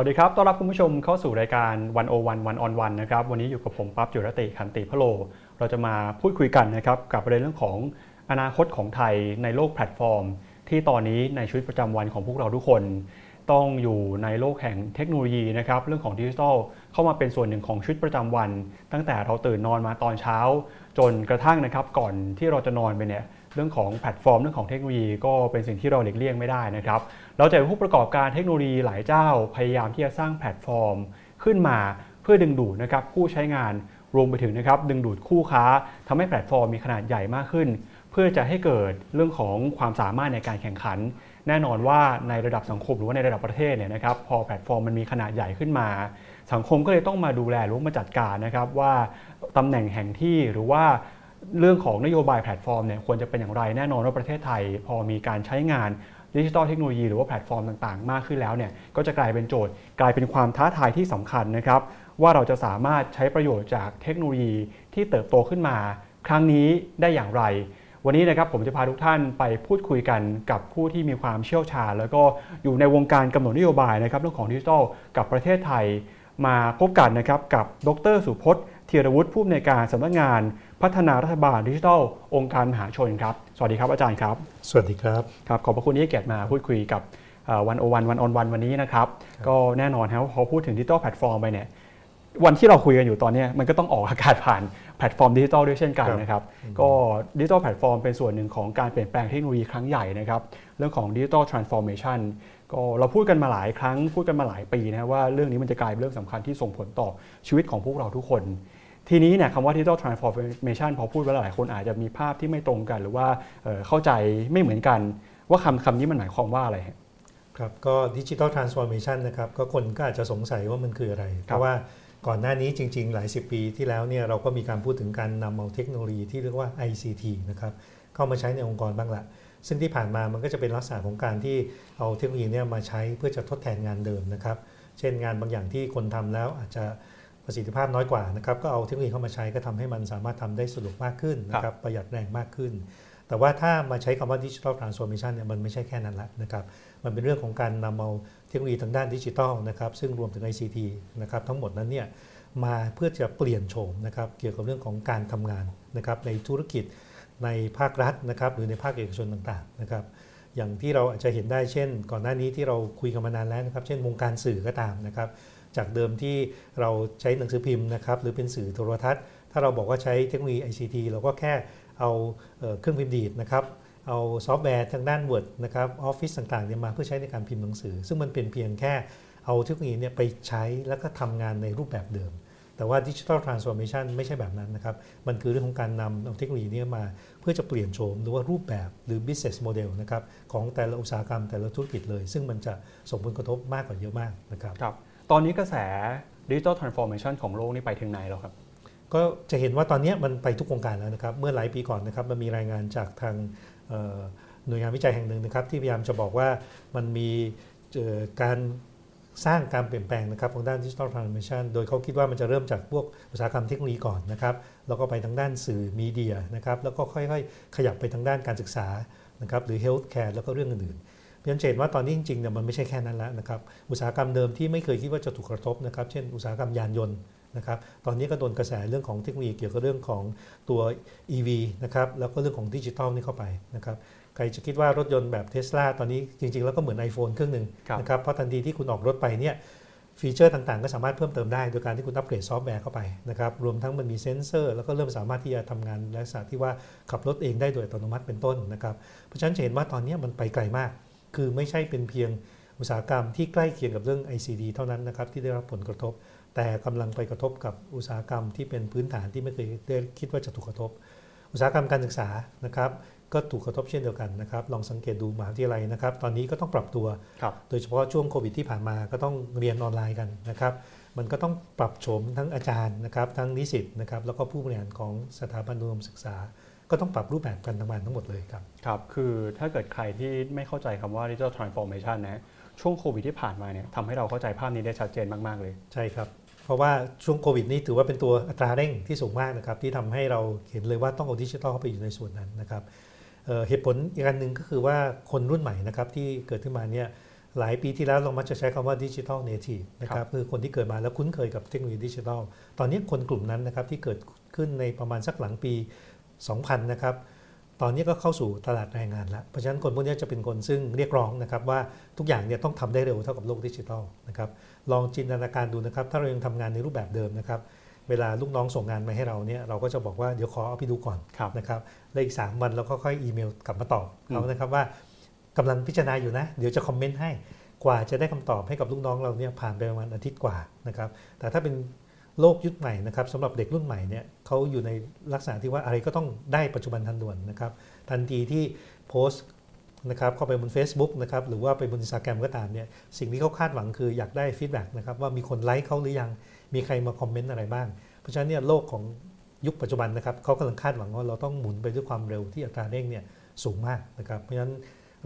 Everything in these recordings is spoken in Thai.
วัสดีครับ ต้อนรับคุณผู้ชมเข้าสู่รายการ One-O-One One-on-One นะครับ วันนี้อยู่กับผมปั๊บจุรติขันติพะโล เราจะมาพูดคุยกันนะครับกับประเด็นเรื่องของอนาคตของไทยในโลกแพลตฟอร์ม ที่ตอนนี้ในชีวิตประจำวันของพวกเราทุกคน ต้องอยู่ในโลกแห่งเทคโนโลยีนะครับเรื่องของดิจิทัลเข้ามาเป็นส่วนหนึ่งของชีวิตประจำวัน ตั้งแต่เราตื่นนอนมาตอนเช้า จนกระทั่งนะครับก่อนที่เราจะนอนไปเนี่ย เรื่องของแพลตฟอร์มเรื่องของเทคโนโลยีก็เป็นสิ่งที่เราหลีกเลี่ยงไม่ได้นะครับเราจะเห็นผู้ประกอบการเทคโนโลยีหลายเจ้าพยายามที่จะสร้างแพลตฟอร์ม ขึ้นมาเพื่อดึงดูดนะครับผู้ใช้งานรวมไปถึงนะครับดึงดูดคู่ค้าทำให้แพลตฟอร์มมีขนาดใหญ่มากขึ้น เพื่อจะให้เกิดเรื่องของความสามารถในการแข่งขัน แน่นอนว่าในระดับสังคมหรือว่าในระดับประเทศเนี่ยนะครับพอแพลตฟอร์มมันมีขนาดใหญ่ขึ้นมา สังคมก็เลยต้องมาดูแลหรือว่ามาจัดการนะครับว่าตำแหน่งแห่งที่หรือว่า เรื่องของนโยบายแพลตฟอร์มเนี่ยควรจะเป็นอย่างไรแน่นอนว่าประเทศไทย พอมีการใช้งานดิจิทัลเทคโนโลยีหรือว่าแพลตฟอร์มต่างๆ มากขึ้นแล้วเนี่ยก็จะกลายเป็นโจทย์กลายเป็นความท้าทายที่สำคัญนะครับว่าเราจะสามารถใช้ประโยชน์จากเทคโนโลยีที่เติบโตขึ้นมา ครั้งนี้ได้อย่างไร วันนี้นะครับผมจะพาทุกท่านไปพูดคุยกันกับผู้ที่มีความเชี่ยวชาญ แล้วก็อยู่ในวงการกำหนดนโยบายนะครับเรื่องของดิจิทัลกับประเทศไทย มาพบกันนะครับกับดรสุพจน์ธีรวุฒิผู้อำนวยการสำนักงาน พัฒนารัฐบาลดิจิทัล องค์การมหาชนครับ สวัสดีครับอาจารย์ครับ สวัสดีครับครับขอบพระคุณที่ให้เกียรติมาพูดคุยกับวันโอวัน One-on-One วันนี้นะครับ ก็แน่นอนครับพอพูดถึง digital platform ไปเนี่ยวันที่เราคุยกันอยู่ตอนนี้มันก็ต้องออกอากาศผ่านแพลตฟอร์มดิจิทัลด้วยเช่นกันนะครับ ก็ digital platform เป็นส่วนหนึ่งของการเปลี่ยนแปลงเทคโนโลยีครั้งใหญ่นะครับ เรื่องของ digital transformation ก็เราพูดกันมาหลายครั้งพูดกันมาหลายปีนะว่าเรื่องนี้มันจะกลายเป็นเรื่องสำคัญที่ส่งผลต่อชีวิตของพวกเราทุกคน ทีนี้เนี่ยคำว่า digital transformation พอพูดไปแล้วหลายคนอาจจะมีภาพที่ไม่ตรงกัน หรือว่าเข้าใจไม่เหมือนกัน ว่าคำคำนี้มันหมายความว่าอะไรครับก็ดิจิทัลทรานส์ฟอร์เมชันนะครับก็คนก็อาจจะสงสัยว่ามันคืออะไร เพราะว่าก่อนหน้านี้จริง ๆ หลายสิบปีที่แล้วเนี่ยเราก็มีการพูดถึงการนำเอาเทคโนโลยีที่เรียกว่า ICT นะครับเข้ามาใช้ในองค์กรบ้างละ ซึ่งที่ผ่านมามันก็จะเป็นลักษณะของการที่เอาเทคโนโลยีเนี่ยมาใช้เพื่อจะทดแทนงานเดิมนะครับ เช่นงานบางอย่างที่คนทำแล้วอาจจะ ประสิทธิภาพน้อยกว่านะครับก็เอาเทคโนโลยีเข้ามาใช้ก็ทำให้มันสามารถทำได้สะดวกมากขึ้นนะครับประหยัดแรงมากขึ้น แต่ว่าถ้ามาใช้คำว่าดิจิทัลทรานส์ฟอร์เมชันเนี่ยมันไม่ใช่แค่นั้นละนะครับมันเป็นเรื่องของการนำเอาเทคโนโลยีทางด้านดิจิทัลนะครับซึ่งรวมถึง ICT นะครับทั้งหมดนั้นเนี่ยมาเพื่อจะเปลี่ยนโฉมนะครับเกี่ยวกับเรื่องของการทำงานนะครับในธุรกิจในภาครัฐนะครับหรือในภาคเอกชนต่างๆนะครับอย่างที่เราอาจจะเห็นได้เช่น ก่อนหน้านี้ที่เราคุยกันมานานแล้วนะครับเช่นวงการสื่อก็ตามนะครับ จากเดิมที่เราใช้หนังสือพิมพ์นะครับหรือเป็นสื่อโทรทัศน์ ถ้าเราบอกว่าใช้เทคโนโลยี ICT เราก็แค่เอาเครื่องพิมพ์ดีดนะครับเอาซอฟต์แวร์ทางด้าน Word นะครับออฟฟิศต่างๆเนี่ยมาเพื่อใช้ในการพิมพ์หนังสือ ซึ่งมันเป็นเพียงแค่เอาเทคโนโลยีเนี่ยไปใช้แล้วก็ทำงานในรูปแบบเดิม แต่ว่า digital transformation ไม่ใช่แบบนั้นนะครับ มันคือเรื่องของการนำเอาเทคโนโลยีนี้มา เพื่อจะเปลี่ยนโฉมหรือว่ารูปแบบหรือ business model นะครับของแต่ละอุตสาหกรรมแต่ละธุรกิจเลย ซึ่งมันจะส่งผลกระทบมากกว่าเยอะมากนะครับครับ ตอนนี้กระแส digital transformation ของโลกนี่ไปถึงไหนแล้วครับ ก็จะเห็นว่าตอนนี้มันไปทุกวงการแล้วนะครับ เมื่อหลายปีก่อนนะครับ มันมีรายงานจากทางหน่วยงานวิจัยแห่งหนึ่งนะครับ ที่พยายามจะบอกว่ามันมีการสร้างการเปลี่ยนแปลงนะครับของด้าน digital transformation โดยเขาคิดว่ามันจะเริ่มจากพวกอุตสาหกรรมเทคโนโลยีก่อนนะครับ แล้วก็ไปทางด้านสื่อ media นะครับ แล้วก็ค่อยๆ ขยับไปทางด้านการศึกษานะครับ หรือ healthcare แล้วก็เรื่องอื่นๆ จะเห็นว่าตอนนี้จริงๆเนี่ยมันไม่ใช่แค่นั้นแล้วนะครับอุตสาหกรรมเดิมที่ไม่เคยคิดว่าจะถูกกระทบนะครับเช่นอุตสาหกรรมยานยนต์นะครับตอนนี้ก็โดนกระแสเรื่องของเทคโนโลยีเกี่ยวกับเรื่องของตัว EV นะครับแล้วก็เรื่องของดิจิทัลนี่เข้าไปนะครับใครจะคิดว่ารถยนต์แบบเทสลาตอนนี้จริง ๆ แล้วก็เหมือน iPhone เครื่องหนึ่งนะครับเพราะทันทีที่คุณออกรถไปเนี่ยฟีเจอร์ต่างๆ ก็สามารถเพิ่มเติมได้ โดยการที่คุณอัปเกรดซอฟต์แวร์เข้าไปนะครับรวมทั้งมันมีเซนเซอร์ แล้วก็เริ่มสามารถที่จะทำงานลักษณะที่ว่าขับรถเองได้โดยอัตโนมัติเป็นต้นนะครับเพราะฉะนั้นจะเห็นว่าตอนนี้มันไปไกลมาก คือไม่ใช่เป็นเพียงอุตสาหกรรมที่ใกล้เคียงกับเรื่อง ICT เท่านั้นนะครับที่ได้รับผลกระทบ แต่กำลังไปกระทบกับอุตสาหกรรมที่เป็นพื้นฐานที่ไม่เคยได้คิดว่าจะถูกกระทบ อุตสาหกรรมการศึกษานะครับก็ถูกกระทบเช่นเดียวกันนะครับ ลองสังเกตดูมหาวิทยาลัยนะครับ ตอนนี้ก็ต้องปรับตัว โดยเฉพาะช่วงโควิดที่ผ่านมาก็ต้องเรียนออนไลน์กันนะครับ มันก็ต้องปรับโฉมทั้งอาจารย์นะครับ ทั้งนิสิตนะครับ แล้วก็ผู้บริหารของสถาบันอุดมศึกษา ก็ต้องปรับรูปแบบการทำงานทั้งหมดเลยครับ ครับ คือถ้าเกิดใครที่ไม่เข้าใจคำว่า digital transformation นะ ช่วงโควิดที่ผ่านมาเนี่ยทำให้เราเข้าใจภาพนี้ได้ชัดเจนมาก ๆ เลย ใช่ครับ เพราะว่าช่วงโควิดนี้ถือว่าเป็นตัวอัตราเร่งที่สูงมากนะครับที่ทำให้เราเห็นเลยว่าต้องเอาดิจิทัลเข้าไปอยู่ในส่วนนั้นนะครับเหตุผลอีกอันหนึ่งก็คือว่าคนรุ่นใหม่นะครับที่เกิดขึ้นมาเนี่ยหลายปีที่แล้วเรามักจะใช้คำว่า digital native นะครับคือคนที่เกิดมาแล้วคุ้นเคยกับเทคโนโลยีดิจิทัล ตอนนี้คนกลุ่มนั้นนะครับที่เกิดขึ้นในประมาณสักหลังปี 2000 นะครับ ตอนนี้ก็เข้าสู่ตลาดแรงงานแล้ว เพราะฉะนั้นคนพวกนี้จะเป็นคนซึ่งเรียกร้องนะครับว่าทุกอย่างเนี่ยต้องทำได้เร็วเท่ากับโลกดิจิทัลนะครับ ลองจินตนาการดูนะครับ ถ้าเรายังทำงานในรูปแบบเดิมนะครับเวลาลูกน้องส่งงานมาให้เราเนี่ยเราก็จะบอกว่าเดี๋ยวขอเอาไปดูก่อนครับนะครับแล้วอีก 3 วันเราก็ค่อยอีเมลกลับมาตอบอืมเขานะครับว่ากำลังพิจารณาอยู่นะ เดี๋ยวจะคอมเมนต์ให้กว่าจะได้คำตอบให้กับลูกน้องเราเนี่ยผ่านไปประมาณอาทิตย์กว่านะครับแต่ถ้าเป็น โลกยุคใหม่นะครับสำหรับเด็กรุ่นใหม่เนี่ยเขาอยู่ในลักษณะที่ว่าอะไรก็ต้องได้ปัจจุบันทันด่วนนะครับ ทันทีที่โพสต์นะครับเข้าไปบน Facebook นะครับหรือว่าไปบน Instagram ก็ตามเนี่ยสิ่งที่เขาคาดหวังคืออยากได้ feedback นะครับว่ามีคนไลค์เขาหรือยังมีใครมาคอมเมนต์อะไรบ้าง เพราะฉะนั้นเนี่ยโลกของยุคปัจจุบันนะครับเขากำลังคาดหวังว่าเราต้องหมุนไปด้วยความเร็วที่อัตราเร่งเนี่ยสูงมากนะครับเพราะฉะนั้น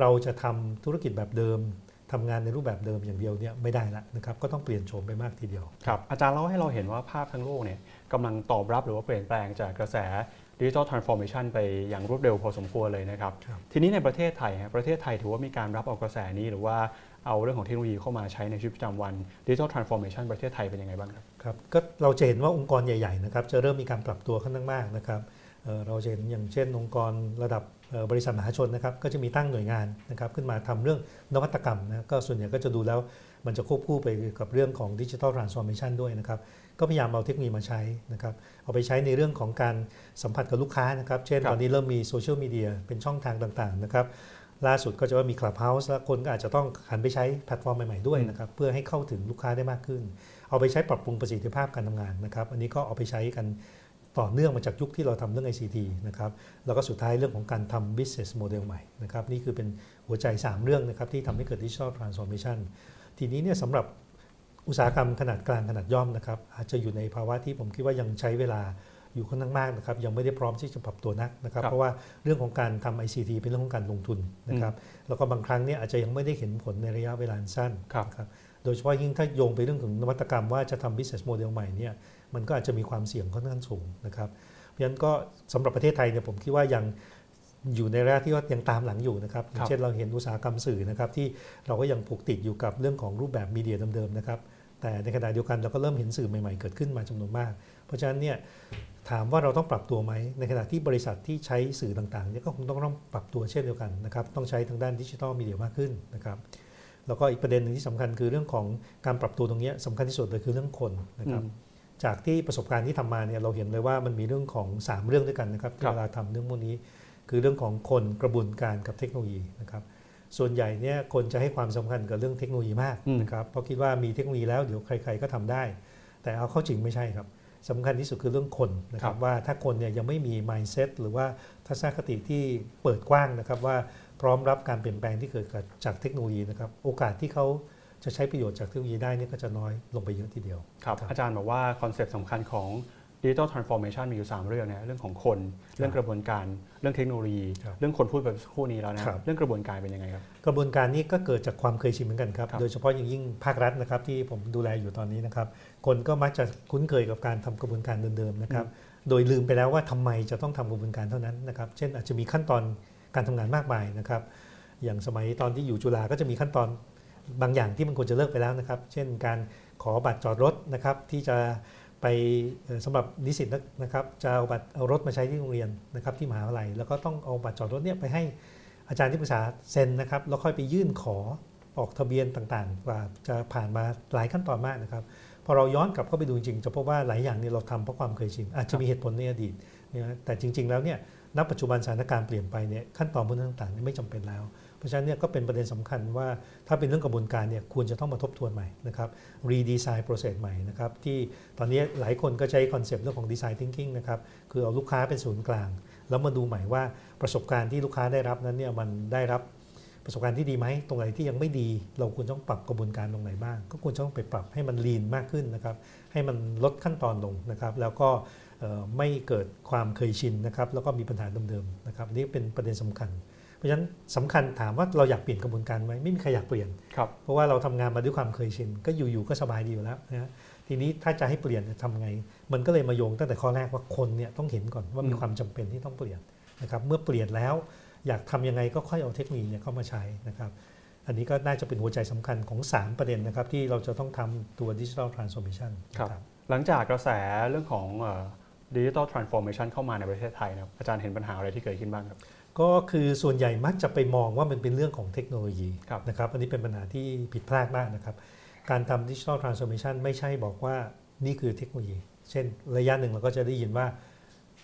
เราจะทำธุรกิจแบบเดิม ทำงานในรูปแบบเดิมอย่างเดียวเนี่ยไม่ได้ละนะครับก็ต้องเปลี่ยนโฉมไปมากทีเดียวครับอาจารย์เล่าให้เราเห็นว่าภาพทั้งโลกเนี่ยกำลังตอบรับหรือว่าเปลี่ยนแปลงจากกระแส digital transformation ไปอย่างรวดเร็วพอสมควรเลยนะครับครับทีนี้ในประเทศไทยฮะประเทศไทยถือว่ามีการรับเอากระแสนี้หรือว่าเอาเรื่องของเทคโนโลยีเข้ามาใช้ในชีวิตประจำวันdigital transformation ประเทศไทยเป็นยังไงบ้างครับครับก็เราจะเห็นว่าองค์กรใหญ่ๆนะครับจะเริ่มมีการปรับตัวค่อนข้างมากนะครับเอ่อเราจะเห็นอย่างเช่นองค์กรระดับเอ่อ บริษัทมหาชนนะครับก็จะมีตั้งหน่วยงานนะครับขึ้นมาทำเรื่องนวัตกรรมนะก็ส่วนใหญ่ก็จะดูแล้วมันจะควบคู่ไปกับเรื่องของ digital transformation ด้วยนะครับก็พยายามเอาเทคโนโลยีมาใช้นะครับเอาไปใช้ในเรื่องของการสัมผัสกับลูกค้านะครับเช่นครับตอนนี้เริ่มมีโซเชียลมีเดียเป็นช่องทางต่างๆนะครับล่าสุดก็จะว่ามี Clubhouse แล้วคนก็อาจจะต้องหันไปใช้แพลตฟอร์มใหม่ๆด้วยนะครับเพื่อให้เข้าถึงลูกค้าได้มากขึ้น เอาไปใช้ปรับปรุงประสิทธิภาพการทำงานนะครับอันนี้ก็เอาไปใช้กัน ต่อเนื่องมาจากยุคที่เราทำเรื่อง ICT นะครับแล้วก็สุดท้ายเรื่องของการทำ business model ใหม่นะครับนี่คือเป็นหัวใจ 3 เรื่องนะครับที่ทำให้เกิด digital transformation ทีนี้เนี่ยสำหรับอุตสาหกรรมขนาดกลางขนาดย่อมนะครับอาจจะอยู่ในภาวะที่ผมคิดว่ายังใช้เวลาอยู่ค่อนข้างมากนะครับยังไม่ได้พร้อมที่จะปรับตัวนักนะครับครับเพราะว่าเรื่องของการทำ ICT เป็นเรื่องของการลงทุนนะครับแล้วก็บางครั้งเนี่ยอาจจะยังไม่ได้เห็นผลในระยะเวลาอันสั้นครับนะครับโดยเฉพาะยิ่งถ้าโยงไปเรื่องของนวัตกรรมว่าจะทำ business model ใหม่เนี่ย มันก็อาจจะมีความเสี่ยงค่อนข้างสูงนะครับ เพราะฉะนั้นก็สำหรับประเทศไทยเนี่ยผมคิดว่ายังอยู่ในระยะที่ว่ายังตามหลังอยู่นะครับอย่างเช่นเราเห็นอุตสาหกรรมสื่อนะครับที่เราก็ยังผูกติดอยู่กับเรื่องของรูปแบบมีเดียเดิมๆนะครับ แต่ในขณะเดียวกันเราก็เริ่มเห็นสื่อใหม่ๆเกิดขึ้นมาจำนวนมาก เพราะฉะนั้นเนี่ยถามว่าเราต้องปรับตัวไหม ในขณะที่บริษัทที่ใช้สื่อต่างๆเนี่ยก็คงต้องต้องปรับตัวเช่นเดียวกันนะครับ ต้องใช้ทางด้านดิจิทัลมีเดียมากขึ้นนะครับ แล้วก็อีกประเด็นหนึ่งที่สำคัญคือเรื่องของการปรับตัวตรงเนี้ยสำคัญที่สุดเลยคือเรื่องคนนะครับอืม จากที่ประสบการณ์ที่ทำมาเนี่ยเราเห็นเลยว่ามันมีเรื่องของ 3 เรื่องด้วยกันนะครับที่ครับเวลาทำเรื่องพวกนี้ คือเรื่องของคนกระบวนการกับเทคโนโลยีนะครับส่วนใหญ่เนี่ยคนจะให้ความสำคัญกับเรื่องเทคโนโลยีมากอืมนะครับเพราะคิดว่ามีเทคโนโลยีแล้วเดี๋ยวใคร ๆก็ทำได้ แต่เอาเข้าจริงไม่ใช่ครับสำคัญที่สุดคือเรื่องคนนะครับว่าถ้าคนเนี่ยยังไม่มี mindset หรือว่าทัศนคติที่เปิดกว้างนะครับว่าพร้อมรับการเปลี่ยนแปลงที่เกิดจากเทคโนโลยีนะครับโอกาสที่เขา จะใช้ประโยชน์จากเทคโนโลยีได้เนี่ยก็จะน้อยลงไปเยอะทีเดียว ครับครับอาจารย์บอกว่าคอนเซปต์สำคัญของ digital transformation มีอยู่ 3 เรื่องนะเรื่องของคน เรื่องกระบวนการเรื่องเทคโนโลยีครับเรื่องคนพูดไปสักครู่นี้แล้วนะครับเรื่องกระบวนการเป็นยังไงครับ กระบวนการนี้ก็เกิดจากความเคยชินเหมือนกันครับครับ โดยเฉพาะอย่างยิ่งภาครัฐนะครับที่ผมดูแลอยู่ตอนนี้นะครับ คนก็มักจะคุ้นเคยกับการทำกระบวนการเดิมๆนะครับ โดยลืมไปแล้วว่าทำไมจะต้องทำกระบวนการเท่านั้นนะครับ เช่นอาจจะมีขั้นตอนการทำงานมากมายนะครับ อย่างสมัยตอนที่อยู่จุฬาก็จะมีขั้นตอน บางอย่างที่มันควรจะเลิกไปแล้วนะครับ เช่นการขอบัตรจอดรถนะครับที่จะไปเอ่อสำหรับนิสิตนะครับจะเอาบัตรเอารถมาใช้ที่โรงเรียนนะครับที่มหาวิทยาลัย แล้วก็ต้องเอาบัตรจอดรถเนี่ยไปให้อาจารย์ที่ปรึกษาเซ็นนะครับแล้วค่อยไปยื่นขอออกทะเบียนต่างๆ กว่าจะผ่านมาหลายขั้นตอนมากนะครับพอเราย้อนกลับเข้าไปดูจริงจะพบว่าหลายอย่างเนี่ยเราทำเพราะความเคยชินอาจจะมีเหตุผลในอดีตนะแต่จริง ๆ แล้วเนี่ยณปัจจุบันสถานการณ์เปลี่ยนไปเนี่ยขั้นตอนพวกนั้นต่างๆไม่จำเป็นแล้ว เพราะฉะนั้นเนี่ยก็เป็นประเด็นสำคัญว่าถ้าเป็นเรื่องกระบวนการเนี่ยควรจะต้องมาทบทวนใหม่นะครับ redesign process ใหม่นะครับที่ตอนนี้หลายคนก็ใช้คอนเซปต์เรื่องของ design thinking นะครับคือเอาลูกค้าเป็นศูนย์กลาง แล้วมาดูใหม่ว่าประสบการณ์ที่ลูกค้าได้รับนั้นเนี่ยมันได้รับประสบการณ์ที่ดีไหมตรงไหนที่ยังไม่ดี เราควรต้องปรับกระบวนการตรงไหนบ้าง ก็ควรจะต้องไปปรับให้มันลีนมากขึ้นนะครับ ให้มันลดขั้นตอนลงนะครับ แล้วก็ไม่เกิดความเคยชินนะครับ แล้วก็มีปัญหาเดิมๆนะครับนี่เป็นประเด็นสำคัญ ราะฉะนั้นสำคัญถามว่าเราอยากเปลี่ยนกระบวนการไหมไม่มีใครอยากเปลี่ยนครับเพราะว่าเราทำงานมาด้วยความเคยชิน ก็อยู่ๆก็สบายดีอยู่แล้วนะฮะทีนี้ถ้าจะให้เปลี่ยนเนี่ยทำไง มันก็เลยมาโยงตั้งแต่ข้อแรกว่าคนเนี่ยต้องเห็นก่อนว่ามีอืมความจำเป็นที่ต้องเปลี่ยนนะครับเมื่อเปลี่ยนแล้วอยากทำยังไงก็ค่อยเอาเทคโนโลยีเนี่ยเข้ามาใช้นะครับอันนี้ก็น่าจะเป็นหัวใจสำคัญของ 3 ประเด็นนะครับที่เราจะต้องทำตัว digital transformationครับหลังจากกระแสเรื่องของ digital transformation เข้ามาในประเทศไทยนะครับอาจารย์เห็นปัญหาอะไรที่เกิดขึ้นบ้างครับ ก็คือส่วนใหญ่มักจะไปมองว่ามันเป็นเรื่องของเทคโนโลยีครับนะครับอันนี้เป็นปัญหาที่ผิดพลาดมากนะครับ การทำ digital transformation ไม่ใช่บอกว่านี่คือเทคโนโลยี เช่นระยะหนึ่งเราก็จะได้ยินว่า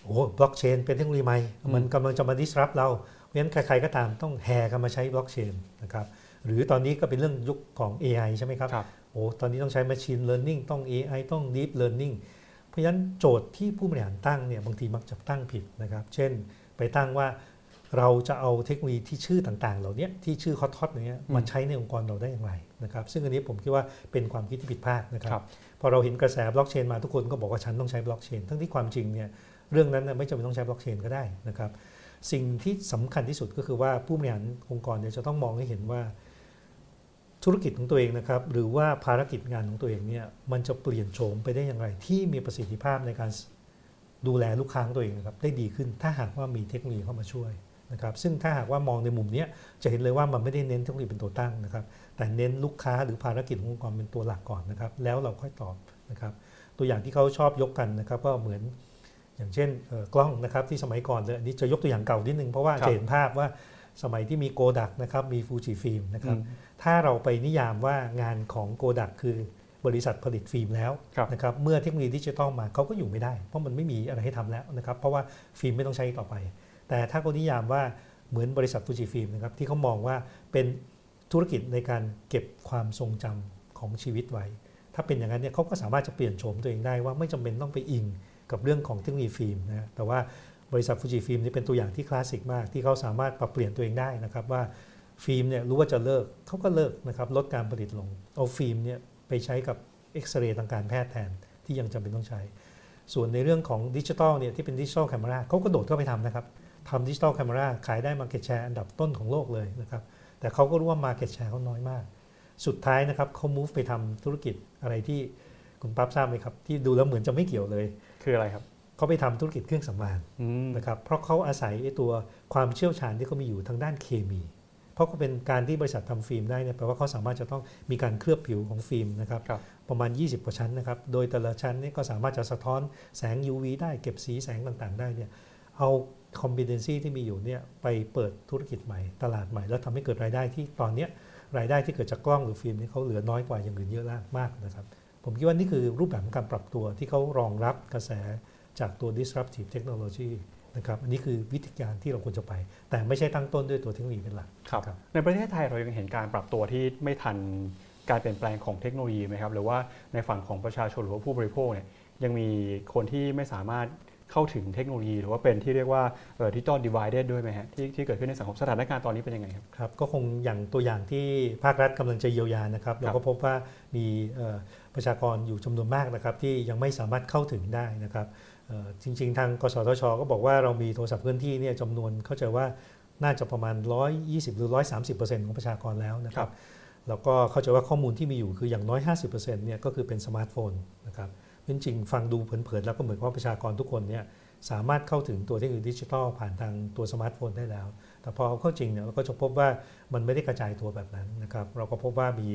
โอ้บล็อกเชนเป็นเทคโนโลยีใหม่ มันกำลังจะมา disrupt เรา เพราะฉะนั้นใครๆก็ตามต้องแห่กันมาใช้บล็อกเชนนะครับหรือตอนนี้ก็เป็นเรื่องยุคของ AI ใช่ไหมครับครับโอ้ตอนนี้ต้องใช้ Machine Learning ต้อง AI ต้อง Deep Learning เพราะฉะนั้นโจทย์ที่ผู้บริหารตั้งเนี่ยบางทีมักจะตั้งผิดนะครับ เช่น ไปตั้งว่า เราจะเอาเทคโนโลยีที่ชื่อต่างๆ เหล่านี้ที่ชื่อ hot hot อย่างเงี้ยอืมมาใช้ในองค์กรเราได้อย่างไรนะครับซึ่งอันนี้ผมคิดว่าเป็นความคิดที่ผิดพลาดนะครัครับบพอเราเห็นกระแสบล็อกเชนมาทุกคนก็บอกว่าฉันต้องใช้บล็อกเชนทั้งที่ความจริงเนี่ยเรื่องนั้นน่ะไม่จำเป็นต้องใช้บล็อกเชนก็ได้นะครับสิ่งที่สำคัญที่สุดก็คือว่าผู้บริหารองค์กรเนี่ยจะต้องมองให้เห็นว่าธุรกิจของตัวเองนะครับหรือว่าภารกิจงานของตัวเองเนี่ยมันจะเปลี่ยนโฉมไปได้อย่างไร ที่มีประสิทธิภาพในการดูแลลูกค้าของตัวเองนะครับได้ดีขึ้นถ้าหากว่ามีเทคโนโลยีเข้ามาช่วย นะครับซึ่งถ้าหากว่ามองในมุมเนี้ยจะเห็นเลยว่ามันไม่ได้เน้นเทคโนโลยีเป็นตัวตั้งนะครับแต่เน้นลูกค้าหรือภารกิจขององค์กรเป็นตัวหลักก่อนนะครับแล้วเราค่อยตอบนะครับตัวอย่างที่เขาชอบยกกันนะครับก็เหมือนอย่างเช่นเอ่อกล้องนะครับที่สมัยก่อนเลยอันนี้จะยกตัวอย่างเก่านิดนึงเพราะว่าครับจะเห็นภาพว่าสมัยที่มีโกดักนะครับมีฟูจิฟิล์มนะครับอืมถ้าเราไปนิยามว่างานของโกดักคือบริษัทผลิตฟิล์มแล้วครับนะครับเมื่อเทคโนโลยีดิจิทัลมาเขาก็อยู่ไม่ได้ เพราะมันไม่มีอะไรให้ทำแล้วนะครับเพราะว่าฟิล์มไม่ต้องใช้อีกต่อไป แต่ถ้าเขานิยามว่าเหมือนบริษัทฟูจิฟิล์มนะครับที่เขามองว่าเป็นธุรกิจในการเก็บความทรงจำของชีวิตไว้ ถ้าเป็นอย่างนั้นเนี่ยเขาก็สามารถจะเปลี่ยนโฉมตัวเองได้ว่าไม่จำเป็นต้องไปอิงกับเรื่องของเทคโนโลยีฟิล์มนะแต่ว่าบริษัทฟูจิฟิล์มนี่เป็นตัวอย่างที่คลาสสิกมาก ที่เขาสามารถปรับเปลี่ยนตัวเองได้นะครับว่าฟิล์มเนี่ยรู้ว่าจะเลิกเขาก็เลิกนะครับลดการผลิตลงเอาฟิล์มเนี่ยไปใช้กับเอ็กซเรย์ทางการแพทย์แทนที่ยังจำเป็นต้องใช้ ส่วนในเรื่องของดิจิทัลเนี่ยที่เป็นดิจิทัลแคมราเขาก็โดดเข้าไปทำนะครับ ทำดิจิทัลแคม e ราขายได้มาเก็ตแชร์อันดับต้นของโลกเลยนะครับ แต่เขาก็รู้ว่ามาเก็ตแชร์เขาน้อยมาก สุดท้ายนะครับเขา move ไปทำธุรกิจอะไรที่คุณปั๊บทราบไหมครับ ที่ดูแล้วเหมือนจะไม่เกี่ยวเลย คืออะไรครับ เขาไปทำธุรกิจเครื่องสำอางอืมนะครับ เพราะเขาอาศัยไอ้ตัวความเชี่ยวชาญที่เขามีอยู่ทางด้านเคมี เพราะก็เป็นการที่บริษัททำฟิล์มได้เนี่ยแปลว่าเขาสามารถจะต้องมีการเคลือบผิวของฟิล์มนะครับครับประมาณ 20 กว่าชั้นนะครับ โดยแต่ละชั้นเนี่ยก็สามารถจะสะท้อนแสง UV ได้เก็บสีแสงต่างๆ ได้เนี่ยเอา คอม p e t e n c y ที่มีอยู่เนี่ยไปเปิดธุรกิจใหม่ตลาดใหม่ แล้วทำให้เกิดรายได้ที่ตอนเนี้ยรายได้ที่เกิดจากกล้องหรือฟิล์มนี่เขาเหลือน้อยกว่าอย่างอื่นเยอะมากนะครับ ผมคิดว่านี่คือรูปแบบของการปรับตัวที่เขารองรับกระแสจากตัว disruptive technology นะครับอันนี้คือวิธีการที่เราควรจะไป แต่ไม่ใช่ตั้งต้นด้วยตัวเทคโนโลยีเป็นหลักครับครับในประเทศไทยเรายังเห็นการปรับตัวที่ไม่ทันการเปลี่ยนแปลงของเทคโนโลยีไหมครับหรือว่าในฝั่งของประชาชนหรือว่าผู้บริโภคเนี่ยยังมีคนที่ไม่สามารถ เข้าถึงเทคโนโลยี หรือว่าเป็นที่เรียกว่าดิจิตอลดิวายเดด้วยไหมฮะที่ที่เกิดขึ้นในสังคมสถานการณ์ตอนนี้เป็นยังไงครับครับก็คงอย่างตัวอย่างที่ภาครัฐกำลังจะเยียวยานะครับเราก็พบว่ามีเอ่อประชากรอยู่จำนวนมากนะครับที่ยังไม่สามารถเข้าถึงได้นะครับเอ่อจริง ๆ ทางกสทช ก็บอกว่าเรามีโทรศัพท์เคลื่อนที่เนี่ยจำนวนเข้าใจว่าน่าจะประมาณ 120 หรือ 130%ของประชากรแล้วนะครับครับแล้วก็เข้าใจว่าข้อมูลที่มีอยู่คืออย่างน้อย 50%เนี่ยก็คือเป็นสมาร์ทโฟนนะครับ จริงๆฟังดูเผินๆแล้วก็เหมือนว่าประชากรทุกคนเนี่ยสามารถเข้าถึงตัวเทคโนโลยีดิจิทัลผ่านทางตัวสมาร์ทโฟนได้แล้ว แต่พอเข้าจริงเนี่ยเราก็จะพบว่ามันไม่ได้กระจายตัวแบบนั้นนะครับ เราก็พบว่ามี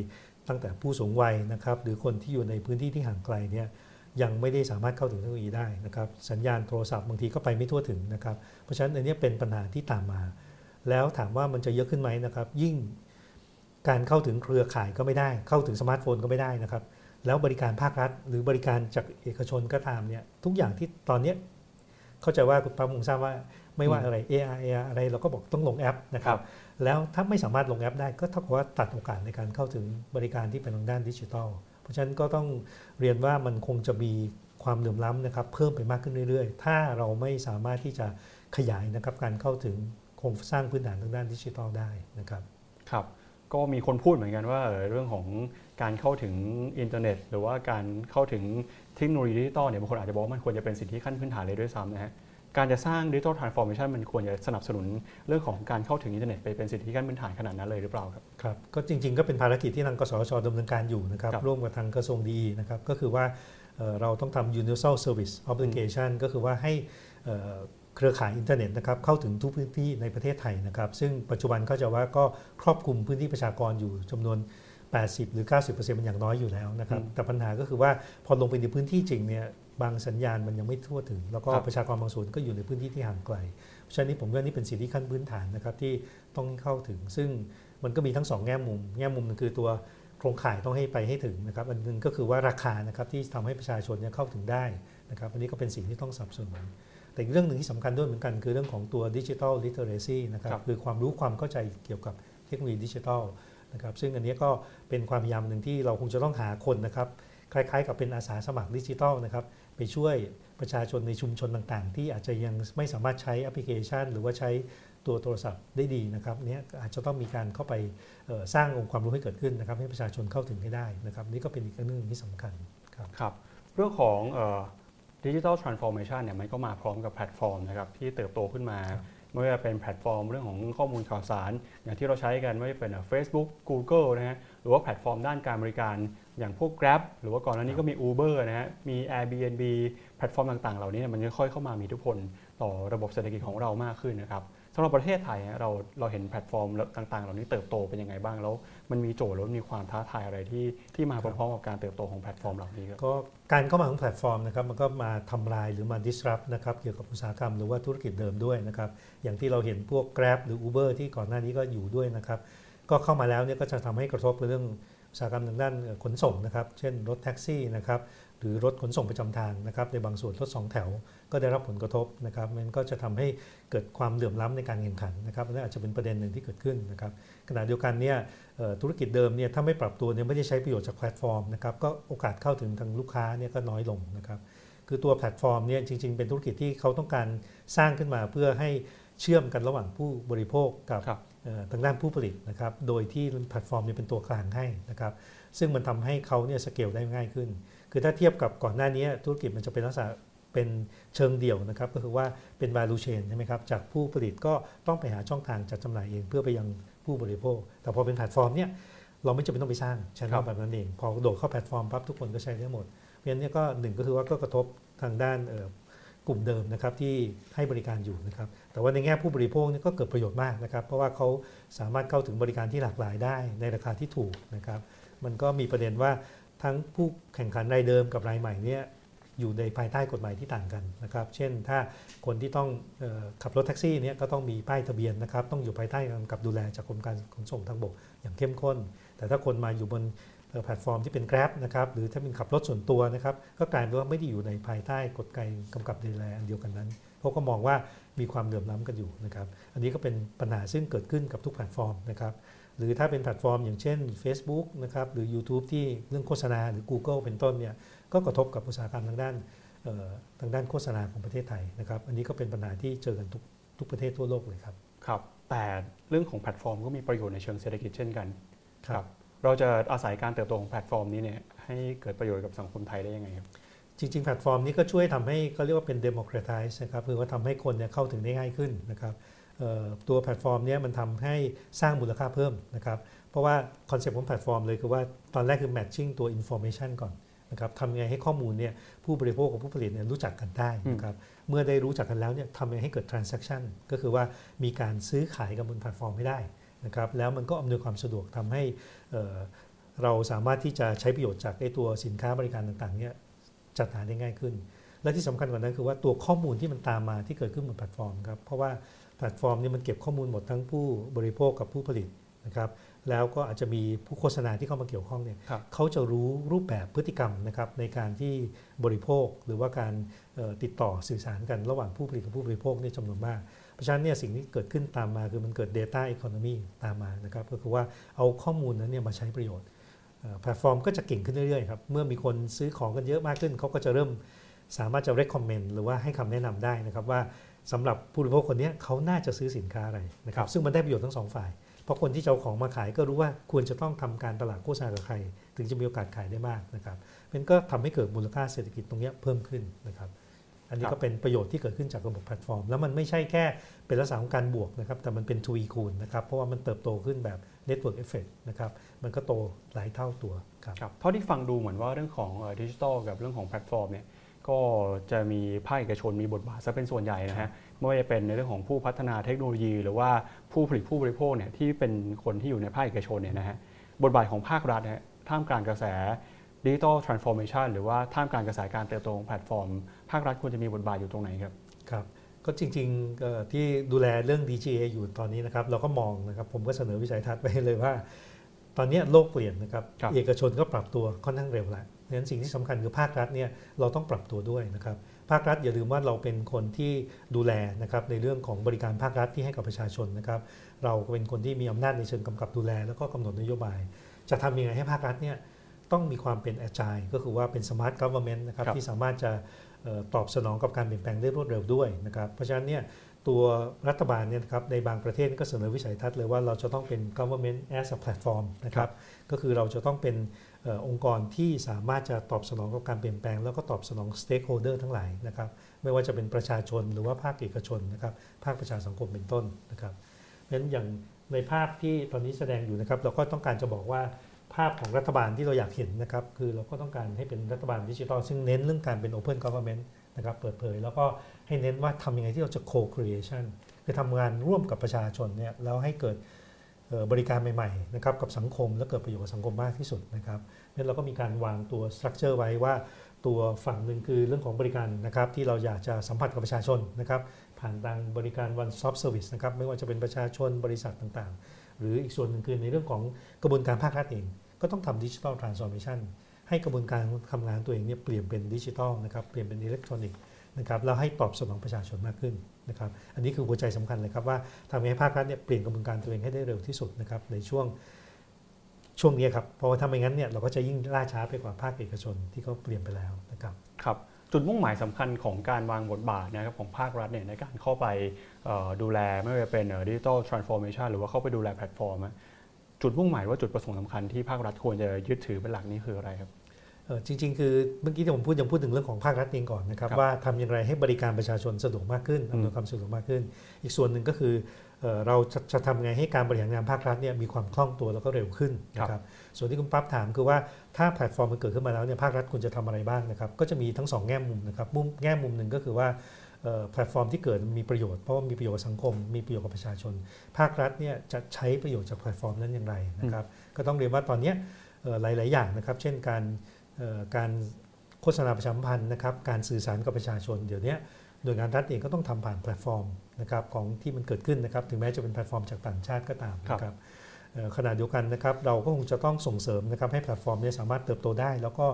ตั้งแต่ผู้สูงวัยนะครับ หรือคนที่อยู่ในพื้นที่ที่ห่างไกลเนี่ยยังไม่ได้สามารถเข้าถึงเทคโนโลยีได้นะครับ สัญญาณโทรศัพท์บางทีก็ไปไม่ทั่วถึงนะครับ เพราะฉะนั้นอันนี้เป็นปัญหาที่ตามมา แล้วถามว่ามันจะเยอะขึ้นไหมนะครับ ยิ่งการเข้าถึงเครือข่ายก็ไม่ได้ เข้าถึงสมาร์ทโฟนก็ไม่ได้นะครับ แล้วบริการภาครัฐ หรือบริการจากเอกชนก็ตามเนี่ยทุกอย่างที่ตอนเนี้ยเข้าใจว่าคุณปั๊มคงทราบว่าไม่ว่าอะไร AR AR อะไรเราก็บอกต้องลงแอปนะครับแล้วถ้าไม่สามารถลงแอปได้ก็เท่ากับว่าตัดโอกาสในการเข้าถึงบริการที่เป็นทางด้านดิจิทัล เพราะฉะนั้นก็ต้องเรียนว่ามันคงจะมีความเหลื่อมล้ำนะครับเพิ่มไปมากขึ้นเรื่อยๆ ถ้าเราไม่สามารถที่จะขยายนะครับการเข้าถึงโครงสร้างพื้นฐานทางด้านดิจิทัลได้นะครับครับ ก็มีคนพูดเหมือนกันว่าเอ่อเรื่องของการเข้าถึงอินเทอร์เน็ต หรือว่าการเข้าถึงเทคโนโลยีดิจิตอลเนี่ยบางคนอาจจะบอกว่ามันควรจะเป็นสิทธิขั้นพื้นฐานเลยด้วยซ้ำนะฮะการจะสร้าง digital transformation มันควรจะสนับสนุนเรื่องของการเข้าถึงอินเทอร์เน็ตไปเป็นสิทธิขั้นพื้นฐานขนาดนั้นเลยหรือเปล่าครับครับก็จริง ๆ ก็เป็นภารกิจที่ทางกสทชดำเนินการอยู่นะครับครับร่วมกับทางกระทรวงดีนะครับก็คือว่าเอ่อเราต้องทำ universal service obligation ก็คือว่าให้ เอ่อเครือข่ายอินเทอร์เน็ตนะครับเข้าถึงทุกพื้นที่ในประเทศไทยนะครับ ซึ่งปัจจุบันก็จะว่าก็ครอบคลุมพื้นที่ประชากรอยู่จำนวน 80 หรือ 90%เป็นอย่างน้อยอยู่แล้วนะครับอืมแต่ปัญหาก็คือว่าพอลงไปในพื้นที่จริงเนี่ยบางสัญญาณมันยังไม่ทั่วถึง แล้วก็ครับประชากรบางส่วนก็อยู่ในพื้นที่ที่ห่างไกล เพราะฉะนั้นนี่ผมว่านี่เป็นสิ่งที่ขั้นพื้นฐานนะครับที่ต้องเข้าถึง ซึ่งมันก็มีทั้งสองแง่มุม แง่มุมหนึงคือตัวโครงข่ายต้องให้ไปให้ถึงนะครับอันหนึงก็คือว่าราคานะครับที่ทำให้ประชาชนเนี่ยเข้าถึงได้นะครับอันนี้ก็เป็นสิ่งที่ต้องสนับสนุน แต่อีกเรื่องหนึ่งที่สำคัญด้วยเหมือนกัน คือเรื่องของตัวดิจิทัลลิเทเรซีนะครับครับ คือความรู้ความเข้าใจเกี่ยวกับเทคโนโลยีดิจิทัลนะครับ ซึ่งอันนี้ก็เป็นความพยายามหนึ่งที่เราคงจะต้องหาคนนะครับ คล้ายๆ กับเป็นอาสาสมัครดิจิทัลนะครับ ไปช่วยประชาชนในชุมชนต่างๆ ที่อาจจะยังไม่สามารถใช้แอปพลิเคชัน หรือว่าใช้ตัวโทรศัพท์ได้ดีนะครับเนี้ยอาจจะต้องมีการเข้าไปเอ่อสร้างองค์ความรู้ให้เกิดขึ้นนะครับ ให้ประชาชนเข้าถึงให้ได้นะครับ นี่ก็เป็นอีกเรื่องหนึ่งที่สำคัญครับครับ เรื่องของ digital transformation เนี่ยมันก็มาพร้อมกับแพลตฟอร์มนะครับที่เติบโตขึ้นมาครับไม่ว่าจะเป็นแพลตฟอร์มเรื่องของข้อมูลข่าวสาร อย่างที่เราใช้กันไม่ว่าจะเป็น Facebook Google นะฮะหรือว่าแพลตฟอร์มด้านการบริการอย่างพวก Grab หรือว่าก่อนหน้านี้ก็มี Uber นะฮะมี Airbnb แพลตฟอร์มต่างๆ เหล่านี้เนี่ยมันค่อยๆเข้ามามีอิทธิพลต่อระบบเศรษฐกิจของเรามากขึ้นนะครับ สำหรับประเทศไทยเราเราเห็นแพลตฟอร์มต่าง ๆ เหล่านี้เติบโตเป็นยังไงบ้างแล้ว มันมีโจทย์แล้วมีความท้าทายอะไรที่ที่มาพร้อมๆกับการเติบโตของแพลตฟอร์มเหล่านี้ก็การเข้ามาของแพลตฟอร์มนะครับมันก็มาทำลายหรือมา disrupt นะครับเกี่ยวกับอุตสาหกรรมหรือว่าธุรกิจเดิมด้วยนะครับอย่างที่เราเห็นพวก Grab หรือ Uber ที่ก่อนหน้านี้ก็อยู่ด้วยนะครับก็เข้ามาแล้วเนี่ยก็จะทำให้กระทบเรื่องอุตสาหกรรมทางด้านขนส่งนะครับ เช่นรถแท็กซี่นะครับ หรือรถขนส่งประจำทางนะครับในบางส่วนรถสองแถวก็ได้รับผลกระทบนะครับมันก็จะทำให้เกิดความเหลื่อมล้ำในการแข่งขันนะครับอันนั่นอาจจะเป็นประเด็นหนึ่งที่เกิดขึ้นนะครับขณะเดียวกันเนี่ยเอ่อธุรกิจเดิมเนี่ยถ้าไม่ปรับตัวเนี่ยไม่ได้ใช้ประโยชน์จากแพลตฟอร์มนะครับก็โอกาสเข้าถึงทางลูกค้าเนี่ยก็น้อยลงนะครับคือตัวแพลตฟอร์มเนี่ยจริง ๆ เป็นธุรกิจที่เขาต้องการสร้างขึ้นมาเพื่อให้เชื่อมกันระหว่างผู้บริโภคกับครับเอ่อทางด้านผู้ผลิตนะครับ โดยที่แพลตฟอร์มเนี่ยเป็นตัวกลางให้นะครับ ซึ่งมันทำให้เขาเนี่ยสเกลได้ง่ายขึ้น คือถ้าเทียบกับก่อนหน้านี้ธุรกิจมันจะเป็นลักษณะเป็นเชิงเดี่ยวนะครับ ก็คือว่าเป็น value chain ใช่ไหมครับ จากผู้ผลิตก็ต้องไปหาช่องทางจัดจำหน่ายเองเพื่อไปยังผู้บริโภค แต่พอเป็นแพลตฟอร์มเนี่ยเราไม่จำเป็นต้องไปสร้าง channel ครับแบบนั้นเอง พอโดดเข้าแพลตฟอร์มปั๊บทุกคนก็ใช้ได้หมด เพราะฉะนั้นเนี่ยก็หนึ่งก็คือว่าก็กระทบทางด้านกลุ่มเดิมนะครับที่ให้บริการอยู่นะครับ แต่ว่าในแง่ผู้บริโภคเนี่ยก็เกิดประโยชน์มากนะครับ เพราะว่าเขาสามารถเข้าถึงบริการที่หลากหลายได้ในราคาที่ถูกนะครับ มันก็มีประเด็นว่า ทั้งผู้แข่งขันรายเดิมกับรายใหม่เนี่ยอยู่ในภายใต้กฎหมายที่ต่างกันนะครับ เช่นถ้าคนที่ต้องออขับรถแท็กซี่เนี่ยก็ต้องมีป้ายทะเบียนนะครับ ต้องอยู่ภายใต้กำกับดูแลจากกรมการขนส่งทางบกอย่างเข้มข้น แต่ถ้าคนมาอยู่บนแพลตฟอร์มที่เป็น Grab นะครับ หรือถ้าเป็นขับรถส่วนตัวนะครับ ก็กลายเป็นว่าไม่ได้อยู่ในภายใต้กฎเกณฑ์กำกับดูแลอันเดียวกันนั้นเพราะก็มองว่ามีความเหลื่อมล้ำกันอยู่นะครับ อันนี้ก็เป็นปัญหาซึ่งเกิดขึ้นกับทุกแพลตฟอร์มนะครับ หรือถ้าเป็นแพลตฟอร์มอย่างเช่น Facebook นะครับหรือ YouTube ที่เรื่องโฆษณาหรือ Google เป็นต้นเนี่ยก็กระทบกับอุตสาหกรรมทางด้านเอ่อทางด้านโฆษณาของประเทศไทยนะครับอันนี้ก็เป็นปัญหาที่เจอกันทุกทุกประเทศทั่วโลกเลยครับครับแต่เรื่องของแพลตฟอร์มก็มีประโยชน์ในเชิงเศรษฐกิจเช่นกันครับเราจะอาศัยการเติบโตของแพลตฟอร์มนี้เนี่ยให้เกิดประโยชน์กับสังคมไทยได้ยังไงครับจริงๆ แพลตฟอร์มนี้ก็ช่วยทำให้ก็เรียกว่าเป็น democratize นะครับคือว่าทำให้คนเนี่ยเข้าถึงได้ง่ายขึ้นนะครับเอ่อ ตัวแพลตฟอร์มเนี้มันทำให้สร้างมูลค่าเพิ่มนะครับ เพราะว่าคอนเซ็ปต์ของแพลตฟอร์มเลยคือว่าตอนแรกคือ matching ตัว information ก่อนนะครับทำยังไงให้ข้อมูลเนี่ยผู้บริโภคกับผู้ผลิตเนี่ยรู้จักกันได้นะครับเมื่อได้รู้จักกันแล้วเนี่ยทำยังไงให้เกิด transaction ก็คือว่ามีการซื้อขายกันบนแพลตฟอร์มให้ได้นะครับแล้วมันก็อำนวยความสะดวกทำให้เอ่อเราสามารถที่จะใช้ประโยชน์จากไอ้ตัวสินค้าบริการต่างๆเนี่ยจัดหาได้ง่ายขึ้น และที่สำคัญกว่านั้นคือว่าตัวข้อมูลที่มันตามมาที่เกิดขึ้นบนแพลตฟอร์มครับเพราะว่า แพลตฟอร์มนี้มันเก็บข้อมูลหมดทั้งผู้บริโภคกับผู้ผลิตนะครับแล้วก็อาจจะมีผู้โฆษณาที่เข้ามาเกี่ยวข้องเนี่ยครับเขาจะรู้รูปแบบพฤติกรรมนะครับในการที่บริโภคหรือว่าการเอ่อติดต่อสื่อสารกันระหว่างผู้ผลิตกับผู้บริโภคเนี่ยจำนวนมาก เพราะฉะนั้นเนี่ยสิ่งที่เกิดขึ้นตามมาคือมันเกิด Data Economy ตามมานะครับก็คือว่าเอาข้อมูลนั้นเนี่ยมาใช้ประโยชน์เอ่อแพลตฟอร์มก็จะเก่งขึ้นเรื่อยๆครับเมื่อมีคนซื้อของกันเยอะมากขึ้นเขาก็จะเริ่มสามารถจะ recommend หรือว่าให้คำแนะนำได้นะครับว่า สำหรับผู้บริโภคคนเนี้ยเขาน่าจะซื้อสินค้าอะไรนะครัครับซึ่งมันได้ประโยชน์ทั้งสองฝ่าย เพราะคนที่จะเอาของมาขายก็รู้ว่าควรจะต้องทำการตลาดโฆษณากับใคร ถึงจะมีโอกาสขายได้มากนะครับมันก็ทำให้เกิดมูลค่าเศรษฐกิจตรงเนี้ยเพิ่มขึ้นนะครับ อันนี้ก็เป็นประโยชน์ที่เกิดขึ้นจากระบบแพลตฟอร์ม แล้วมันไม่ใช่แค่เป็นลักษณะของการบวกนะครับ แต่มันเป็นทวีคูณนะครับ เพราะว่ามันเติบโตขึ้นแบบ network effect นะครับ มันก็โตหลายเท่าตัวครับครับเท่าที่ฟังดูเหมือนว่าเรื่องของดิจิทัลกับเรื่องของแพลตฟอร์มเนี่ย ก็จะมีภาคเอกชนมีบทบาทซะเป็นส่วนใหญ่นะฮะไม่ว่าจะเป็นในเรื่องของผู้พัฒนาเทคโนโลยี หรือว่าผู้ผลิตผู้บริโภคเนี่ยที่เป็นคนที่อยู่ในภาคเอกชนเนี่ยนะฮะบทบาทของภาครัฐนะฮะท่ามกลางกระแส digital transformation หรือว่าท่ามกลางกระแสการเติบโตของแพลตฟอร์ม ภาครัฐควรจะมีบทบาทอยู่ตรงไหนครับครับก็จริงๆเอ่อที่ดูแลเรื่อง DGA อยู่ตอนนี้นะครับเราก็มองนะครับผมก็เสนอวิสัยทัศน์ไปเลยว่า ตอนนี้โลกเปลี่ยนนะครับครับเอกชนก็ปรับตัวค่อนข้างเร็วแล้ว ดังนั้นสิ่งที่สำคัญคือภาครัฐเนี่ยเราต้องปรับตัวด้วยนะครับภาครัฐอย่าลืมว่าเราเป็นคนที่ดูแลนะครับในเรื่องของบริการภาครัฐที่ให้กับประชาชนนะครับ เราเป็นคนที่มีอำนาจในเชิงกำกับดูแล แล้วก็กำหนดนโยบาย จะทำยังไงให้ภาครัฐเนี่ยต้องมีความเป็น agile ก็คือว่าเป็น smart government นะครับครับที่สามารถจะเอ่อตอบสนองกับการเปลี่ยนแปลงได้รวดเร็วด้วยนะครับเพราะฉะนั้นเนี่ยตัวรัฐบาลเนี่ยนะครับในบางประเทศก็เสนอวิสัยทัศน์เลยว่าเราจะต้องเป็น government as a platform นะครับก็คือเราจะต้องเป็นเองค์กรที่สามารถจะตอบสนองกับการเปลี่ยนแปลง แล้วก็ตอบสนอง stakeholder ทั้งหลายนะครับไม่ว่าจะเป็นประชาชนหรือว่าภาคเอกชนนะครับภาคประชาสังคมเป็นต้นนะครับเพราะฉะนั้นอย่างในภาพที่ตอนนี้แสดงอยู่นะครับเราก็ต้องการจะบอกว่าภาพของรัฐบาลที่เราอยากเห็นนะครับคือเราก็ต้องการให้เป็นรัฐบาลดิจิทัลซึ่งเน้นเรื่องการเป็น open government นะครับเปิดเผย แล้วก็ให้เน้นว่าทำยังไงที่เราจะ co-creation คือทำงานร่วมกับประชาชนเนี่ยแล้วให้เกิด บริการใหม่ๆนะครับกับสังคมและเกิดประโยชน์กับสังคมมากที่สุดนะครับนั้นเราก็มีการวางตัว structure ไว้ว่าตัวฝั่งหนึ่งคือเรื่องของบริการนะครับที่เราอยากจะสัมผัสกับประชาชนนะครับผ่านทางบริการ one stop service นะครับไม่ว่าจะเป็นประชาชนบริษัทต่างๆ หรืออีกส่วนหนึ่งคือในเรื่องของกระบวนการภาครัฐเอง ก็ต้องทำ digital transformation ให้กระบวนการทำงานตัวเองเนี่ยเปลี่ยนเป็นดิจิทัลนะครับเปลี่ยนเป็นอิเล็กทรอนิกส์ นะครับแล้วให้ตอบสนองประชาชนมากขึ้นนะครับอันนี้คือหัวใจสำคัญเลยครับว่าทำให้ภาครัฐเนี่ยเปลี่ยนกระบวนการตัวเองให้ได้เร็วที่สุดนะครับในช่วงช่วงนี้ครับเพราะว่าถ้าไม่งั้นเนี่ยเราก็จะยิ่งล่าช้าไปกว่าภาคเอกชนที่เขาเปลี่ยนไปแล้วนะครับครับจุดมุ่งหมายสำคัญของการวางบทบาทนะครับของภาครัฐเนี่ยในการเข้าไปดูแลไม่ว่าจะเป็น digital transformation หรือว่าเข้าไปดูแลแพลตฟอร์มจุดมุ่งหมายว่าจุดประสงค์สำคัญที่ภาครัฐควรจะยึดถือเป็นหลักนี้คืออะไรครับ จริง ๆ คือเมื่อกี้ที่ผมพูดยังพูดถึงเรื่องของภาครัฐเองก่อนนะครับครับว่าทำอย่างไรให้บริการประชาชนสะดวกมากขึ้นอืมอำนวยความสะดวกมากขึ้น อีกส่วนหนึ่งก็คือเอ่อเราจะจะทำไงให้การบริหารงานภาครัฐเนี่ยมีความคล่องตัวแล้วก็เร็วขึ้นนะครับส่วนที่คุณปั๊บถามคือว่าถ้าแพลตฟอร์มมันเกิดขึ้นมาแล้วเนี่ยภาครัฐควรจะทำอะไรบ้างนะครับก็จะมีทั้งสองแง่มุมนะครับมุมแง่มุมหนึ่งก็คือว่าเอ่อแพลตฟอร์มที่เกิดมีประโยชน์เพราะว่ามีประโยชน์กับสังคม มีประโยชน์กับประชาชน ภาครัฐเนี่ยจะใช้ประโยชน์จากแพลตฟอร์มนั้นอย่างไรนะครับก็ต้องเรียนว่าตอนเนี้ยเอ่อหลาย ๆ อย่างนะครับ เช่นการเอ่อ การโฆษณาประชาสัมพันธ์นะครับการสื่อสารกับประชาชนเดี๋ยวนี้หน่วยงานรัฐเองก็ต้องทำผ่านแพลตฟอร์มนะครับของที่มันเกิดขึ้นนะครับถึงแม้จะเป็นแพลตฟอร์มจากต่างชาติก็ตามนะครับเอ่อขณะเดียวกันนะครับเราก็คงจะต้องส่งเสริมนะครับให้แพลตฟอร์มเนี้สามารถเติบโตได้ แล้วก็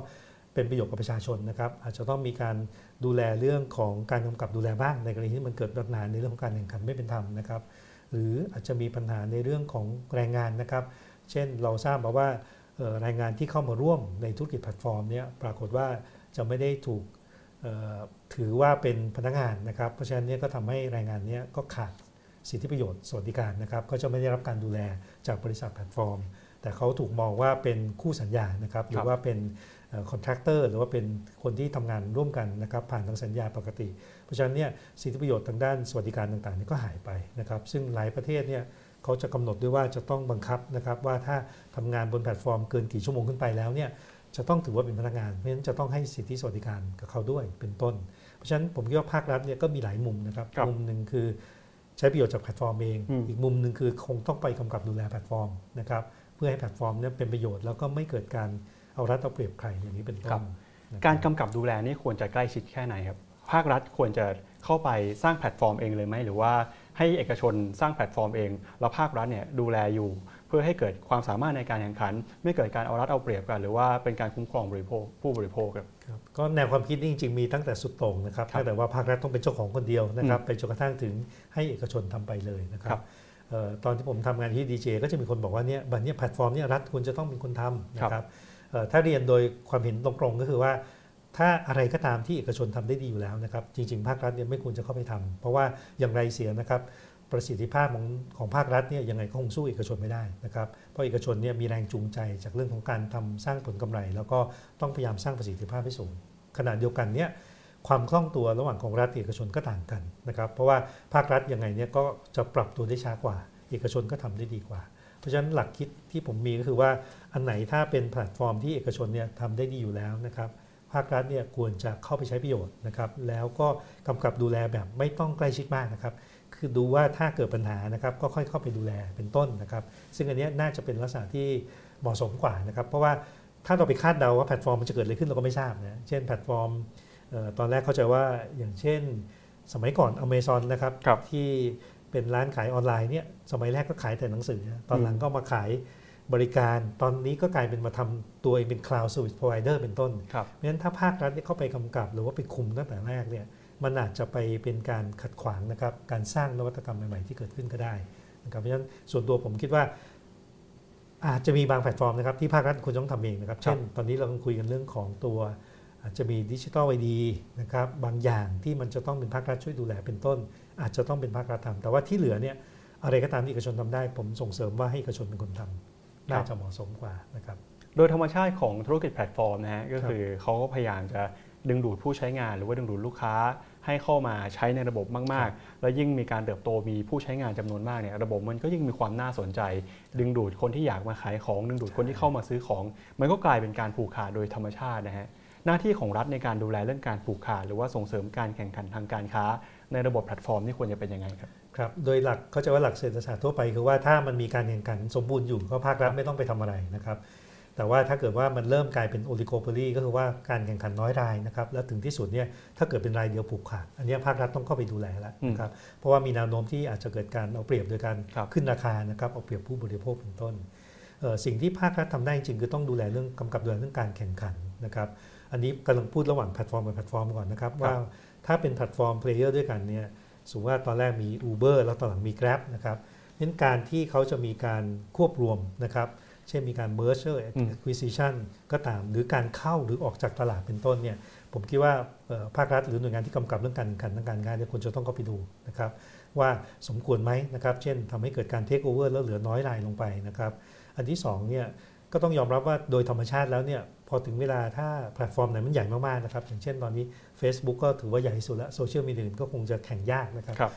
เป็นประโยชน์กับประชาชนนะครับอาจจะต้องมีการดูแลเรื่องของการกำกับดูแลบ้างในกรณีที่มันเกิดปัญหาในเรื่องของการแข่งขันไม่เป็นธรรมนะครับหรืออาจจะมีปัญหาในเรื่องของแรงงานนะครับ เช่นเราทราบมาว่าเอ่อ แรงงานที่เข้ามาร่วมในธุรกิจแพลตฟอร์มเนี้ปรากฏว่าจะไม่ได้ถูกเอ่อถือว่าเป็นพนักงานนะครับ เพราะฉะนั้นเนี่ยก็ทำให้แรงงานเนี้ก็ขาดสิทธิประโยชน์สวัสดิการนะครับก็จะไม่ได้รับการดูแลจากบริษัทแพลตฟอร์ม แต่เขาถูกมองว่าเป็นคู่สัญญานะครับหรือว่าเป็น contractor หรือว่าเป็นคนที่ทำงานร่วมกันนะครับผ่านทางสัญญาปกติ เพราะฉะนั้นเนี่ยสิทธิประโยชน์ทางด้านสวัสดิการต่างๆนี่ก็หายไปนะครับซึ่งหลายประเทศเนี่ย เขาจะกำหนดด้วยว่าจะต้องบังคับนะครับว่าถ้าทำงานบนแพลตฟอร์มเกินกี่ชั่วโมงขึ้นไปแล้วเนี่ยจะต้องถือว่าเป็นพนักงานเพราะฉะนั้นจะต้องให้สิทธิสวัสดิการกับเขาด้วยเป็นต้น เพราะฉะนั้นผมคิดว่าภาครัฐเนี่ยก็มีหลายมุมนะครับครับมุมหนึ่งคือใช้ประโยชน์จากแพลตฟอร์มเองอืมอีกมุมหนึ่งคือคงต้องไปกำกับดูแลแพลตฟอร์มนะครับเพื่อให้แพลตฟอร์มเนี่ยเป็นประโยชน์แล้วก็ไม่เกิดการเอารัดเอาเปรียบใครอย่างนี้เป็นต้นนะครับการกำกับดูแลนี่ควรจะใกล้ชิดแค่ไหนครับภาครัฐควรจะเข้าไปสร้างแพลตฟอร์มเองเลยไหมหรือว่า ให้เอกชนสร้างแพลตฟอร์มเอง แล้วภาครัฐเนี่ยดูแลอยู่ เพื่อให้เกิดความสามารถในการแข่งขัน ไม่เกิดการเอารัดเอาเปรียบกัน หรือว่าเป็นการคุ้มครองบริโภคผู้บริโภคครับครับก็แนวความคิดนี่จริงๆมีตั้งแต่สุดโต่งนะครับครับแต่ว่าภาครัฐต้องเป็นเจ้าของคนเดียวนะครับไปจนกระทั่งถึงให้เอกชนทำไปเลยนะคครัรับบเอ่อตอนที่ผมทำงานที่ดีเจก็จะมีคนบอกว่าเนี่ยบัดเนี้ยแพลตฟอร์มเนี่ยรัฐควรจะต้องเป็นคนทำนะครับเอ่อถ้าเรียนโดยความเห็นตรงๆก็คือว่า ถ้าอะไรก็ตามที่เอกชนทำได้ดีอยู่แล้วนะครับ จริง ๆ ภาครัฐเนี่ยไม่ควรจะเข้าไปทำเพราะว่าอย่างไรเสียนะครับประสิทธิภาพของของภาครัฐเนี่ยยังไงก็คงสู้เอกชนไม่ได้นะครับ เพราะเอกชนเนี่ยมีแรงจูงใจจากเรื่องของการทำสร้างผลกำไร แล้วก็ต้องพยายามสร้างประสิทธิภาพให้สูงขณะเดียวกันเนี่ยความคล่องตัวระหว่างของรัฐเอกชนก็ต่างกันนะครับ เพราะว่าภาครัฐยังไงเนี่ยก็จะปรับตัวได้ช้ากว่า เอกชนก็ทำได้ดีกว่า เพราะฉะนั้นหลักคิดที่ผมมีก็คือว่าอันไหนถ้าเป็นแพลตฟอร์มที่เอกชนเนี่ยทำได้ดีอยู่แล้วนะครับ ภาครัฐเนี่ยควรจะเข้าไปใช้ประโยชน์นะครับแล้วก็กำกับดูแลแบบไม่ต้องใกล้ชิดมากนะครับคือดูว่าถ้าเกิดปัญหานะครับก็ค่อยเข้าไปดูแลเป็นต้นนะครับ ซึ่งอันเนี้ยน่าจะเป็นลักษณะที่เหมาะสมกว่านะครับ เพราะว่าถ้าเราไปคาดเดาว่าแพลตฟอร์มมันจะเกิดอะไรขึ้นเราก็ไม่ทราบนะเช่นแพลตฟอร์มเอ่อตอนแรกเข้าใจว่าอย่างเช่น สมัยก่อน Amazon นะครับครับที่เป็นร้านขายออนไลน์เนี่ยสมัยแรกก็ขายแต่หนังสือ ตอนหลังก็มาขาย บริการตอนนี้ก็กลายเป็นมาทำตัวเองเป็น Cloud Service Provider เป็นต้นครับเพราะฉะนั้นถ้าภาครัฐเนี่ยเข้าไปกำกับ หรือว่าไปคุมตั้งแต่แรกเนี่ยมันอาจจะไปเป็นการขัดขวางนะครับการสร้างนวัตกรรมใหม่ ๆ ที่เกิดขึ้นก็ได้นะครับเพราะฉะนั้นส่วนตัวผมคิดว่า อาจจะมีบางแพลตฟอร์มนะครับที่ภาครัฐควรต้องทำเองนะครับ เช่น ตอนนี้เรากำลังคุยกันเรื่องของตัว อาจจะมี digital ID นะครับบางอย่างที่มันจะต้องเป็นภาครัฐช่วยดูแลเป็นต้น อาจจะต้องเป็นภาครัฐทำแต่ว่าที่เหลือเนี่ยอะไรก็ตามที่เอกชนทำได้ ผมส่งเสริมว่าให้เอกชนเป็นคนทำ น่าจะเหมาะสมกว่านะครับโดยธรรมชาติของธุรกิจแพลตฟอร์มนะฮะก็คือเขาก็พยายามจะดึงดูดผู้ใช้งาน หรือว่าดึงดูดลูกค้าให้เข้ามาใช้ในระบบมาก ๆ แล้วยิ่งมีการเติบโตมีผู้ใช้งานจำนวนมากเนี่ยระบบมันก็ยิ่งมีความน่าสนใจ ดึงดูดคนที่อยากมาขายของ ดึงดูดคนที่เข้ามาซื้อของ มันก็กลายเป็นการผูกขาดโดยธรรมชาตินะฮะหน้าที่ของรัฐในการดูแลเรื่องการผูกขาดหรือว่าส่งเสริมการแข่งขันทางการค้า ในระบบแพลตฟอร์มนี่ควรจะเป็นยังไงครับ ครับโดยหลักเข้าใจว่าหลักเศรษฐศาสตร์ทั่วไปคือว่าถ้ามันมีการแข่งขันสมบูรณ์อยู่ก็ภาครัฐไม่ต้องไปทำอะไรนะครับ แต่ว่าถ้าเกิดว่ามันเริ่มกลายเป็น oligopoly ก็คือว่าการแข่งขันน้อยรายนะครับแล้วถึงที่สุดเนี่ยถ้าเกิดเป็นรายเดียวผูกขาดอันเนี้ยภาครัฐต้องเข้าไปดูแลแล้วนะครับเพราะว่ามีแนวโน้มที่อาจจะเกิดการเอาเปรียบโดยการครับขึ้นราคานะครับเอาเปรียบผู้บริโภคเป็นต้นเอ่อสิ่งที่ภาครัฐทำได้จริงๆคือต้องดูแลเรื่องกำกับดูแลเรื่องการแข่งขันนะครับอันนี้กำลังพูดระหว่างแพลตฟอร์มกับแพลตฟอร์มก่อนนะครับว่าถ้าเป็นแพลตฟอร์ม player ด้วยกันเนี่ย สมมติว่าตอนแรกมี Uber แล้วตอนหลังมี Grab นะครับเน้นการที่เขาจะมีการควบรวมนะครับ เช่นมีการ merger อืม acquisition ก็ตามหรือการเข้าหรือออกจากตลาดเป็นต้นเนี่ยผมคิดว่าเอ่อภาครัฐหรือหน่วยงานที่กำกับเรื่องการแข่งขันทางการค้าเนี่ยควรจะต้องเข้าไปดูนะครับว่าสมควรไหมนะครับ เช่นทำให้เกิดการ take over แล้วเหลือน้อยรายลงไปนะครับ อันที่สองเนี่ย ก็ต้องยอมรับว่าโดยธรรมชาติแล้วเนี่ยพอถึงเวลาถ้าแพลตฟอร์มไหนมันใหญ่มากๆนะครับ อย่างเช่นตอนนี้ Facebook ก็ถือว่าใหญ่ที่สุดแล้วโซเชียลมีเดียก็คงจะแข่งยากนะครับครับ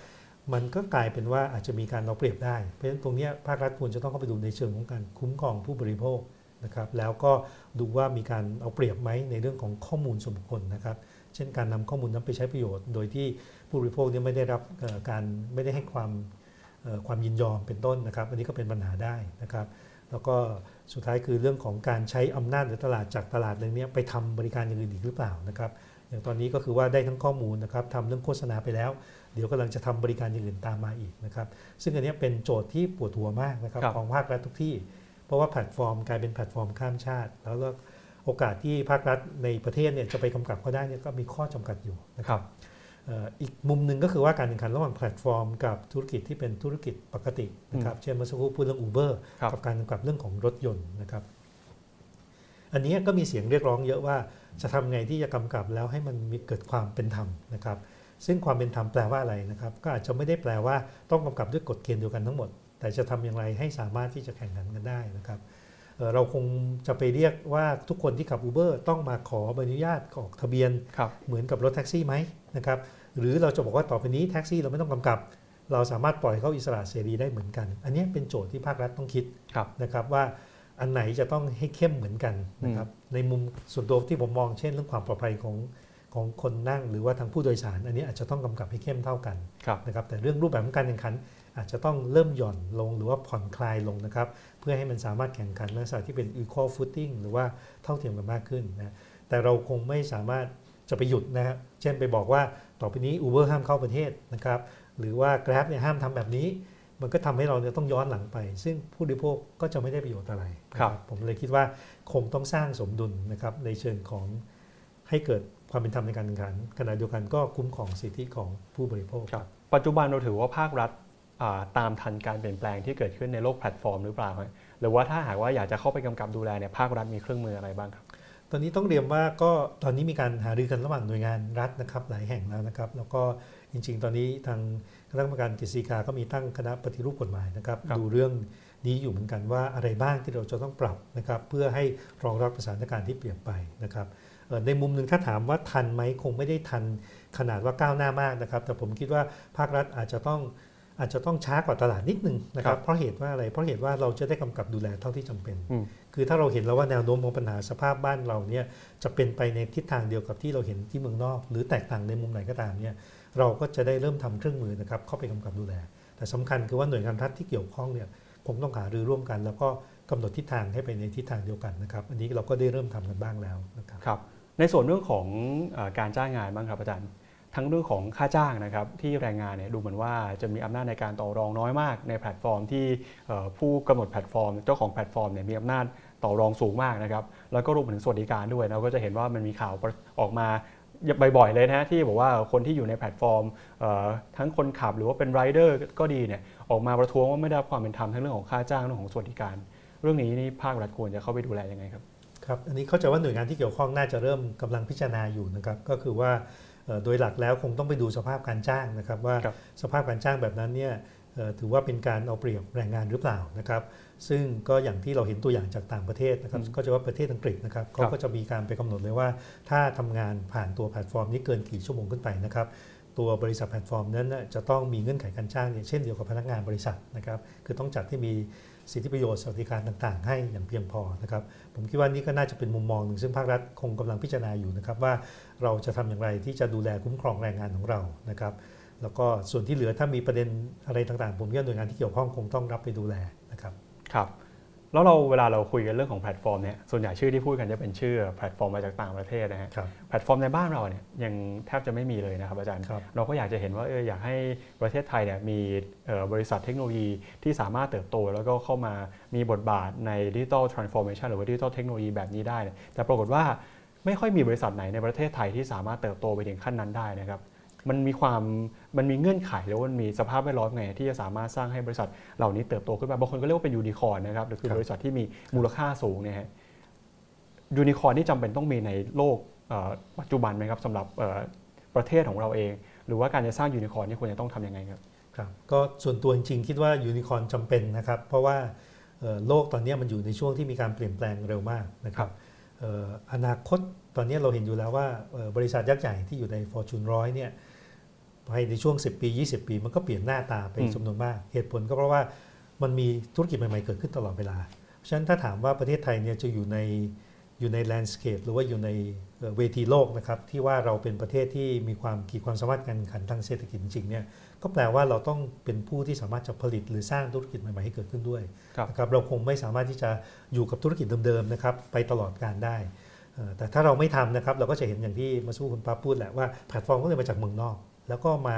มันก็กลายเป็นว่าอาจจะมีการเอาเปรียบได้ เพราะฉะนั้นตรงเนี้ยภาครัฐควรจะต้องเข้าไปดูในเชิงของการคุ้มครองผู้บริโภคนะครับแล้วก็ดูว่ามีการเอาเปรียบไหมในเรื่องของข้อมูลส่วนบุคคลนะครับ เช่นการนำข้อมูลนั้นไปใช้ประโยชน์ โดยที่ผู้บริโภคเนี่ยไม่ได้รับเอ่อการไม่ได้ให้ความเอ่อความยินยอมเป็นต้นนะครับ อันนี้ก็เป็นปัญหาได้นะครับ แล้วก็สุดท้ายคือเรื่องของการใช้อำนาจหรือตลาดจากตลาดอะไรเนี้ยไปทำบริการอย่างอื่นอีกหรือเปล่านะครับอย่างตอนนี้ก็คือว่าได้ทั้งข้อมูลนะครับทำเรื่องโฆษณาไปแล้ว เดี๋ยวกำลังจะทำบริการอย่างอื่นตามมาอีกนะครับซึ่งอันเนี้ยเป็นโจทย์ที่ปวดหัวมากนะครับครับของภาครัฐทุกที่ เพราะว่าแพลตฟอร์มกลายเป็นแพลตฟอร์มข้ามชาติ แล้วก็โอกาสที่ภาครัฐในประเทศเนี่ยจะไปกำกับเขาได้เนี่ยก็มีข้อจำกัดอยู่นะครับรับเอ่ออีกมุมหนึ่งก็คือว่าการแข่งขันระหว่างแพลตฟอร์ม กับธุรกิจที่เป็นธุรกิจปกตินะครับเช่นเมื่อสักครู่พูดเรื่อง Uber ครับกับการกำกับเรื่องของรถยนต์นะครับอันนี้ก็มีเสียงเรียกร้องเยอะว่าจะทำไงที่จะกำกับแล้วให้มันมีเกิดความเป็นธรรมนะครับ ซึ่งความเป็นธรรมแปลว่าอะไรนะครับ ก็อาจจะไม่ได้แปลว่าต้องกำกับด้วยกฎเกณฑ์เดียวกันทั้งหมด แต่จะทำอย่างไรให้สามารถที่จะแข่งขันกันได้นะครับเอ่อเราคงจะไปเรียกว่าทุกคนที่ขับ Uber ต้องมาขอใบอนุญาตออกทะเบียนครับเหมือนกับรถแท็กซี่ไหม นะครับหรือเราจะบอกว่าต่อไปนี้แท็กซี่เราไม่ต้องกำกับ เราสามารถปล่อยเขาอิสระเสรีได้เหมือนกัน อันนี้เป็นโจทย์ที่ภาครัฐต้องคิดครับนะครับว่าอันไหนจะต้องให้เข้มเหมือนกันนะครับในมุมส่วนตัวที่ผมมองเช่น เรื่องความปลอดภัยของของคนนั่งหรือว่าทางผู้โดยสาร อันนี้อาจจะต้องกำกับให้เข้มเท่ากันครับนะครับแต่เรื่องรูปแบบของการแข่งขัน อาจจะต้องเริ่มหย่อนลงหรือว่าผ่อนคลายลงนะครับเพื่อให้มันสามารถแข่งขันในลักษณะที่เป็น equal footing หรือว่าเท่าเทียมกันมากขึ้นนะแต่เราคงไม่สามารถ จะไปหยุดนะครับเช่นไปบอกว่าต่อไปนี้ Uber ห้ามเข้าประเทศนะครับหรือว่า Grab เนี่ยห้ามทำแบบนี้ มันก็ทำให้เราเนี่ยต้องย้อนหลังไป ซึ่งผู้บริโภคก็จะไม่ได้ประโยชน์อะไรนะครับผมเลยคิดว่าคงต้องสร้างสมดุลนะครับในเชิงของให้เกิดความเป็นธรรมในการแข่งขันขณะเดียวกันก็คุ้มครองสิทธิของผู้บริโภคครับปัจจุบันเราถือว่าภาครัฐอ่าตามทันการเปลี่ยนแปลงที่เกิดขึ้นในโลกแพลตฟอร์มหรือเปล่าฮะหรือว่าถ้าหากว่าอยากจะเข้าไปกำกับดูแลเนี่ยภาครัฐมีเครื่องมืออะไรบ้างครับ ตอนนี้ต้องเรียนว่าก็ตอนนี้มีการหารือกันระหว่างหน่วยงานรัฐนะครับ หลายแห่งแล้วนะครับ แล้วก็จริง ๆ ตอนนี้ทางคณะกรรมการกฤษฎีกาก็มีตั้งคณะปฏิรูปกฎหมายนะครับครับดูเรื่องนี้อยู่เหมือนกันว่าอะไรบ้างที่เราจะต้องปรับนะครับ เพื่อให้รองรับสถานการณ์ที่เปลี่ยนไปนะครับเอ่อในมุมหนึ่งถ้าถามว่าทันไหมคงไม่ได้ทันขนาดว่าก้าวหน้ามากนะครับ แต่ผมคิดว่าภาครัฐอาจจะต้องอาจจะต้องช้ากว่าตลาดนิดนึงนะคครัรับบเพราะเหตุว่าอะไรเพราะเหตุว่าเราจะได้กำกับดูแลเท่าที่จำเป็นอืม คือถ้าเราเห็นแล้วว่าแนวโน้มของปัญหาสภาพบ้านเราเนี่ยจะเป็นไปในทิศทางเดียวกับที่เราเห็นที่เมืองนอก หรือแตกต่างในมุมไหนก็ตามเนี่ยเราก็จะได้เริ่มทำเครื่องมือนะครับเข้าไปกำกับดูแล แต่สำคัญคือว่าหน่วยงานรัฐที่เกี่ยวข้องเนี่ยคงต้องหารือร่วมกัน แล้วก็กำหนดทิศทางให้ไปในทิศทางเดียวกันนะครับอันนี้เราก็ได้เริ่มทำกันบ้างแล้วนะครับครับในส่วนเรื่องของการจ้างงานบ้างครับอาจารย์ทั้งเรื่องของค่าจ้างนะครับที่แรงงานเนี่ยดูเหมือนว่าจะมีอำนาจในการต่อรองน้อยมาก ในแพลตฟอร์มที่ผู้กำหนดแพลตฟอร์ม เจ้าของแพลตฟอร์มเนี่ยมีอำนาจ ต่อรองสูงมากนะครับ แล้วก็รวมถึงสวัสดิการด้วยเราก็จะเห็นว่ามันมีข่าวออกมาบ่อยๆเลยนะฮะที่บอกว่าคนที่อยู่ในแพลตฟอร์มเอ่อทั้งคนขับหรือว่าเป็นไรเดอร์ก็ดีเนี่ยออกมาประท้วงว่าไม่ได้รับความเป็นธรรมทั้งเรื่องของค่าจ้างเรื่องของสวัสดิการ เรื่องนี้นี่ภาครัฐควรจะเข้าไปดูแลยังไงครับครับอันนี้เข้าใจว่าหน่วยงานที่เกี่ยวข้องน่าจะเริ่มกำลังพิจารณาอยู่นะครับก็คือว่าเอ่อโดยหลักแล้วคงต้องไปดูสภาพการจ้างนะครับ ว่าครับสภาพการจ้างแบบนั้นเนี่ยเอ่อถือว่าเป็นการเอาเปรียบแรงงานหรือเปล่านะครับ ซึ่งก็อย่างที่เราเห็นตัวอย่างจากต่างประเทศนะครับอืมก็จะว่าประเทศอังกฤษนะครับเขาก็จะมีการไปกำหนดเลยว่า ถ้าทำงานผ่านตัวแพลตฟอร์มนี้เกินกี่ชั่วโมงขึ้นไปนะครับตัวบริษัทแพลตฟอร์มนั้นน่ะจะต้องมีเงื่อนไขการจ้างเนี่ยเช่นเดียวกับพนักงานบริษัทนะครับคือต้องจัดให้มีสิทธิประโยชน์สวัสดิการต่าง ๆ ให้อย่างเพียงพอนะครับผมคิดว่านี่ก็น่าจะเป็นมุมมองหนึ่งซึ่งภาครัฐคงกำลังพิจารณาอยู่นะครับว่าเราจะทำอย่างไรที่จะดูแลคุ้มครองแรงงานของเรานะครับแล้วก็ส่วนที่เหลือถ้ามีประเด็นอะไรต่างๆ ผมคิดว่าหน่วยงานที่เกี่ยวข้องคงต้องรับไปดูแลนะ ครับครับแล้วเราเวลาเราคุยกันเรื่องของแพลตฟอร์มเนี่ยส่วนใหญ่ชื่อที่พูดกันจะเป็นชื่อแพลตฟอร์มมาจากต่างประเทศนะฮะครับแพลตฟอร์มในบ้านเราเนี่ยยังแทบจะไม่มีเลยนะครับอาจารย์ครับเราก็อยากจะเห็นว่าเอออยากให้ประเทศไทยเนี่ยมีเอ่อบริษัทเทคโนโลยีที่สามารถเติบโต แล้วก็เข้ามามีบทบาทในดิจิ t a ลทรานส์ฟอร์เมชันหรือว่าดิจิ t a ลเทคโนโลยีแบบนี้ได้เนี่ยแต่ปรากฏว่าไม่ค่อยมีบริษัทไหนในประเทศไทยที่สามารถเติบโตไปถึงขั้นนั้นได้นะครับ มันมีความมันมีเงื่อนไขหรือว่ามันมีสภาพแวดล้อมยังไง ที่จะสามารถสร้างให้บริษัทเหล่านี้เติบโตขึ้นมาบางคนก็เรียกว่าเป็นยูนิคอร์นนะครับหรือคือครับบริษัทที่มีมูลค่าสูงเนี่ยฮะยูนิคอร์นนี่จำเป็นต้องมีในโลกเอ่อปัจจุบันไหมครับสำหรับเอ่อประเทศของเราเอง หรือว่าการจะสร้างยูนิคอร์นนี่ควรจะต้องทำยังไงครับครับก็ส่วนตัวจริงๆคิดว่ายูนิคอร์นจำเป็นนะครับ เพราะว่าเอ่อโลกตอนนี้มันอยู่ในช่วงที่มีการเปลี่ยนแปลงเร็วมากนะครับเอ่ออนาคตตอนนี้เราเห็นอยู่แล้วว่าเอ่อบริษัทยักษ์ใหญ่ที่อยู่ใน Fortune ร้อยเนี่ย ภายในช่วง 10 ปี 20 ปี มันก็เปลี่ยนหน้าตาไปอืมจำนวนมาก เหตุผลก็เพราะว่ามันมีธุรกิจใหม่ๆเกิดขึ้นตลอดเวลา เพราะฉะนั้นถ้าถามว่าประเทศไทยเนี่ยจะอยู่ในอยู่ในแลนด์สเคปหรือว่าอยู่ในเอ่อเวทีโลกนะครับที่ว่าเราเป็นประเทศที่มีความขีดความสามารถการแข่งขันทางเศรษฐกิจจริงๆเนี่ยก็แปลว่าเราต้องเป็นผู้ที่สามารถจะผลิตหรือสร้างธุรกิจใหม่ ๆ ให้เกิดขึ้นด้วยครับนะครับเราคงไม่สามารถที่จะอยู่กับธุรกิจเดิมๆนะครับไปตลอดการได้เอ่อแต่ถ้าเราไม่ทำนะครับเราก็จะเห็นอย่างที่เมื่อสักครู่คุณป้าพูดแหละว่าแพลตฟอร์มก็เลยมาจากเมืองนอก แล้วก็มา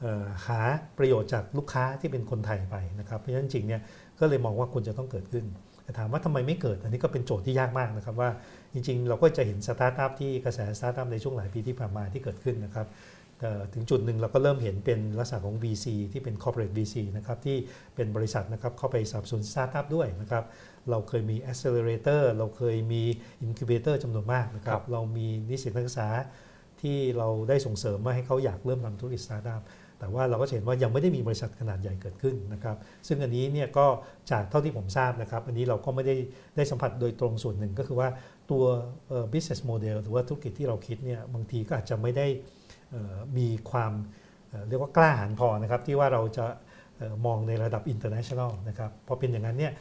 เอ่อหาประโยชน์จากลูกค้าที่เป็นคนไทยไปนะครับเพราะฉะนั้นจริงๆเนี่ยก็เลยมองว่าควรจะต้องเกิดขึ้นแต่ถามว่าทำไมไม่เกิด อันนี้ก็เป็นโจทย์ที่ยากมากนะครับว่าจริงๆ เราก็จะเห็นสตาร์ทอัพที่กระแสสตาร์ทอัพในช่วงหลายปีที่ผ่านมาที่เกิดขึ้นนะครับเอ่อถึงจุดหนึ่งเราก็เริ่มเห็นเป็นลักษณะของ VC ที่เป็น corporate VC นะครับที่เป็นบริษัทนะครับเข้าไปสนับสนุนสตาร์ทอัพด้วยนะครับเราเคยมี accelerator เราเคยมี incubator จำนวนมากนะคครับเรามีนิสิตนักศึกษา ที่เราได้ส่งเสริมมาให้เขาอยากเริ่มทำธุรกิจสตาร์ทอัพแต่ว่าเราก็เห็นว่ายังไม่ได้มีบริษัทขนาดใหญ่เกิดขึ้นนะครับ ซึ่งอันนี้เนี่ยก็จากเท่าที่ผมทราบนะครับ อันนี้เราก็ไม่ได้ได้สัมผัสโดยตรงส่วนหนึ่งก็คือว่าตัว business model หรือว่าธุรกิจที่เราคิดเนี่ยบางทีก็อาจจะไม่ได้มีความเรียกว่ากล้าหาญพอนะครับที่ว่าเราจะมองในระดับ international นะครับพอเป็นอย่างนั้นเนี่ย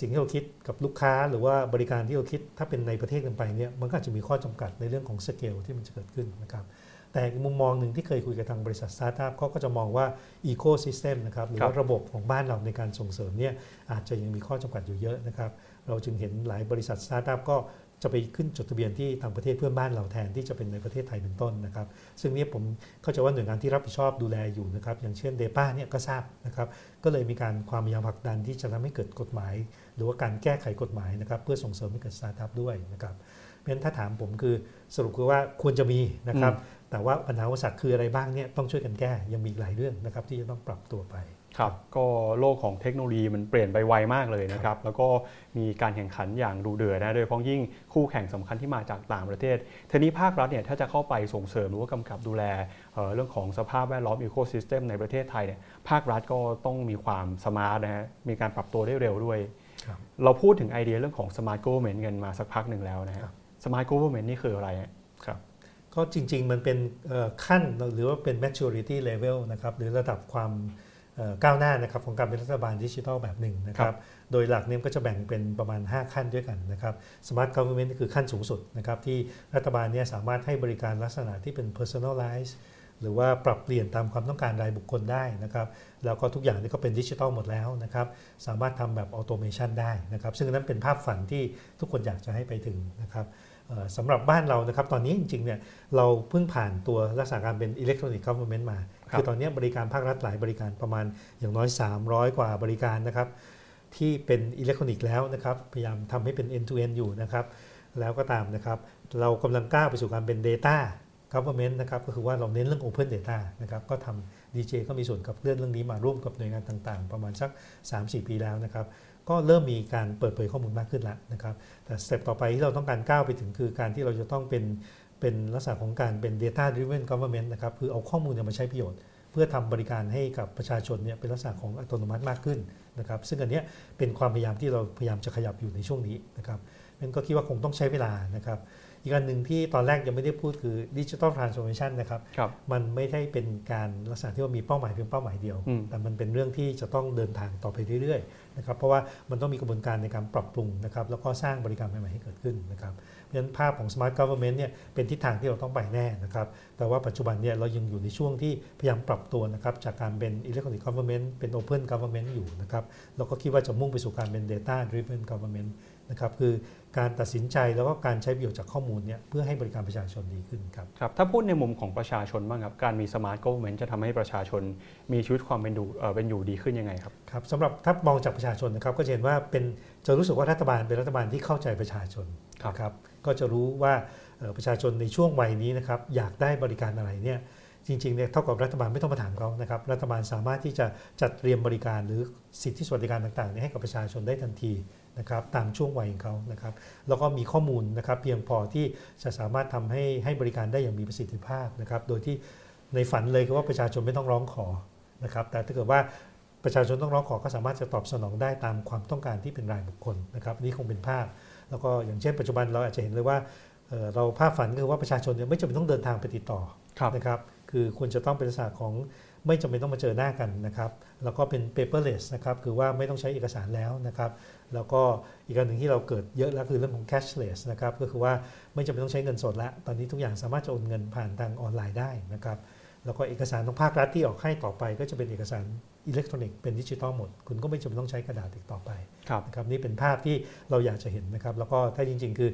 สิ่งที่เราคิดกับลูกค้าหรือว่าบริการที่เราคิดถ้าเป็นในประเทศกันไปเนี่ยมันก็อาจจะมีข้อจำกัดในเรื่องของสเกลที่มันจะเกิดขึ้นนะครับแต่อีกมุมมองหนึ่งที่เคยคุยกับทางบริษัทสตาร์ทอัพเขาก็จะมองว่า ecosystem นะครับหรือว่าระบบของบ้านเราในการส่งเสริมเนี่ยอาจจะยังมีข้อจำกัดอยู่เยอะนะครับ เราจึงเห็นหลายบริษัทสตาร์ทอัพก็ จะไปขึ้นจดทะเบียนที่ต่างประเทศเพื่อนบ้านเราแทนที่จะเป็นในประเทศไทยเป็นต้นนะครับ ซึ่งเนี้ยผมเข้าใจว่าหน่วยงานที่รับผิดชอบดูแลอยู่นะครับ อย่างเช่น depa เนี่ยก็ทราบนะครับ ก็เลยมีการความพยายามผลักดันที่จะทำให้เกิดกฎหมาย หรือว่าการแก้ไขกฎหมายนะครับ เพื่อส่งเสริมให้เกิดสตาร์ทอัพด้วยนะครับเพราะฉะนั้นถ้าถามผมคือสรุปคือว่าควรจะมีนะครับ แต่ว่าปัญหาอุปสรรคคืออะไรบ้างเนี่ยต้องช่วยกันแก้ยังมีอีกหลายเรื่องนะครับที่จะต้องปรับตัวไป ครับก็โลกของเทคโนโลยีมันเปลี่ยนไปไวมากเลยนะครับ แล้วก็มีการแข่งขันอย่างดุเดือดนะ โดยเฉพาะยิ่งคู่แข่งสำคัญที่มาจากต่างประเทศทีนี้ภาครัฐเนี่ยถ้าจะเข้าไปส่งเสริมหรือว่ากำกับดูแลเอ่อเรื่องของสภาพแวดล้อม ecosystem ในประเทศไทยเนี่ยภาครัฐก็ต้องมีความ smart นะฮะมีการปรับตัวได้เร็วด้วยครับเราพูดถึงไอเดียเรื่องของ smart government กันมาสักพักหนึ่งแล้วนะฮะครับ smart government นี่คืออะไรฮะครับก็จริง ๆ มันเป็นเอ่อขั้นหรือว่าเป็น maturity level นะครับหรือระดับความเอ่อ ก้าวหน้านะครับของการเป็นรัฐบาลดิจิทัลแบบหนึ่งนะคครัรับบโดยหลักเนี่ยก็จะแบ่งเป็นประมาณ 5 ขั้นด้วยกันนะครับ Smart Government นี่คือขั้นสูงสุดนะครับที่รัฐบาลเนี่ยสามารถให้บริการลักษณะที่เป็น personalize หรือว่าปรับเปลี่ยนตามความต้องการรายบุคคลได้นะครับแล้วก็ทุกอย่างนี่ก็เป็นดิจิทัลหมดแล้วนะครับสามารถทำแบบออโตเมชันได้นะครับซึ่งอันนั้นเป็นภาพฝันที่ทุกคนอยากจะให้ไปถึงนะครับเอ่อสำหรับบ้านเรานะครับตอนนี้จริงๆเนี่ยเราเพิ่งผ่านตัวลักษณะการเป็น electronic government มาครับ คือตอนนี้บริการภาครัฐหลายบริการประมาณอย่างน้อย 300 กว่าบริการนะครับ ที่เป็นอิเล็กทรอนิกส์แล้วนะครับ พยายามทำให้เป็น end to end อยู่นะครับ แล้วก็ตามนะครับ เรากำลังก้าวไปสู่การเป็น data government นะครับก็คือว่าเราเน้นเรื่อง open data นะครับก็ทำ DJ ก็มีส่วนกับเรื่องเรื่องนี้มาร่วมกับหน่วยงานต่างๆ ประมาณสัก 3-4 ปีแล้วนะครับก็เริ่มมีการเปิดเผยข้อมูลมากขึ้นแล้วนะครับ แต่สเต็ปต่อไปที่เราต้องการก้าวไปถึงคือการที่เราจะต้องเป็น เป็นลักษณะของการเป็น data driven government นะครับคือเอาข้อมูลเนี่ยมาใช้ประโยชน์ เพื่อทำบริการให้กับประชาชนเนี่ยเป็นลักษณะของอัตโนมัติมากขึ้นนะครับซึ่งอันเนี้ยเป็นความพยายามที่เราพยายามจะขยับอยู่ในช่วงนี้นะครับงั้นก็คิดว่าคงต้องใช้เวลานะครับอีกอันหนึ่งที่ตอนแรกยังไม่ได้พูดคือดิจิทัลทรานส์โอมชันนะครับครับมันไม่ได้เป็นการลักษณะที่ว่ามีเป้าหมายเพียงเป้าหมายเดียวอืมแต่มันเป็นเรื่องที่จะต้องเดินทางต่อไปเรื่อยๆ นะครับเพราะว่ามันต้องมีกระบวนการในการปรับปรุงนะครับแล้วก็สร้างบริการใหม่ๆให้เกิดขึ้นนะครับเพราะฉะนั้นภาพของ Smart Government เนี่ยเป็นทิศทางที่เราต้องไปแน่นะครับแต่ว่าปัจจุบันเนี่ยเรายังอยู่ในช่วงที่พยายามปรับตัวนะครับจากการเป็น Electronic Government เป็น Open Government อยู่นะครับแล้วก็คิดว่าจะมุ่งไปสู่การเป็น Data Driven Government นะครับคือการตัดสินใจแล้วก็การใช้ประโยชน์จากข้อมูลเนี่ยเพื่อให้บริการประชาชนดีขึ้นครับครับถ้าพูดในมุมของประชาชนบ้างครับการมีสมาร์ท o v e r n m e n t จะทำให้ประชาชนมีชีวิตความเป็นอยู่เอ่อเป็นอยู่ดีขึ้นยังไงครับครับสำหรับถ้ามองจากประชาชนนะครับก็จะเห็นว่าเป็นจะรู้สึกว่ารัฐบาลเป็นรัฐบาลที่เข้าใจประชาชนครับนะครับก็จะรู้ว่าเอ่อประชาชนในช่วงวัยนี้นะครับอยากได้บริการอะไรเนี่ยจริงๆเนี่ยเท่ากับรัฐบาลไม่ต้องมาถามเขานะครับรัฐบาลสามารถที่จะจัดเตรียมบริการหรือสิทธิสวัสดิการต่างๆเนี่ยให้กับประชาชนได้ทันที นะครับตามช่วงวัยของเขานะครับแล้วก็มีข้อมูลนะครับเพียงพอที่จะสามารถทำให้ให้บริการได้อย่างมีประสิทธิภาพนะครับโดยที่ในฝันเลยคือว่าประชาชนไม่ต้องร้องขอนะครับแต่ถ้าเกิดว่าประชาชนต้องร้องขอก็สามารถจะตอบสนองได้ตามความต้องการที่เป็นรายบุคคลนะครับอันนี่คงเป็นภาพ แล้วก็อย่างเช่นปัจจุบันเราอาจจะเห็นเลยว่าเอ่อเราภาพฝันก็คือว่าประชาชนเนี่ยไม่จำเป็นต้องเดินทางไปติดต่อครับนะครับคือควรจะต้องเป็นลักษณะของไม่จำเป็นต้องมาเจอหน้ากันนะครับ แล้วก็เป็น paperless นะครับ คือว่าไม่ต้องใช้เอกสารแล้วนะครับ แล้วก็อีกอันหนึ่งที่เราเกิดเยอะแล้วคือเรื่องของ cashless นะครับก็คือว่าไม่จำเป็นต้องใช้เงินสดแล้วตอนนี้ทุกอย่างสามารถจะโอนเงินผ่านทางออนไลน์ได้นะครับแล้วก็เอกสารของภาครัฐที่ออกให้ต่อไป ก็จะเป็นเอกสารอิเล็กทรอนิกส์เป็นดิจิตอลหมด คุณก็ไม่จำเป็นต้องใช้กระดาษอีกต่อไปครับนะครับนี่เป็นภาพที่เราอยากจะเห็นนะครับ แล้วก็ถ้าจริง ๆ คือ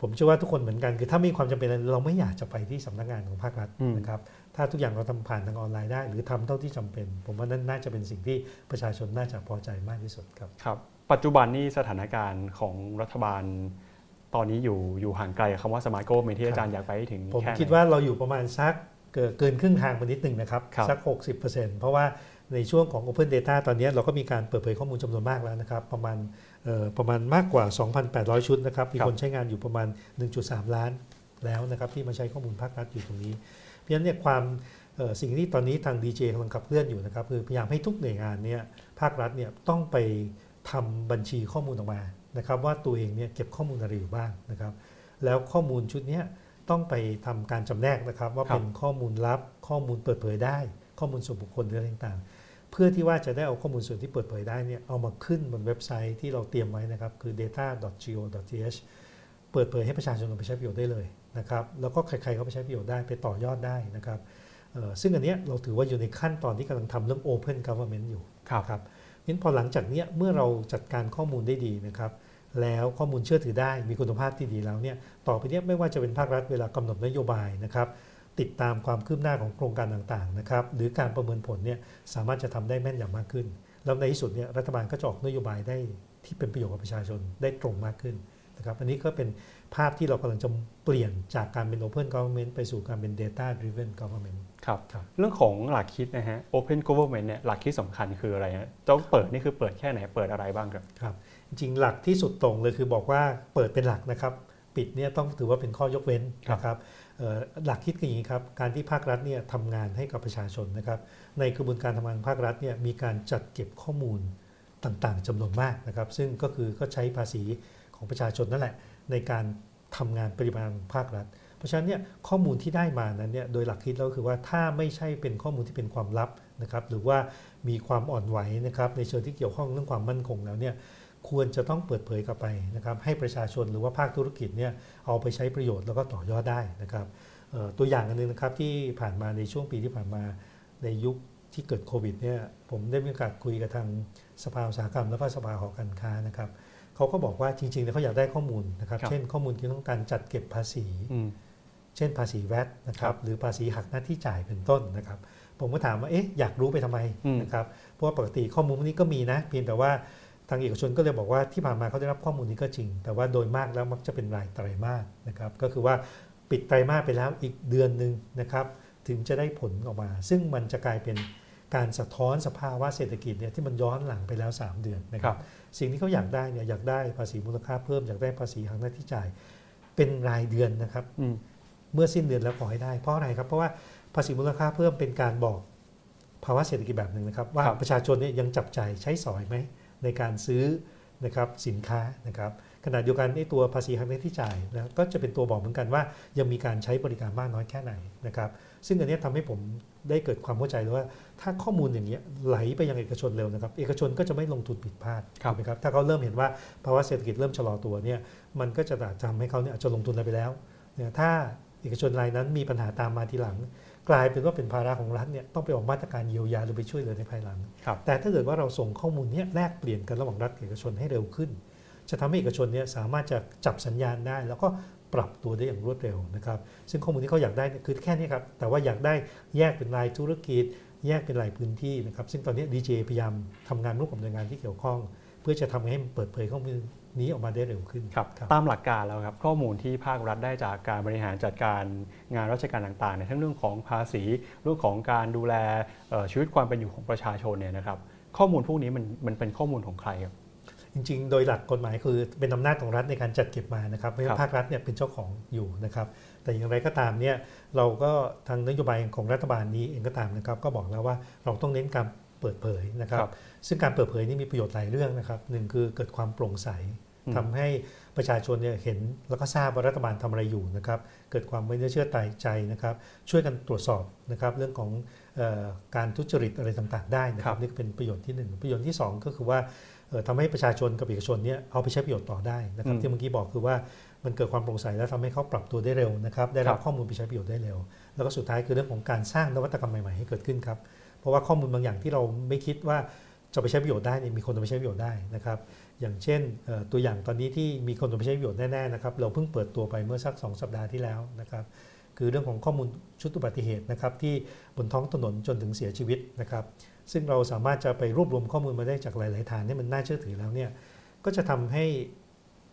ผมเชื่อว่าทุกคนเหมือนกันคือถ้ามีความจำเป็นอะไรเราไม่อยากจะไปที่สำนักงานของภาครัฐอืมนะครับถ้าทุกอย่างเราทำผ่านทางออนไลน์ได้ หรือทำเท่าที่จำเป็น ผมว่านั่นน่าจะเป็นสิ่งที่ประชาชนน่าจะพอใจมากที่สุดครับครับ ปัจจุบันนี่สถานการณ์ของรัฐบาลตอนนี้อยู่อยู่ห่างไกลกับคำว่าสมาร์ท o v e r n m e n t ที่อาจารย์อยากไปให้ถึงผมแค่ไหนคิดว่าเราอยู่ประมาณสักเกินเกินครึ่งทางไปนิดหนึ่งนะครับครับสัก 60%เพราะว่าในช่วงของ Open Data ตอนนี้เราก็มีการเปิดเผยข้อมูลจำนวนมากแล้วนะครับ ประมาณเอ่อประมาณมากกว่า 2,800 ชุดนะครับ มีครับคนใช้งานอยู่ประมาณ 1.3 ล้านแล้วนะครับ ที่มาใช้ข้อมูลภาครัฐอยู่ตรงนี้ เพราะฉะนั้นเนี่ยความเอ่อสิ่งที่ตอนนี้ทาง DJ กำลังขับเคลื่อนอยู่นะครับ คือพยายามให้ทุกหน่วยงานเนี่ยภาครัฐเนี่ยต้องไป ทำบัญชีข้อมูลออกมานะครับ ว่าตัวเองเนี่ยเก็บข้อมูลอะไรอยู่บ้างนะครับ แล้วข้อมูลชุดนี้ต้องไปทำการจำแนกนะครับ ว่าเป็นข้อมูลลับ ข้อมูลเปิดเผยได้ ข้อมูลส่วนบุคคลหรืออะไรต่างๆ เพื่อที่ว่าจะได้เอาข้อมูลส่วนที่เปิดเผยได้เนี่ยเอามาขึ้นบนเว็บไซต์ที่เราเตรียมไว้นะครับ คือ data.go.th เปิดเผยให้ประชาชนไปใช้ประโยชน์ได้เลยนะครับแล้วก็ใครๆก็ไปใช้ประโยชน์ได้ไปต่อยอดได้นะครับซึ่งอันนี้เราถือว่าอยู่ในขั้นตอนที่กำลังทำเรื่อง Open Government อยู่ครับครับ งั้นพอหลังจากเนี้ยเมื่อเราจัดการข้อมูลได้ดีนะครับ แล้วข้อมูลเชื่อถือได้มีคุณภาพที่ดีแล้วเนี่ยต่อไปเนี้ยไม่ว่าจะเป็นภาครัฐเวลากำหนดนโยบายนะครับ ติดตามความคืบหน้าของโครงการต่างๆนะครับหรือการประเมินผลเนี่ยสามารถจะทำได้แม่นยำมากขึ้น แล้วในที่สุดเนี่ยรัฐบาลก็จะออกนโยบายได้ที่เป็นประโยชน์กับประชาชนได้ตรงมากขึ้นนะครับอันนี้ก็เป็นภาพที่เรากำลังจะเปลี่ยนจากการเป็น Open Government ไปสู่การเป็น Data Driven Government ครับครับ เรื่องของหลักคิดนะฮะ Open Government เนี่ยหลักคิดสำคัญคืออะไรฮะต้องเปิดนี่คือเปิดแค่ไหนเปิดอะไรบ้างครับครับ จริงๆหลักที่สุดตรงเลยคือบอกว่าเปิดเป็นหลักนะครับ ปิดเนี่ยต้องถือว่าเป็นข้อยกเว้นครับนะครับเอ่อหลักคิดคืออย่างนี้ครับการที่ภาครัฐเนี่ยทำงานให้กับประชาชนนะครับ ในกระบวนการทำงานของภาครัฐเนี่ยมีการจัดเก็บข้อมูลต่างๆจำนวนมากนะครับ ซึ่งก็คือก็ใช้ภาษีของประชาชนนั่นแหละในการทำงานปริมาณภาครัฐเพ ราะฉะนั้นเนี่ยข้อมูลที่ได้มานั้นเนี่ยโดยหลักคิดแล้วคือว่าถ้าไม่ใช่เป็นข้อมูลที่เป็นความลับนะครับหรือว่ามีความอ่อนไหวนะครับในเชิงที่เกี่ยวข้องเรื่องความมั่นคงแล้วเนี่ยควรจะต้องเปิดเผยกลับไปนะครับให้ประชาชนหรือว่าภาคธุรกิจเนี่ยเอาไปใช้ประโยชน์แล้วก็ต่อยอดได้นะครับตัวอย่างอันนึงนะครับที่ผ่านมาในช่วงปีที่ผ่านมาในยุคที่เกิดโควิดเนี่ยผมได้มีโอกาสคุยกับทางสภาอุตสาหกรรม แล้วก็สภาหอการค้านะครับเขาก็บอกว่าจริงๆเขาอยากได้ข้อมูลนะครับ เช่นข้อมูลเกี่ยวกับการจัดเก็บภาษี เช่นภาษีแวดนะครับหรือภาษีหักหน้าที่จ่ายเป็นต้นนะครับ ผมก็ถามว่าเอ๊ะอยากรู้ไปทำไมนะครับเพราะว่าปกติข้อมูลพวกนี้ก็มีนะ เพียงแต่ว่าทางเอกชนก็เลยบอกว่าที่ผ่านมาเขาได้รับข้อมูลนี้ก็จริง แต่ว่าโดยมากแล้วมักจะเป็นรายไตรมาสนะครับก็คือว่าปิดไตรมาสไปแล้วอีกเดือนหนึ่งนะครับถึงจะได้ผลออกมา ซึ่งมันจะกลายเป็นการสะท้อนสภาวะเศรษฐกิจเนี่ยที่มันย้อนหลังไปแล้ว 3 เดือนนะครับสิ่งที่เขาอยากได้เนี่ยอยากได้ภาษีมูลค่าเพิ่มอยากได้ภาษีหักหน้าที่จ่าย เป็นรายเดือนนะครับ เมื่อสิ้นเดือนแล้วขอให้ได้ เพราะอะไรครับ เพราะว่าภาษีมูลค่าเพิ่มเป็นการบอกภาวะเศรษฐกิจแบบหนึ่งนะครับ ว่าประชาชนเนี่ยยังจับใจใช้สอยไหมในการซื้อนะครับสินค้านะครับขณะเดียวกันในตัวภาษีหักหน้าที่จ่ายนะก็จะเป็นตัวบอกเหมือนกันว่า ยังมีการใช้บริการมากน้อยแค่ไหนนะครับ ซึ่งอันนี้ทำให้ผมได้เกิดความเข้าใจเลยว่า ถ้าข้อมูลอย่างนี้ไหลไปยังเอกชนเร็วนะครับ เอกชนก็จะไม่ลงทุนผิดพลาดถูกไหมครับถ้าเขาเริ่มเห็นว่าภาวะเศรษฐกิจเริ่มชะลอตัวเนี่ยมันก็จะทำให้เขาเนี่ยอาจจะลงทุนอะไรไปแล้วเนี่ยถ้า เอกชนรายนั้นมีปัญหาตามมาทีหลัง กลายเป็นว่าเป็นภาระของรัฐเนี่ยต้องไปออกมาตรการเยียวยาหรือไปช่วยเหลือในภายหลัง แต่ถ้าเกิดว่าเราส่งข้อมูลนี้แลกเปลี่ยนกันระหว่างรัฐกับเอกชนให้เร็วขึ้น จะทำให้เอกชนเนี่ยสามารถจะจับสัญญาณได้ แล้วก็ปรับตัวได้อย่างรวดเร็วนะครับ ซึ่งข้อมูลที่เขาอยากได้คือแค่นี้ครับ แต่ว่าอยากได้แยกเป็นรายธุรกิจ แยกเป็นรายพื้นที่นะครับ ซึ่งตอนนี้ดีเจพยายามทำงานร่วมกับหน่วยงานที่เกี่ยวข้อง เพื่อจะทำให้เปิดเผยข้อมูล นี้ออกมาได้เร็วขึ้นครับตามหลักการแล้วครับข้อมูลที่ภาครัฐได้จากการบริหารจัดการงานราชการต่างๆในทั้งเรื่องของภาษีเรื่องของการดูแลชีวิตความเป็นอยู่ของประชาชนเนี่ยนะครับข้อมูลพวกนี้มันมันเป็นข้อมูลของใครครับจริงๆ โดยหลักกฎหมายคือเป็นอำนาจของรัฐในการจัดเก็บมานะครับไม่ใช่ภาครัฐเนี่ยเป็นเจ้าของอยู่นะครับ แต่อย่างไรก็ตามเนี่ยเราก็ทางนโยบายของรัฐบาลนี้เองก็ตามนะครับ ก็บอกแล้วว่าเราต้องเน้นการเปิดเผยนะครับ ซึ่งการเปิดเผยนี่มีประโยชน์หลายเรื่องนะครับหนึ่งคือเกิดความโปร่งใส ทำให้ประชาชนเนี่ยเห็นแล้วก็ทราบว่ารัฐบาลทำอะไรอยู่นะครับ เกิดความไว้เนื้อเชื่อใจนะครับ ช่วยกันตรวจสอบนะครับเรื่องของออการทุจริตอะไรต่างๆ ได้นะครับนี่เป็นประโยชน์ที่ 1 ประโยชน์ที่ 2 ก็คือว่าทำให้ประชาชนกับเอกชนเนี่ยเอาไปใช้ประโยชน์ต่อได้นะครับที่เมื่อกี้บอกคือว่ามันเกิดความโปร่งใสแล้วทำให้เขาปรับตัวได้เร็วนะครับได้รับข้อมูลไปใช้ประโยชน์ได้เร็ว แล้วก็สุดท้ายคือเรื่องของการสร้างนวัตกรรมใหม่ๆให้เกิดขึ้นครับเพราะว่าข้อมูลบางอย่างที่เราไม่คิดว่าจะไปใช้ประโยชน์ได้เนี่ยมีคนจะไปใช้ประโยชน์ได้นะครับ อย่างเช่นตัวอย่างตอนนี้ที่มีคนไปใช้ประโยชน์แน่ๆนะครับเราเพิ่งเปิดตัวไปเมื่อสัก 2 สัปดาห์ที่แล้วนะครับคือเรื่องของข้อมูลชุดอุบัติเหตุนะครับที่บนท้องถนนจนถึงเสียชีวิตนะครับซึ่งเราสามารถจะไปรวบรวมข้อมูลมาได้จากหลายๆฐานที่มันน่าเชื่อถือแล้วเนี่ยก็จะทำให้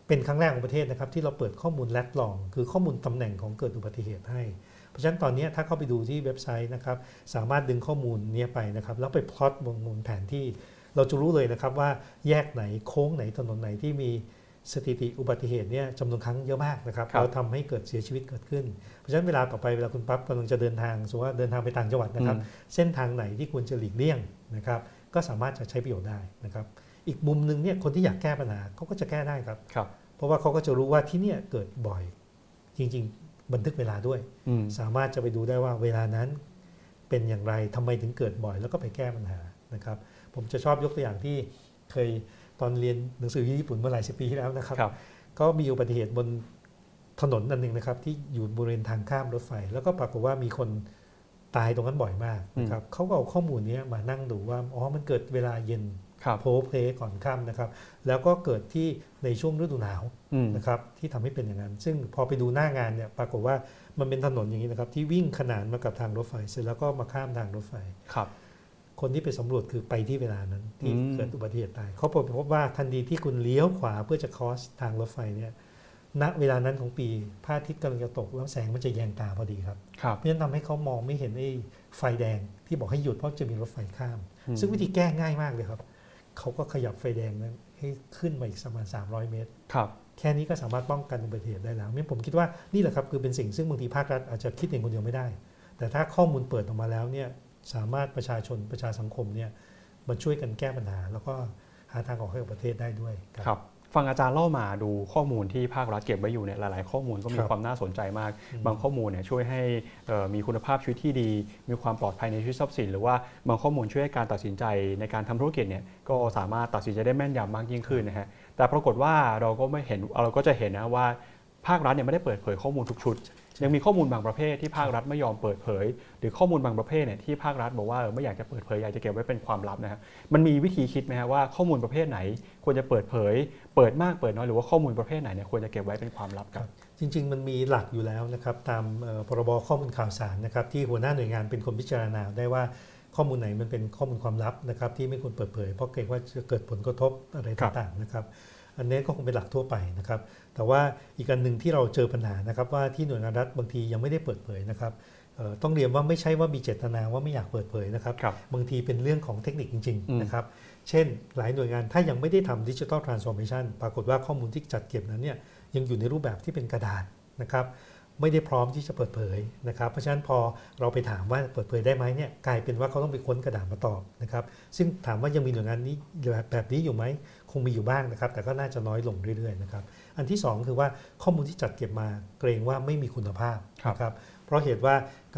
เป็นครั้งแรกของประเทศนะครับที่เราเปิดข้อมูลแรดลอง คือข้อมูลตำแหน่งของเกิดอุบัติเหตุให้ เพราะฉะนั้นตอนนี้ถ้าเข้าไปดูที่เว็บไซต์นะครับสามารถดึงข้อมูลนี้ไปนะครับแล้วไปพลอตบนแผนที่ เราจะรู้เลยนะครับว่าแยกไหนโค้งไหนถนนไหนที่มีสถิติอุบัติเหตุเนี่ยจำนวนครั้งเยอะมากนะครับเราทำให้เกิดเสียชีวิตเกิดขึ้น เพราะฉะนั้นเวลาต่อไปเวลาคุณปั๊บกำลังจะเดินทางสมมติว่าเดินทางไปต่างจังหวัดนะครับ เส้นทางไหนที่ควรจะหลีกเลี่ยงนะครับ ก็สามารถจะใช้ประโยชน์ได้นะครับ อีกมุมหนึ่งเนี่ยคนที่อยากแก้ปัญหาเขาก็จะแก้ได้ครับรบเพราะว่าเขาก็จะรู้ว่าที่นี่เกิดบ่อย จริง ๆ บันทึกเวลาด้วย สามารถจะไปดูได้ว่าเวลานั้นเป็นอย่างไรทำไมถึงเกิดบ่อย แล้วก็ไปแก้ปัญหานะครับ ผมจะชอบยกตัวอย่างที่เคยตอนเรียนหนังสือญี่ปุ่นเมื่อหลายสิบปีที่แล้วนะครับรบก็มีอุบัติเหตุบนถนนอันหนึ่งนะครับ ที่อยู่บริเวณทางข้ามรถไฟ แล้วก็ปรากฏว่ามีคนตายตรงนั้นบ่อยมากนะครับเขาก็เอาข้อมูลนี้มานั่งดูว่าอ๋อมันเกิดเวลาเย็นโพเพลก่อนค่ำนะครับ แล้วก็เกิดที่ในช่วงฤดูหนาวนะครับที่ทำให้เป็นอย่างนั้น ซึ่งพอไปดูหน้างานเนี่ยปรากฏว่ามันเป็นถนนอย่างนี้นะครับที่วิ่งขนานมากับทางรถไฟ เสร็จแล้วก็มาข้ามทางรถไฟครับ คนที่ไปสำรวจคือไปที่เวลานั้นที่เกิดอุบัติเหตุตายเขาพบว่าทันทีที่คุณเลี้ยวขวาเพื่อจะคอสทางรถไฟเนี่ยณเวลานั้นของปีพระอาทิตย์กำลังจะตกแล้วแสงมันจะแยงตาพอดีครับเพราะฉะนั้นทำให้เขามองไม่เห็นไอ้ไฟแดงที่บอกให้หยุดเพราะจะมีรถไฟข้าม ซึ่งวิธีแก้ง่ายมากเลยครับเขาก็ขยับไฟแดงนั้นให้ขึ้นมาอีกประมาณ300 เมตรครับแค่นี้ก็สามารถป้องกันอุบัติเหตุได้แล้วนี่ผมคิดว่านี่แหละครับคือเป็นสิ่งซึ่งบางทีภาครัฐอาจจะคิดเองคนเดียวไม่ได้ แต่ถ้าข้อมูลเปิดออกมาแล้วเนี่ย สามารถประชาชนประชาสังคมเนี่ยมาช่วยกันแก้ปัญหา แล้วก็หาทางออกให้กับประเทศได้ด้วยครับฟังอาจารย์เล่ามาดูข้อมูลที่ภาครัฐเก็บไว้อยู่เนี่ยหลาย ๆ ข้อมูลก็มีครับความน่าสนใจมากอืมบางข้อมูลเนี่ยช่วยให้เอ่อมีคุณภาพชีวิตที่ดี มีความปลอดภัยในชีวิตทรัพย์สิน หรือว่าบางข้อมูลช่วยให้การตัดสินใจในการทำธุรกิจเนี่ยก็สามารถตัดสินใจได้แม่นยำมากยิ่งขึ้นนะฮะแต่ปรากฏว่าเราก็ไม่เห็นเราก็จะเห็นนะว่าภาครัฐเนี่ยไม่ได้เปิดเผยข้อมูลทุกชุด ยังมีข้อมูลบางประเภทที่ภาครัฐไม่ยอมเปิดเผย หรือข้อมูลบางประเภทเนี่ยที่ภาครัฐบอกว่าไม่อยากจะเปิดเผยอยากจะเก็บไว้เป็นความลับนะฮะมันมีวิธีคิดไหมฮะว่าข้อมูลประเภทไหน ควรจะเปิดเผย เปิดมากเปิดน้อยหรือว่าข้อมูลประเภทไหนเนี่ยควรจะเก็บไว้เป็นความลับครับ จริง ๆ มันมีหลักอยู่แล้วนะครับตามพรบข้อมูลข่าวสารนะครับที่หัวหน้าหน่วยงานเป็นคนพิจารณาได้ว่าข้อมูลไหนมันเป็นข้อมูลความลับนะครับที่ไม่ควรเปิดเผย เพราะเกรงว่าจะเกิดผลกระทบอะไรต่างๆนะครับ อันนี้ก็คงเป็นหลักทั่วไปนะครับ แต่ว่าอีกอันหนึ่งที่เราเจอปัญหานะครับ ว่าที่หน่วยงานรัฐบางทียังไม่ได้เปิดเผยนะครับเอ่อต้องเรียนว่าไม่ใช่ว่ามีเจตนาว่าไม่อยากเปิดเผยนะครับครับบางทีเป็นเรื่องของเทคนิคจริงอืมๆนะครับ เช่น หลายหน่วยงานถ้ายังไม่ได้ทำดิจิทัลทรานส์ฟอร์เมชันปรากฏว่าข้อมูลที่จัดเก็บนั้นเนี่ยยังอยู่ในรูปแบบที่เป็นกระดาษนะครับ ไม่ได้พร้อมที่จะเปิดเผยนะครับ เพราะฉะนั้นพอเราไปถามว่าเปิดเผยได้ไหมเนี่ยกลายเป็นว่าเขาต้องไปค้นกระดาษมาตอบนะครับ ซึ่งถามว่ายังมีหน่วยงานนี้แบบนี้อยู่ไหมคงมีอยู่บ้างนะครับ แต่ก็น่าจะน้อยลงเรื่อยๆนะครับอันที่สองคือว่าข้อมูลที่จัดเก็บมาเกรงว่าไม่มีคุณภาพครับเพราะเหตุว่า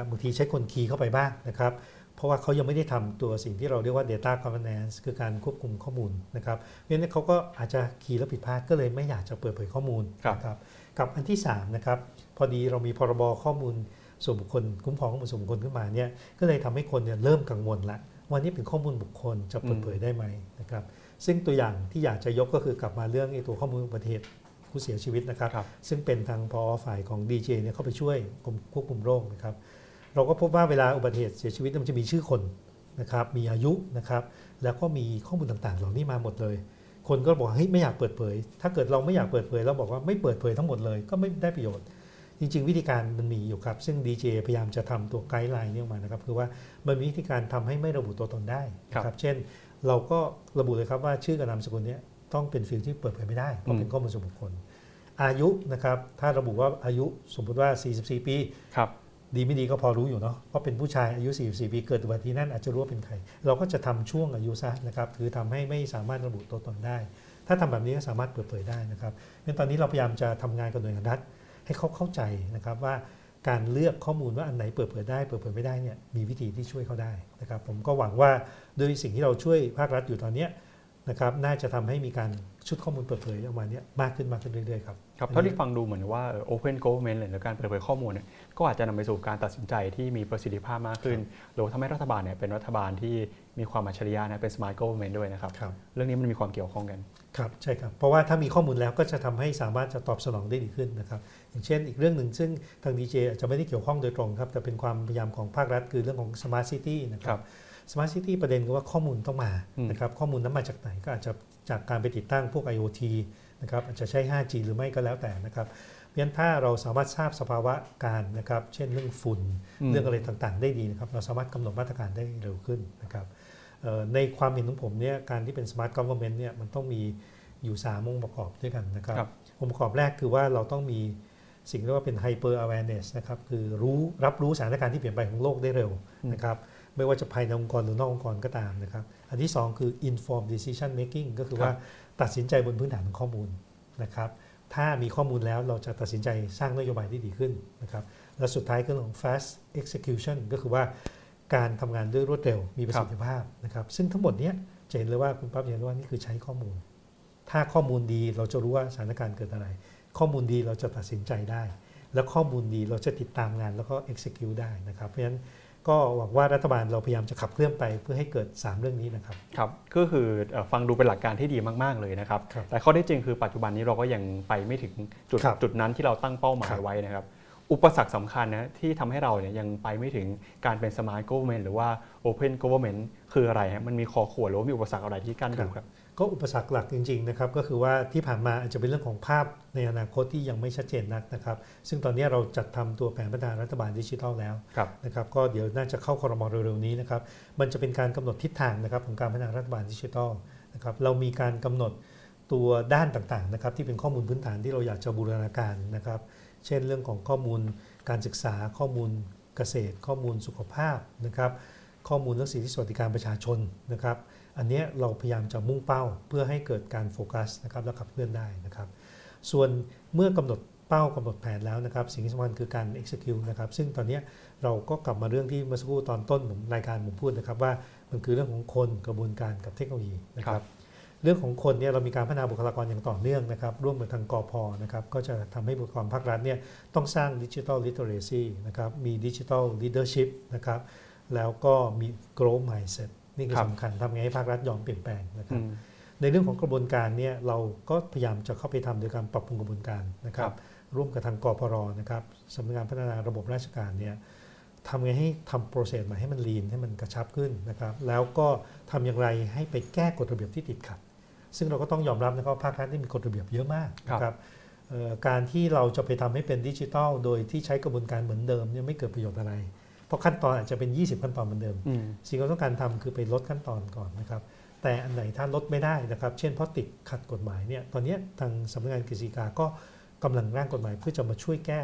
บางทีใช้คนคีย์เข้าไปบ้างนะครับเพราะว่าเขายังไม่ได้ทำตัวสิ่งที่เราเรียกว่า data governance คือการควบคุมข้อมูลนะครับเพราะฉะนั้นเขาก็อาจจะคีย์แล้วผิดพลาดก็เลยไม่อยากจะเปิดเผยข้อมูลครับนะครับกับอันที่3นะครับ พอดีเรามีพรบข้อมูลส่วนบุคคลคุ้มครองข้อมูลส่วนบุคคลขึ้นมาเนี่ยก็เลยทำให้คนเนี่ยเริ่มกังวลละว่านี่เป็นข้อมูลบุคคลจะเปิดเผยได้ไหมนะครับซึ่งตัวอย่างที่อยากจะยกก็คือกลับมาเรื่องไอ้ตัวข้อมูลอุบัติเหตุผู้เสียชีวิตนะครับครับซึ่งเป็นทางพอฝ่ายของ DJ เนี่ยเข้าไปช่วยกรมควบคุมโรคนะครับเราก็พบว่าเวลาอุบัติเหตุเสียชีวิตมันจะมีชื่อคนนะครับมีอายุนะครับแล้วก็มีข้อมูลต่างๆ เหล่านี้มาหมดเลย คนก็บอกว่าเฮ้ยไม่อยากเปิดเผย ถ้าเกิดเราไม่อยากเปิดเผยเราบอกว่าไม่เปิดเผยทั้งหมดเลยก็ไม่ได้ประโยชน์ จริง ๆ วิธีการมันมีอยู่ครับ ซึ่ง DJ พยายามจะทำตัว guideline นี้ออกมานะครับ คือว่ามันมีวิธีการทำให้ไม่ระบุตัวตนได้นะครับ เช่น เราก็ระบุเลยครับว่าชื่อกับนามสกุลเนี้ยต้องเป็น field ที่เปิดเผยไม่ได้เพราะเป็นข้อมูลส่วนบุคคล อายุนะครับ ถ้าระบุว่าอายุสมมติว่า 44 ปีครับดีไม่ดีก็พอรู้อยู่เนาะเพราะเป็นผู้ชายอายุ 44 ปีเกิดอุบัติเหตุนั่นอาจจะรู้ว่าเป็นใคร เราก็จะทำช่วงอายุซะนะครับ คือทำให้ไม่สามารถระบุตัวตนได้ ถ้าทำแบบนี้ก็สามารถเปิดเผยได้นะครับเพราะฉะนั้นตอนนี้เราพยายามจะทำงานกับหน่วยงานรัฐ ให้เขาเข้าใจนะครับว่าการเลือกข้อมูลว่าอันไหนเปิดเผยได้เปิดเผยไม่ได้เนี่ยมีวิธีที่ช่วยเขาได้นะครับ ผมก็หวังว่าด้วยสิ่งที่เราช่วยภาครัฐอยู่ตอนนี้นะครับน่าจะทำให้มีการชุดข้อมูลเปิดเผยออกมาเนี้ยมากขึ้นมากขึ้นเรื่อยๆครับครับเท่าที่ฟังดูเหมือนว่าเอ่อ Open Government หรือการเปิดเผยข้อมูลเนี่ย ก็อาจจะนำไปสู่การตัดสินใจที่มีประสิทธิภาพมากขึ้นหรือว่าทำให้รัฐบาลเนี่ยเป็นรัฐบาลที่มีความอัจฉริยะนะเป็น Smart Government ด้วยนะครับครับ เรื่องนี้มันมีความเกี่ยวข้องกัน ครับ ใช่ครับ เพราะว่าถ้ามีข้อมูลแล้วก็จะทำให้สามารถจะตอบสนองได้ดีขึ้นนะครับ อย่างเช่นอีกเรื่องหนึ่งซึ่งทางดีเจอาจจะไม่ได้เกี่ยวข้องโดยตรงครับ แต่เป็นความพยายามของภาครัฐคือเรื่องของ Smart City นะคครัรับบ Smart City ประเด็นคือว่าข้อมูลต้องมาอืมนะครับข้อมูลนั้นมาจากไหนก็อาจจะจากการไปติดตั้งพวก IoT นะครับอาจจะใช้ 5G หรือไม่ก็แล้วแต่นะครับ เพราะฉะนั้นถ้าเราสามารถทราบสภาวะการนะครับ เช่นเรื่องฝุ่นมเรื่องอะไรต่างๆ ได้ดีนะครับ เราสามารถกำหนดมาตรการได้เร็วขึ้นนะครับเอ่อในความเห็นของผมเนี่ยการที่เป็น smart government เนี่ยมันต้องมีอยู่3องค์ประกอบด้วยกันนะครับครับองค์ประกอบแรกคือว่าเราต้องมีสิ่งที่เรียกว่าเป็น hyper awareness นะครับคือรู้รับรู้สถานการณ์ที่เปลี่ยนไปของโลกได้เร็วอืมนะครับไม่ว่าจะภายในองค์กรหรือนอกองค์กรก็ตามนะครับ อันที่ 2 คือ informed decision making ก็คือว่าตัดสินใจบนพื้นฐานของข้อมูลนะครับ ถ้ามีข้อมูลแล้วเราจะตัดสินใจสร้างนโยบายที่ดีขึ้นนะครับและสุดท้ายก็เรื่องของ fast execution ก็คือว่าการทำงานด้วยรวดเร็วมีประสิทธิภาพนะครับซึ่งทั้งหมดเนี้ยจะเห็นเลยว่าคุณปั๊บเห็นว่านี่คือใช้ข้อมูล ถ้าข้อมูลดีเราจะรู้ว่าสถานการณ์เกิดอะไร ข้อมูลดีเราจะตัดสินใจได้ แล้วข้อมูลดีเราจะติดตามงานแล้วก็ execute ได้นะครับเพราะฉะนั้น ก็หวังว่ารัฐบาลเราพยายามจะขับเคลื่อนไปเพื่อให้เกิด 3 เรื่องนี้นะครับครับก็คือเอ่อฟังดูเป็นหลักการที่ดีมากๆเลยนะครับครับแต่ข้อเท็จจริงคือปัจจุบันนี้เราก็ยังไปไม่ถึงจุดครับจุดนั้นที่เราตั้งเป้าหมาครัยบไว้นะครับ อุปสรรคสำคัญนะที่ทำให้เราเนี่ยยังไปไม่ถึงการเป็น Smart Government หรือว่า Open Government คืออะไรฮะมันมีคอขวดหรือว่ามีอุปสรรคอะไรที่กั้นอยู่ครับ ก็อุปสรรคหลักจริงๆนะครับก็คือว่าที่ผ่านมาอาจจะเป็นเรื่องของภาพในอนาคตที่ยังไม่ชัดเจนนักนะครับ ซึ่งตอนนี้เราจัดทำตัวแผนพัฒนารัฐบาลดิจิทัลแล้วครับนะครับก็เดี๋ยวน่าจะเข้าคอรมอเร็วๆนี้นะครับมันจะเป็นการกำหนดทิศทางนะครับของการพัฒนารัฐบาลดิจิทัลนะครับเรามีการกำหนดตัวด้านต่างๆนะครับที่เป็นข้อมูลพื้นฐานที่เราอยากจะบูรณาการนะครับ เช่นเรื่องของข้อมูลการศึกษาข้อมูลเกษตร ข้อมูลสุขภาพนะครับข้อมูลเรื่องสิทธิสวัสดิการประชาชนนะครับ อันเนี้ยเราพยายามจะมุ่งเป้าเพื่อให้เกิดการโฟกัสนะครับและขับเคลื่อนได้นะครับ ส่วนเมื่อกำหนดเป้ากำหนดแผนแล้วนะครับ สิ่งที่สำคัญคือการ execute นะครับ ซึ่งตอนเนี้ยเราก็กลับมาเรื่องที่เมื่อสักครู่ตอนต้นผมรายการผมพูดนะครับว่ามันคือเรื่องของคนกระบวนการกับเทคโนโลยีนะครับครับเรื่องของคนเนี่ยเรามีการพัฒนาบุคลากรอย่างต่อเนื่องนะครับ ร่วมกับทางก.พ. นะครับก็จะทำให้บุคลากรภาครัฐเนี่ยต้องสร้าง digital literacy นะครับมี digital leadership นะครับแล้วก็มี growth mindset นี่คือครับสำคัญทำไงให้ภาครัฐยอมเปลี่ยนแปลงนะคอืรับ อืมในเรื่องของกระบวนการเนี่ยเราก็พยายามจะเข้าไปทำโดยการปรับปรุงกระบวนการนะครับครับร่วมกับทางกพรนะครับสำนักงานพัฒนาระบบราชการเนี่ยทำไงให้ทำโปรเซสมาให้มันลีนให้มันกระชับขึ้นนะครับ แล้วก็ทำอย่างไรให้ไปแก้กฎระเบียบที่ติดขัด ซึ่งเราก็ต้องยอมรับนะครับว่าภาครัฐที่มีกฎระเบียบเยอะมากนะครับเอ่อการที่เราจะไปทำให้เป็นดิจิทัล โดยที่ใช้กระบวนการเหมือนเดิมเนี่ยไม่เกิดประโยชน์อะไรเพ ราะขั้นตอนอาจจะเป็น 20 ขั้นตอนเหมือนเดิมอืมสิ่งที่เราต้องการทำคือไปลดขั้นตอนก่อนนะครับ แต่อันไหนถ้าลดไม่ได้นะครับ เช่นเพราะติดขัดกฎหมายเนี่ย ตอนเนี้ยทางสำนักงานกฤษฎีกาก็กำลังร่างกฎหมายเพื่อจะมาช่วยแก้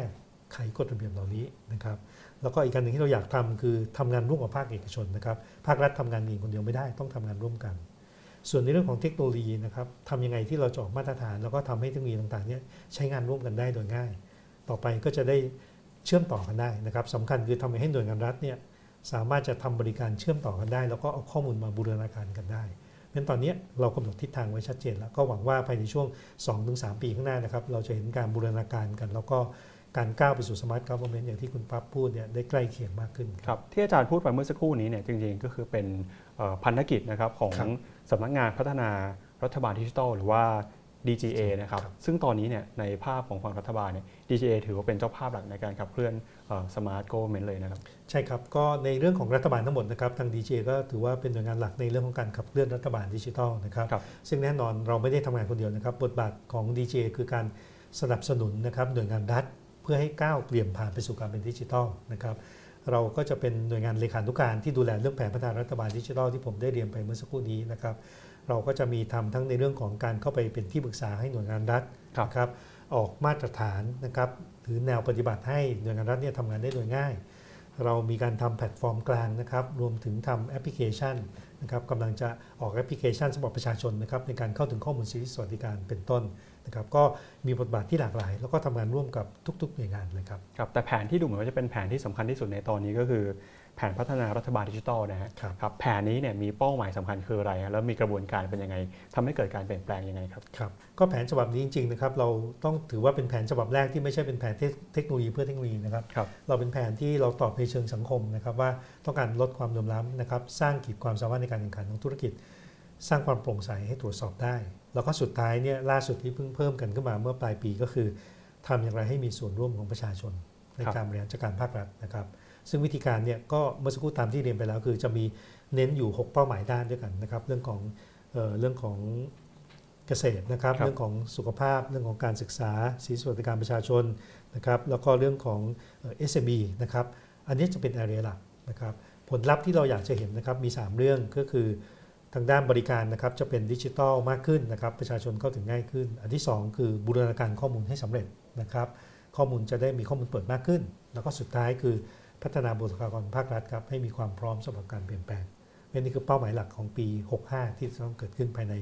ไขกฎระเบียบเหล่านี้นะครับ แล้วก็อีกการหนึ่งที่เราอยากทำคือทำงานร่วมกับภาคเอกชนนะครับ ภาครัฐทำงานเองคนเดียวไม่ได้ต้องทำงานร่วมกัน ส่วนในเรื่องของเทคโนโลยีนะครับทำยังไงที่เราจะออกมาตรฐาน แล้วก็ทำให้เทคโนโลยีต่างๆเนี่ยใช้งานร่วมกันได้โดยง่าย ต่อไปก็จะได้ เชื่อมต่อกันได้นะครับสำคัญคือทำให้หน่วยงานรัฐเนี่ยสามารถจะทำบริการเชื่อมต่อกันได้ แล้วก็เอาข้อมูลมาบูรณาการกันได้เพราะฉะนั้นตอนนี้เรากำหนดทิศทางไว้ชัดเจน แล้วก็หวังว่าภายในช่วง 2-3 ปีข้างหน้านะครับเราจะเห็นการบูรณาการกัน แล้วก็การก้าวไปสู่สมาร์ทกั v เ r อร์เมนต์อย่างที่คุณปั๊บพูดเนี่ยได้ใกล้เคียงมากขึ้นครับที่อาจารย์พูดไปเมื่อสักครู่นี้เนี่ยจริงๆก็คือเป็นเอ่อพันธกิจนะครับของครับสำนักงานพัฒนารัฐบาลดิจิทัลหรือว่า DGA นะครับครับซึ่งตอนนี้เนี่ยในภาพของฝั่งรัฐบาลเนี่ย DGA ถือว่าเป็นเจ้าภาพหลักในการขับเคลื่อน smart government เลยนะครับ ใช่ครับก็ในเรื่องของรัฐบาลทั้งหมดนะครับทาง DJ ก็ถือว่าเป็นหน่วยงานหลักในเรื่องของการขับเคลื่อนรัฐบาลดิจิทัลนะครับครับซึ่งแน่นอนเราไม่ได้ทำงานคนเดียวนะครับ บทบาทของ DJ คือการสนับสนุนนะครับหน่วยงานรัฐเพื่อให้ก้าวเปลี่ยนผ่านไปสู่การเป็นดิจิทัลนะครับเราก็จะเป็นหน่วยงานเลขานุการที่ดูแลเรื่องแผนพัฒนารัฐบาลดิจิทัลที่ผมได้เรียนไปเมื่อสักครู่นี้นะครับ เราก็จะมีทำทั้งในเรื่องของการเข้าไปเป็นที่ปรึกษาให้หน่วยงานรัฐครับนะครับออกมาตรฐานนะครับหรือแนวปฏิบัติให้หน่วยงานรัฐเนี่ยทำงานได้โดยง่าย เรามีการทำแพลตฟอร์มกลางนะครับรวมถึงทำแอปพลิเคชันนะครับกำลังจะออกแอปพลิเคชันสำหรับประชาชนนะครับในการเข้าถึงข้อมูลสิทธิสวัสดิการเป็นต้นนะครับก็มีบทบาทที่หลากหลาย แล้วก็ทำงานร่วมกับทุกๆหน่วยงานเลยครับครับแต่แผนที่ดูเหมือนว่าจะเป็นแผนที่สำคัญที่สุดในตอนนี้ก็คือแผนพัฒนารัฐบาลดิจิทัลนะฮะครับครับแผนนี้เนี่ยมีเป้าหมายสำคัญคืออะไรฮะแล้วมีกระบวนการเป็นยังไงทำให้เกิดการเปลี่ยนแปลงยังไงครับครับก็แผนฉบับนี้จริงๆนะครับเราต้องถือว่าเป็นแผนฉบับแรกที่ไม่ใช่เป็นแผนเทคเทคโนโลยีเพื่อเทคโนโลยีนะครับครับเราเป็นแผนที่เราตอบในเชิงสังคมนะครับว่าต้องการลดความเหลื่อมล้ำนะครับสร้างขีดความสามารถในการแข่งขันของธุรกิจ สร้างความโปร่งใสให้ตรวจสอบได้ แล้วก็สุดท้ายเนี่ยล่าสุดที่เพิ่งเพิ่มกันขึ้นมาเมื่อปลายปีก็คือทำอย่างไรให้มีส่วนร่วมของประชาชนในครับการบริหารจัดการภาครัฐนะครับ ซึ่งวิธีการเนี่ยก็เมื่อสักครู่ตามที่เรียนไปแล้ว คือจะมีเน้นอยู่ 6 เป้าหมายด้านด้วยกันนะครับเรื่องของเอ่อเรื่องของเกษตรนะครับครับเรื่องของสุขภาพเรื่องของการศึกษาสิทธิสวัสดิการประชาชนนะครับแล้วก็เรื่องของเอ่อ SME นะครับอันนี้จะเป็น area หลักนะครับผลลัพธ์ที่เราอยากจะเห็นนะครับมี 3 เรื่องก็คือทางด้านบริการนะครับจะเป็นดิจิทัลมากขึ้นนะครับประชาชนเข้าถึงง่ายขึ้น อันที่ 2 คือบูรณาการข้อมูลให้สำเร็จนะครับข้อมูลจะได้มีข้อมูลเปิดมากขึ้น แล้วก็สุดท้ายคือ พัฒนาบุคลากรภาครัฐครับให้มีความพร้อมสำหรับการเปลี่ยนแปลงนี่คือเป้าหมายหลักของปี 65 ที่จะต้องเกิดขึ้นภายใน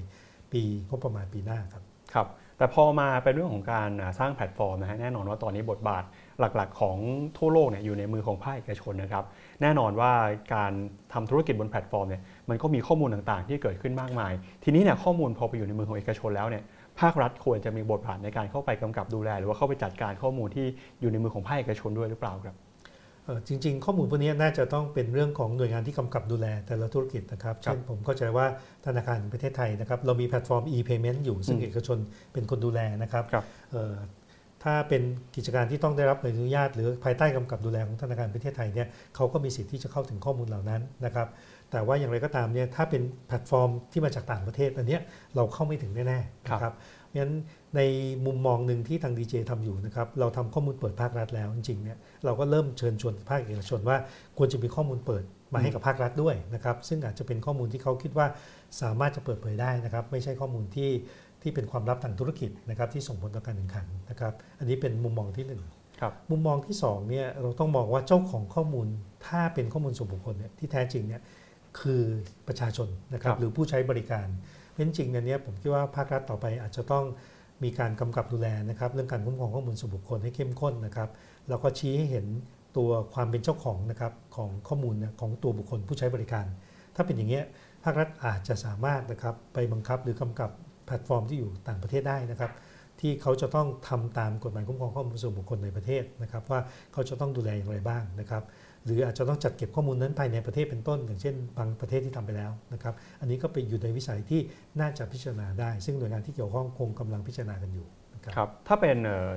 ปีงบประมาณปีหน้าครับครับแต่พอมาเป็นเรื่องของการสร้างแพลตฟอร์มนะฮะแน่นอนว่าตอนนี้บทบาทหลักๆ ของทั่วโลกเนี่ยอยู่ในมือของภาคเอกชนนะครับ แน่นอนว่าการทำธุรกิจบนแพลตฟอร์มเนี่ยมันก็มีข้อมูลต่างๆ ที่เกิดขึ้นมากมาย ทีนี้เนี่ยข้อมูลพอไปอยู่ในมือของเอกชนแล้วเนี่ยภาครัฐควรจะมีบทบาทในการเข้าไปกำกับดูแล หรือว่าเข้าไปจัดการข้อมูลที่อยู่ในมือของภาคเอกชนด้วยหรือเปล่าครับ จริง ๆ ข้อมูลพวกนี้น่าจะต้องเป็นเรื่องของหน่วยงานที่กำกับดูแลแต่ละธุรกิจนะครับครับเช่นผมเข้าใจว่าธนาคารแห่งประเทศไทยนะครับ เรามีแพลตฟอร์ม e-payment อยู่ซึ่งอืมเอกชนเป็นคนดูแลนะครับครับเอ่อถ้าเป็นกิจการที่ต้องได้รับใบอนุญาต หรือภายใต้กำกับดูแลของธนาคารแห่งประเทศไทยเนี่ยเขาก็มีสิทธิ์ที่จะเข้าถึงข้อมูลเหล่านั้นนะครับ แต่ว่าอย่างไรก็ตามเนี่ยถ้าเป็นแพลตฟอร์มที่มาจากต่างประเทศอันเนี้ยเราเข้าไม่ถึงแน่ๆนะครับเพราะฉะนั้น ในมุมมองหนึ่งที่ทาง DGA ทำอยู่นะครับ เราทำข้อมูลเปิดภาครัฐแล้วจริงๆเนี่ยเราก็เริ่มเชิญชวนภาคเอกชนว่าควรจะมีข้อมูลเปิดมาให้กับภาครัฐด้วยนะครับ ซึ่งอาจจะเป็นข้อมูลที่เขาคิดว่าสามารถจะเปิดเผยได้นะครับ ไม่ใช่ข้อมูลที่ที่เป็นความลับทางธุรกิจนะครับที่ส่งผลต่อการแข่งขันนะครับ อันนี้เป็นมุมมองที่หนึ่งครับมุมมองที่สองเนี่ยเราต้องมองว่าเจ้าของข้อมูลถ้าเป็นข้อมูลส่วนบุคคลเนี่ยที่แท้จริงเนี่ยคือประชาชนนะครับครับหรือผู้ใช้บริการเพราะฉะนั้นจริงๆอันเนี้ยผมคิดว่าภาครัฐต่อไปอาจจะต้อง มีการกำกับดูแลนะครับเรื่องการคุ้มครองข้อมูลส่วนบุคคลให้เข้มข้นนะครับแล้วก็ชี้ให้เห็นตัวความเป็นเจ้าของนะครับของข้อมูลของตัวบุคคลผู้ใช้บริการ ถ้าเป็นอย่างเงี้ยภาครัฐอาจจะสามารถนะครับไปบังคับหรือกำกับแพลตฟอร์มที่อยู่ต่างประเทศได้นะครับที่เขาจะต้องทำตามกฎหมายคุ้มครองข้อมูลส่วนบุคคลในประเทศนะครับว่าเขาจะต้องดูแลอย่างไรบ้างนะครับ หรืออาจจะต้องจัดเก็บข้อมูลนั้นภายในประเทศเป็นต้น อย่างเช่น บางประเทศที่ทำไปแล้วนะครับ อันนี้ก็ไปอยู่ในวิสัยที่น่าจะพิจารณาได้ ซึ่งหน่วยงานที่เกี่ยวข้องคงกำลังพิจารณากันอยู่นะครับครับถ้าเป็นเอ่อ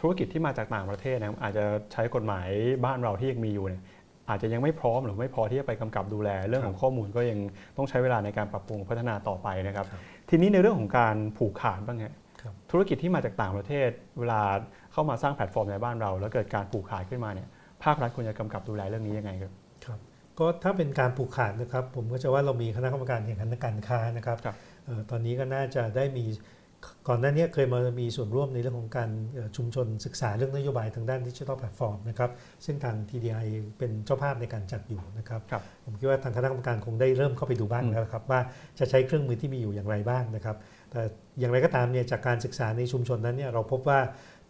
ธุรกิจที่มาจากต่างประเทศนะครับอาจจะใช้กฎหมายบ้านเราที่ยังมีอยู่เนี่ยอาจจะยังไม่พร้อมหรือไม่พอที่จะไปกำกับดูแล เรื่องของข้อมูลก็ยังต้องใช้เวลาในการปรับปรุงพัฒนาต่อไปนะครับครับทีนี้ในเรื่องของการผูกขาดบ้างฮะครับธุรกิจที่มาจากต่างประเทศ เวลาเข้ามาสร้างแพลตฟอร์มในบ้านเรา แล้วเกิดการผูกขาดขึ้นมาเนี่ย ภาครัฐควรจะกำกับดูแลเรื่องนี้ยังไงครับครับ ก็ถ้าเป็นการผูกขาดนะครับ ผมก็จะว่าเรามีคณะกรรมการแข่งขันทางการค้านะครับครับเอ่อตอนนี้ก็น่าจะได้มีก่อนหน้านี้เคยมามีส่วนร่วมในเรื่องของการเอ่อชุมชนศึกษาเรื่องนโยบายทางด้านดิจิทัลแพลตฟอร์มนะครับซึ่งทาง TDRI เป็นเจ้าภาพในการจัดอยู่นะครับครับผมคิดว่าทางคณะกรรมการคงได้เริ่มเข้าไปดูบ้างอืมแล้วครับว่าจะใช้เครื่องมือที่มีอยู่อย่างไรบ้างนะครับแต่อย่างไรก็ตามเนี่ยจากการศึกษาในชุมชนนั้นเนี่ยเราพบว่า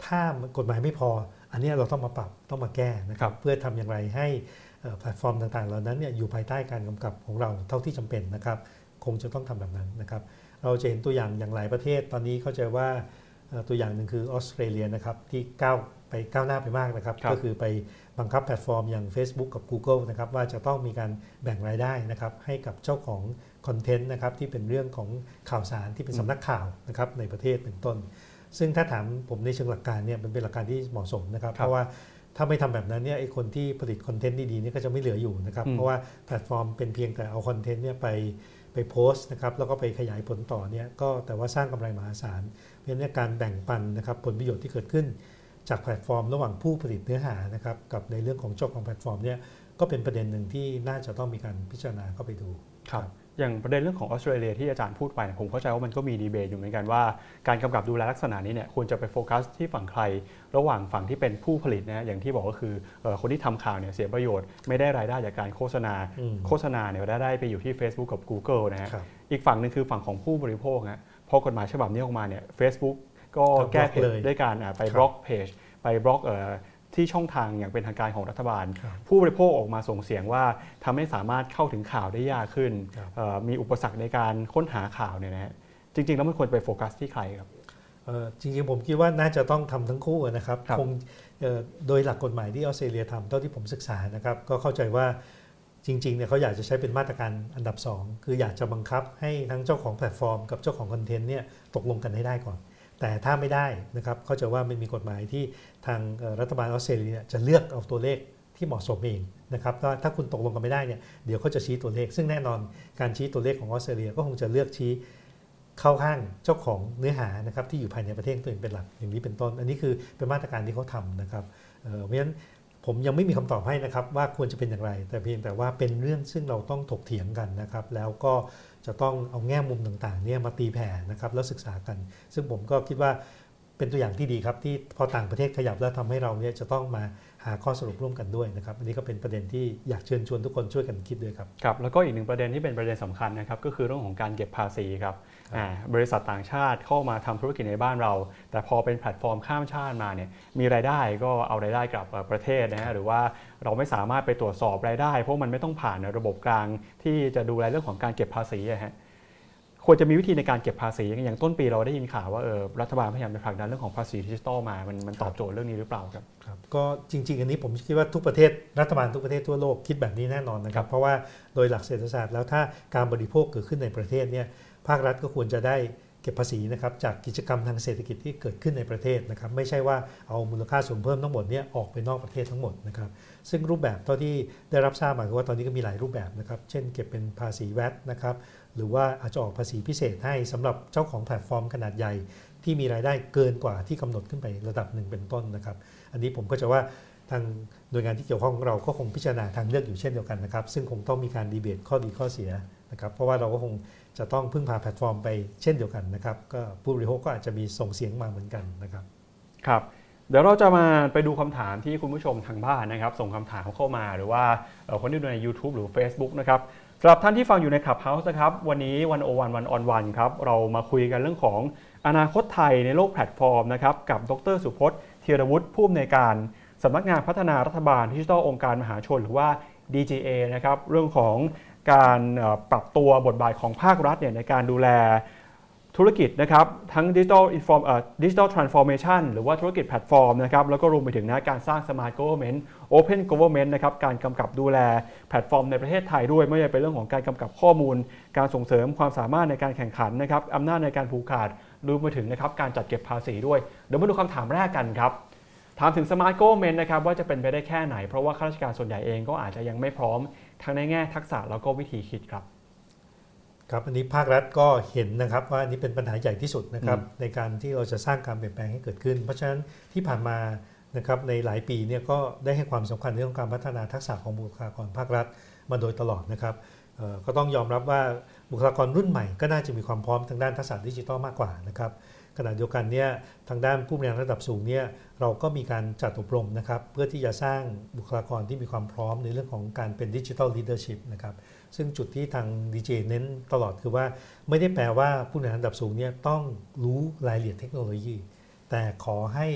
ถ้ากฎหมายไม่พอ อันเนี้ยเราต้องมาปรับต้องมาแก้นะครับเพื่อทำอย่างไรให้เอ่อแพลตฟอร์มต่างๆ เหล่านั้นเนี่ยอยู่ภายใต้การกำกับของเราเท่าที่จำเป็นนะครับคงจะต้องทำแบบนั้นนะครับเราจะเห็นตัวอย่างอย่างหลายประเทศ ตอนนี้เข้าใจว่าเอ่อตัวอย่างหนึ่งคือออสเตรเลียนะครับที่ก้าวไปก้าวหน้าไปมากนะครับครับก็คือไปบังคับแพลตฟอร์มอย่าง Facebook กับ Google นะครับว่าจะต้องมีการแบ่งรายได้นะครับให้กับเจ้าของคอนเทนต์นะครับที่เป็นเรื่องของข่าวสารที่เป็นสำนักข่าวนะครับในประเทศเป็นต้น ซึ่งถ้าถามผมในเชิงหลักการเนี่ยมันเป็นหลักการที่เหมาะสมนะครับครับเพราะว่าถ้าไม่ทำแบบนั้นเนี่ยไอ้คนที่ผลิตคอนเทนต์ดีๆเนี่ยก็จะไม่เหลืออยู่นะครับอืมเพราะว่าแพลตฟอร์มเป็นเพียงแต่เอาคอนเทนต์เนี่ยไปไปโพสต์นะครับแล้วก็ไปขยายผลต่อเนี่ยก็แต่ว่าสร้างกำไรมหาศาลเพราะฉะนั้นเนี่ยการแบ่งปันนะครับผลประโยชน์ที่เกิดขึ้น จากแพลตฟอร์ม ระหว่างผู้ผลิตเนื้อหานะครับกับในเรื่องของเจ้าของแพลตฟอร์มเนี่ยก็เป็นประเด็นหนึ่งที่น่าจะต้องมีการพิจารณาเข้าไปดูครับ อย่างประเด็นเรื่องของออสเตรเลียที่อาจารย์พูดไปเนี่ยผมเข้าใจว่ามันก็มีดีเบตอยู่เหมือนกันว่า การกำกับดูแลลักษณะนี้เนี่ยควรจะไปโฟกัสที่ฝั่งใคร ระหว่างฝั่งที่เป็นผู้ผลิตนะอย่างที่บอกก็คือเอ่อคนที่ทำข่าวเนี่ยเสียประโยชน์ไม่ได้รายได้จากการโฆษณาอืมโฆษณาเนี่ยได้ได้ไปอยู่ที่ Facebook กับ Google นะฮะครับอีกฝั่งหนึงคือฝั่งของผู้บริโภคฮะพอกฎหมายฉบับนี้ออกมาเนี่ย Facebook ก็ก็แก้เพบล็จอกเลยด้วยการอะไปครับบล็อกเพจไปบล็อกเอ่อ ที่ช่องทางอย่างเป็นทางการของรัฐบาลครับผู้บริโภคออกมาส่งเสียงว่าทำให้สามารถเข้าถึงข่าวได้ยากขึ้นครับเอ่อมีอุปสรรคในการค้นหาข่าวเนี่ยนะฮะจริง ๆ แล้วมันควรไปโฟกัสที่ใครครับเอ่อจริงๆผมคิดว่าน่าจะต้องทำทั้งคู่นะครับครับคงเอ่อโดยหลักกฎหมายที่ออสเตรเลียทำเท่าที่ผมศึกษานะครับก็เข้าใจว่าจริงๆเนี่ยเขาอยากจะใช้เป็นมาตรการอันดับ 2 คืออยากจะบังคับให้ทั้งเจ้าของแพลตฟอร์มกับเจ้าของคอนเทนต์เนี่ยตกลงกันให้ได้ก่อน แต่ถ้าไม่ได้นะครับเข้าใจว่ามันมีกฎหมายที่ ทางรัฐบาลออสเตรเลียจะเลือกเอาตัวเลขที่เหมาะสมเองนะครับถ้าถ้าคุณตกลงกันไม่ได้เนี่ยเดี๋ยวเขาจะชี้ตัวเลข ซึ่งแน่นอนการชี้ตัวเลขของออสเตรเลียก็คงจะเลือกชี้เข้าข้างเจ้าของเนื้อหานะครับที่อยู่ภายในประเทศตัวเองเป็นหลักอย่างนี้เป็นต้น อันนี้คือเป็นมาตรการที่เขาทำนะครับเอ่อเพราะฉะนั้นผมยังไม่มีคำตอบให้นะครับว่าควรจะเป็นอย่างไร แต่เพียงแต่ว่าเป็นเรื่องซึ่งเราต้องถกเถียงกันนะครับ แล้วก็จะต้องเอาแง่มุมต่างๆเนี่ยมาตีแผ่นะครับแล้วศึกษากัน ซึ่งผมก็คิดว่า เป็นตัวอย่างที่ดีครับที่พอต่างประเทศขยับแล้วทำให้เราเนี่ยจะต้องมาหาข้อสรุปร่วมกันด้วยนะครับอันนี้ก็เป็นประเด็นที่อยากเชิญชวนทุกคนช่วยกันคิดด้วยครับครับแล้วก็อีกหนึ่งประเด็นที่เป็นประเด็นสำคัญนะครับก็คือเรื่องของการเก็บภาษีครับอ่าบริษัทต่างชาติเข้ามาทำธุรกิจในบ้านเรา แต่พอเป็นแพลตฟอร์มข้ามชาติมาเนี่ยมีรายได้ก็เอารายได้กลับเอ่อประเทศนะฮะหรือว่าเราไม่สามารถไปตรวจสอบรายได้ เพราะมันไม่ต้องผ่านระบบกลางที่จะดูแลเรื่องของการเก็บภาษีอะฮะ ควรจะมีวิธีในการเก็บภาษีอย่างต้นปีเราได้ยินข่าวว่าเออรัฐบาลพยายามจะผลักดันเรื่องของภาษีดิจิทัลมามันมันตอบโจทย์เรื่องนี้หรือเปล่าครับครับก็จริง ๆ อันนี้ผมคิดว่าทุกประเทศรัฐบาลทุกประเทศทั่วโลกคิดแบบนี้แน่นอนนะคครัรับบเพราะว่าโดยหลักเศรษฐศาสตร์แล้วถ้าการบริโภคเกิดขึ้นในประเทศเนี่ยภาครัฐก็ควรจะได้เก็บภาษีนะครับจากกิจกรรมทางเศรษฐกิจที่เกิดขึ้นในประเทศนะครับไม่ใช่ว่าเอามูลค่าส่วนเพิ่มทั้งหมดเนี่ยออกไปนอกประเทศทั้งหมดนะครับซึ่งรูปแบบเท่าที่ได้รับทราบมาคือว่าตอนนี้ก็มีหลายรูปแบบนะครับเช่นเก็บเป็นภาษีแวตนะครับ หรือว่าอาจจะออกภาษีพิเศษให้สำหรับเจ้าของแพลตฟอร์มขนาดใหญ่ ที่มีรายได้เกินกว่าที่กำหนดขึ้นไประดับหนึ่งเป็นต้นนะครับ อันนี้ผมก็จะว่าทางหน่วยงานที่เกี่ยวข้องเราก็คงพิจารณาทางเลือกอยู่เช่นเดียวกันนะครับ ซึ่งคงต้องมีการดีเบตข้อดีข้อเสียนะครับ เพราะว่าเราก็คงจะต้องพึ่งพาแพลตฟอร์มไปเช่นเดียวกันนะครับ ก็ผู้บริโภคก็อาจจะมีส่งเสียงมาเหมือนกันนะครับ ครับ เดี๋ยวเราจะมาไปดูคำถามที่คุณผู้ชมทางบ้านนะครับ ส่งคำถามเข้ามาหรือว่าคนที่ดูใน YouTube หรือ Facebook นะครับ สำหรับท่านที่ฟังอยู่ใน Clubhouse นะครับ วันนี้ One-O-One One-on-One ครับ เรามาคุยกันเรื่องของอนาคตไทยในโลกแพลตฟอร์มนะครับ กับดร.สุพจน์เธียรวุฒิผู้อำนวยการสำนักงานพัฒนารัฐบาลดิจิทัลองค์การมหาชน หรือว่า DGA นะครับ เรื่องของการปรับตัวบทบาทของภาครัฐเนี่ยในการดูแล ธุรกิจนะครับทั้ง Digital Inform เอ่อ Digital Transformation หรือว่าธุรกิจแพลตฟอร์มนะครับแล้วก็รวมไปถึงนะการสร้าง Smart Government Open Government นะครับการกำกับดูแลแพลตฟอร์มในประเทศไทยด้วย ไม่ว่าจะเป็นเรื่องของการกำกับข้อมูล การส่งเสริมความสามารถในการแข่งขันนะครับอำนาจในการผูกขาดรวมไปถึงนะครับการจัดเก็บภาษีด้วย เดี๋ยวมาดูคำถามแรกกันครับถามถึง Smart Government นะครับว่าจะเป็นไปได้แค่ไหน เพราะว่าข้าราชการส่วนใหญ่เองก็อาจจะยังไม่พร้อมทั้งในแง่ทักษะแล้วก็วิธีคิดครับ ครับอันนี้ภาครัฐก็เห็นนะครับว่าอันนี้เป็นปัญหาใหญ่ที่สุดนะครับในการที่เราจะสร้างการเปลี่ยนแปลงให้เกิดขึ้น เพราะฉะนั้นที่ผ่านมานะครับในหลายปีเนี่ยก็ได้ให้ความสำคัญในเรื่องการพัฒนาทักษะของบุคลากรภาครัฐมาโดยตลอดนะครับเอ่อก็ต้องยอมรับว่าบุคลากรรุ่นใหม่ก็น่าจะมีความพร้อมทางด้านทักษะดิจิทัลมากกว่านะครับขณะเดียวกันเนี่ยทางด้านผู้บริหารระดับสูงเนี่ยเราก็มีการจัดอบรมนะครับเพื่อที่จะสร้างบุคลากรที่มีความพร้อมในเรื่องของการเป็น digital leadership นะครับ ซึ่งจุดที่ทาง DGA เน้นตลอดคือว่าไม่ได้แปลว่าผู้บริหารระดับสูงเนี่ยต้องรู้รายละเอียดเทคโนโลยี แต่ขอให้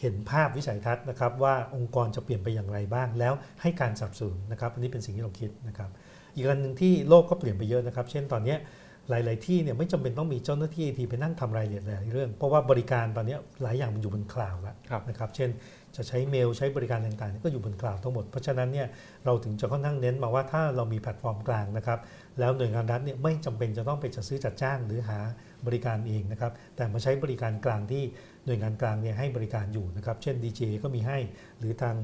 เห็นภาพวิสัยทัศน์นะครับว่าองค์กรจะเปลี่ยนไปอย่างไรบ้าง แล้วให้การสนับสนุนนะครับอันนี้เป็นสิ่งที่เราคิดนะครับอีกอันหนึ่งที่โลกก็เปลี่ยนไปเยอะนะครับ เช่นตอนเนี้ยหลาย ๆ ที่เนี่ยไม่จำเป็นต้องมีเจ้าหน้าที่ทีไปนั่งทำรายละเอียดหลายเรื่อง เพราะว่าบริการตอนเนี้ยหลายอย่างมันอยู่บนคลาวด์แล้วครับนะครับ เช่น จะใช้เมลใช้บริการต่างๆ ก็อยู่บนคลาวด์ทั้งหมด เพราะฉะนั้นเนี่ยเราถึงจะค่อนข้างเน้นมาว่าถ้าเรามีแพลตฟอร์มกลางนะครับ แล้วหน่วยงานรัฐเนี่ยไม่จำเป็นจะต้องไปจัดซื้อจัดจ้างหรือหาบริการเองนะครับ แต่มาใช้บริการกลางที่หน่วยงานกลางเนี่ยให้บริการอยู่นะครับ เช่น DGA ก็มีให้หรือทาง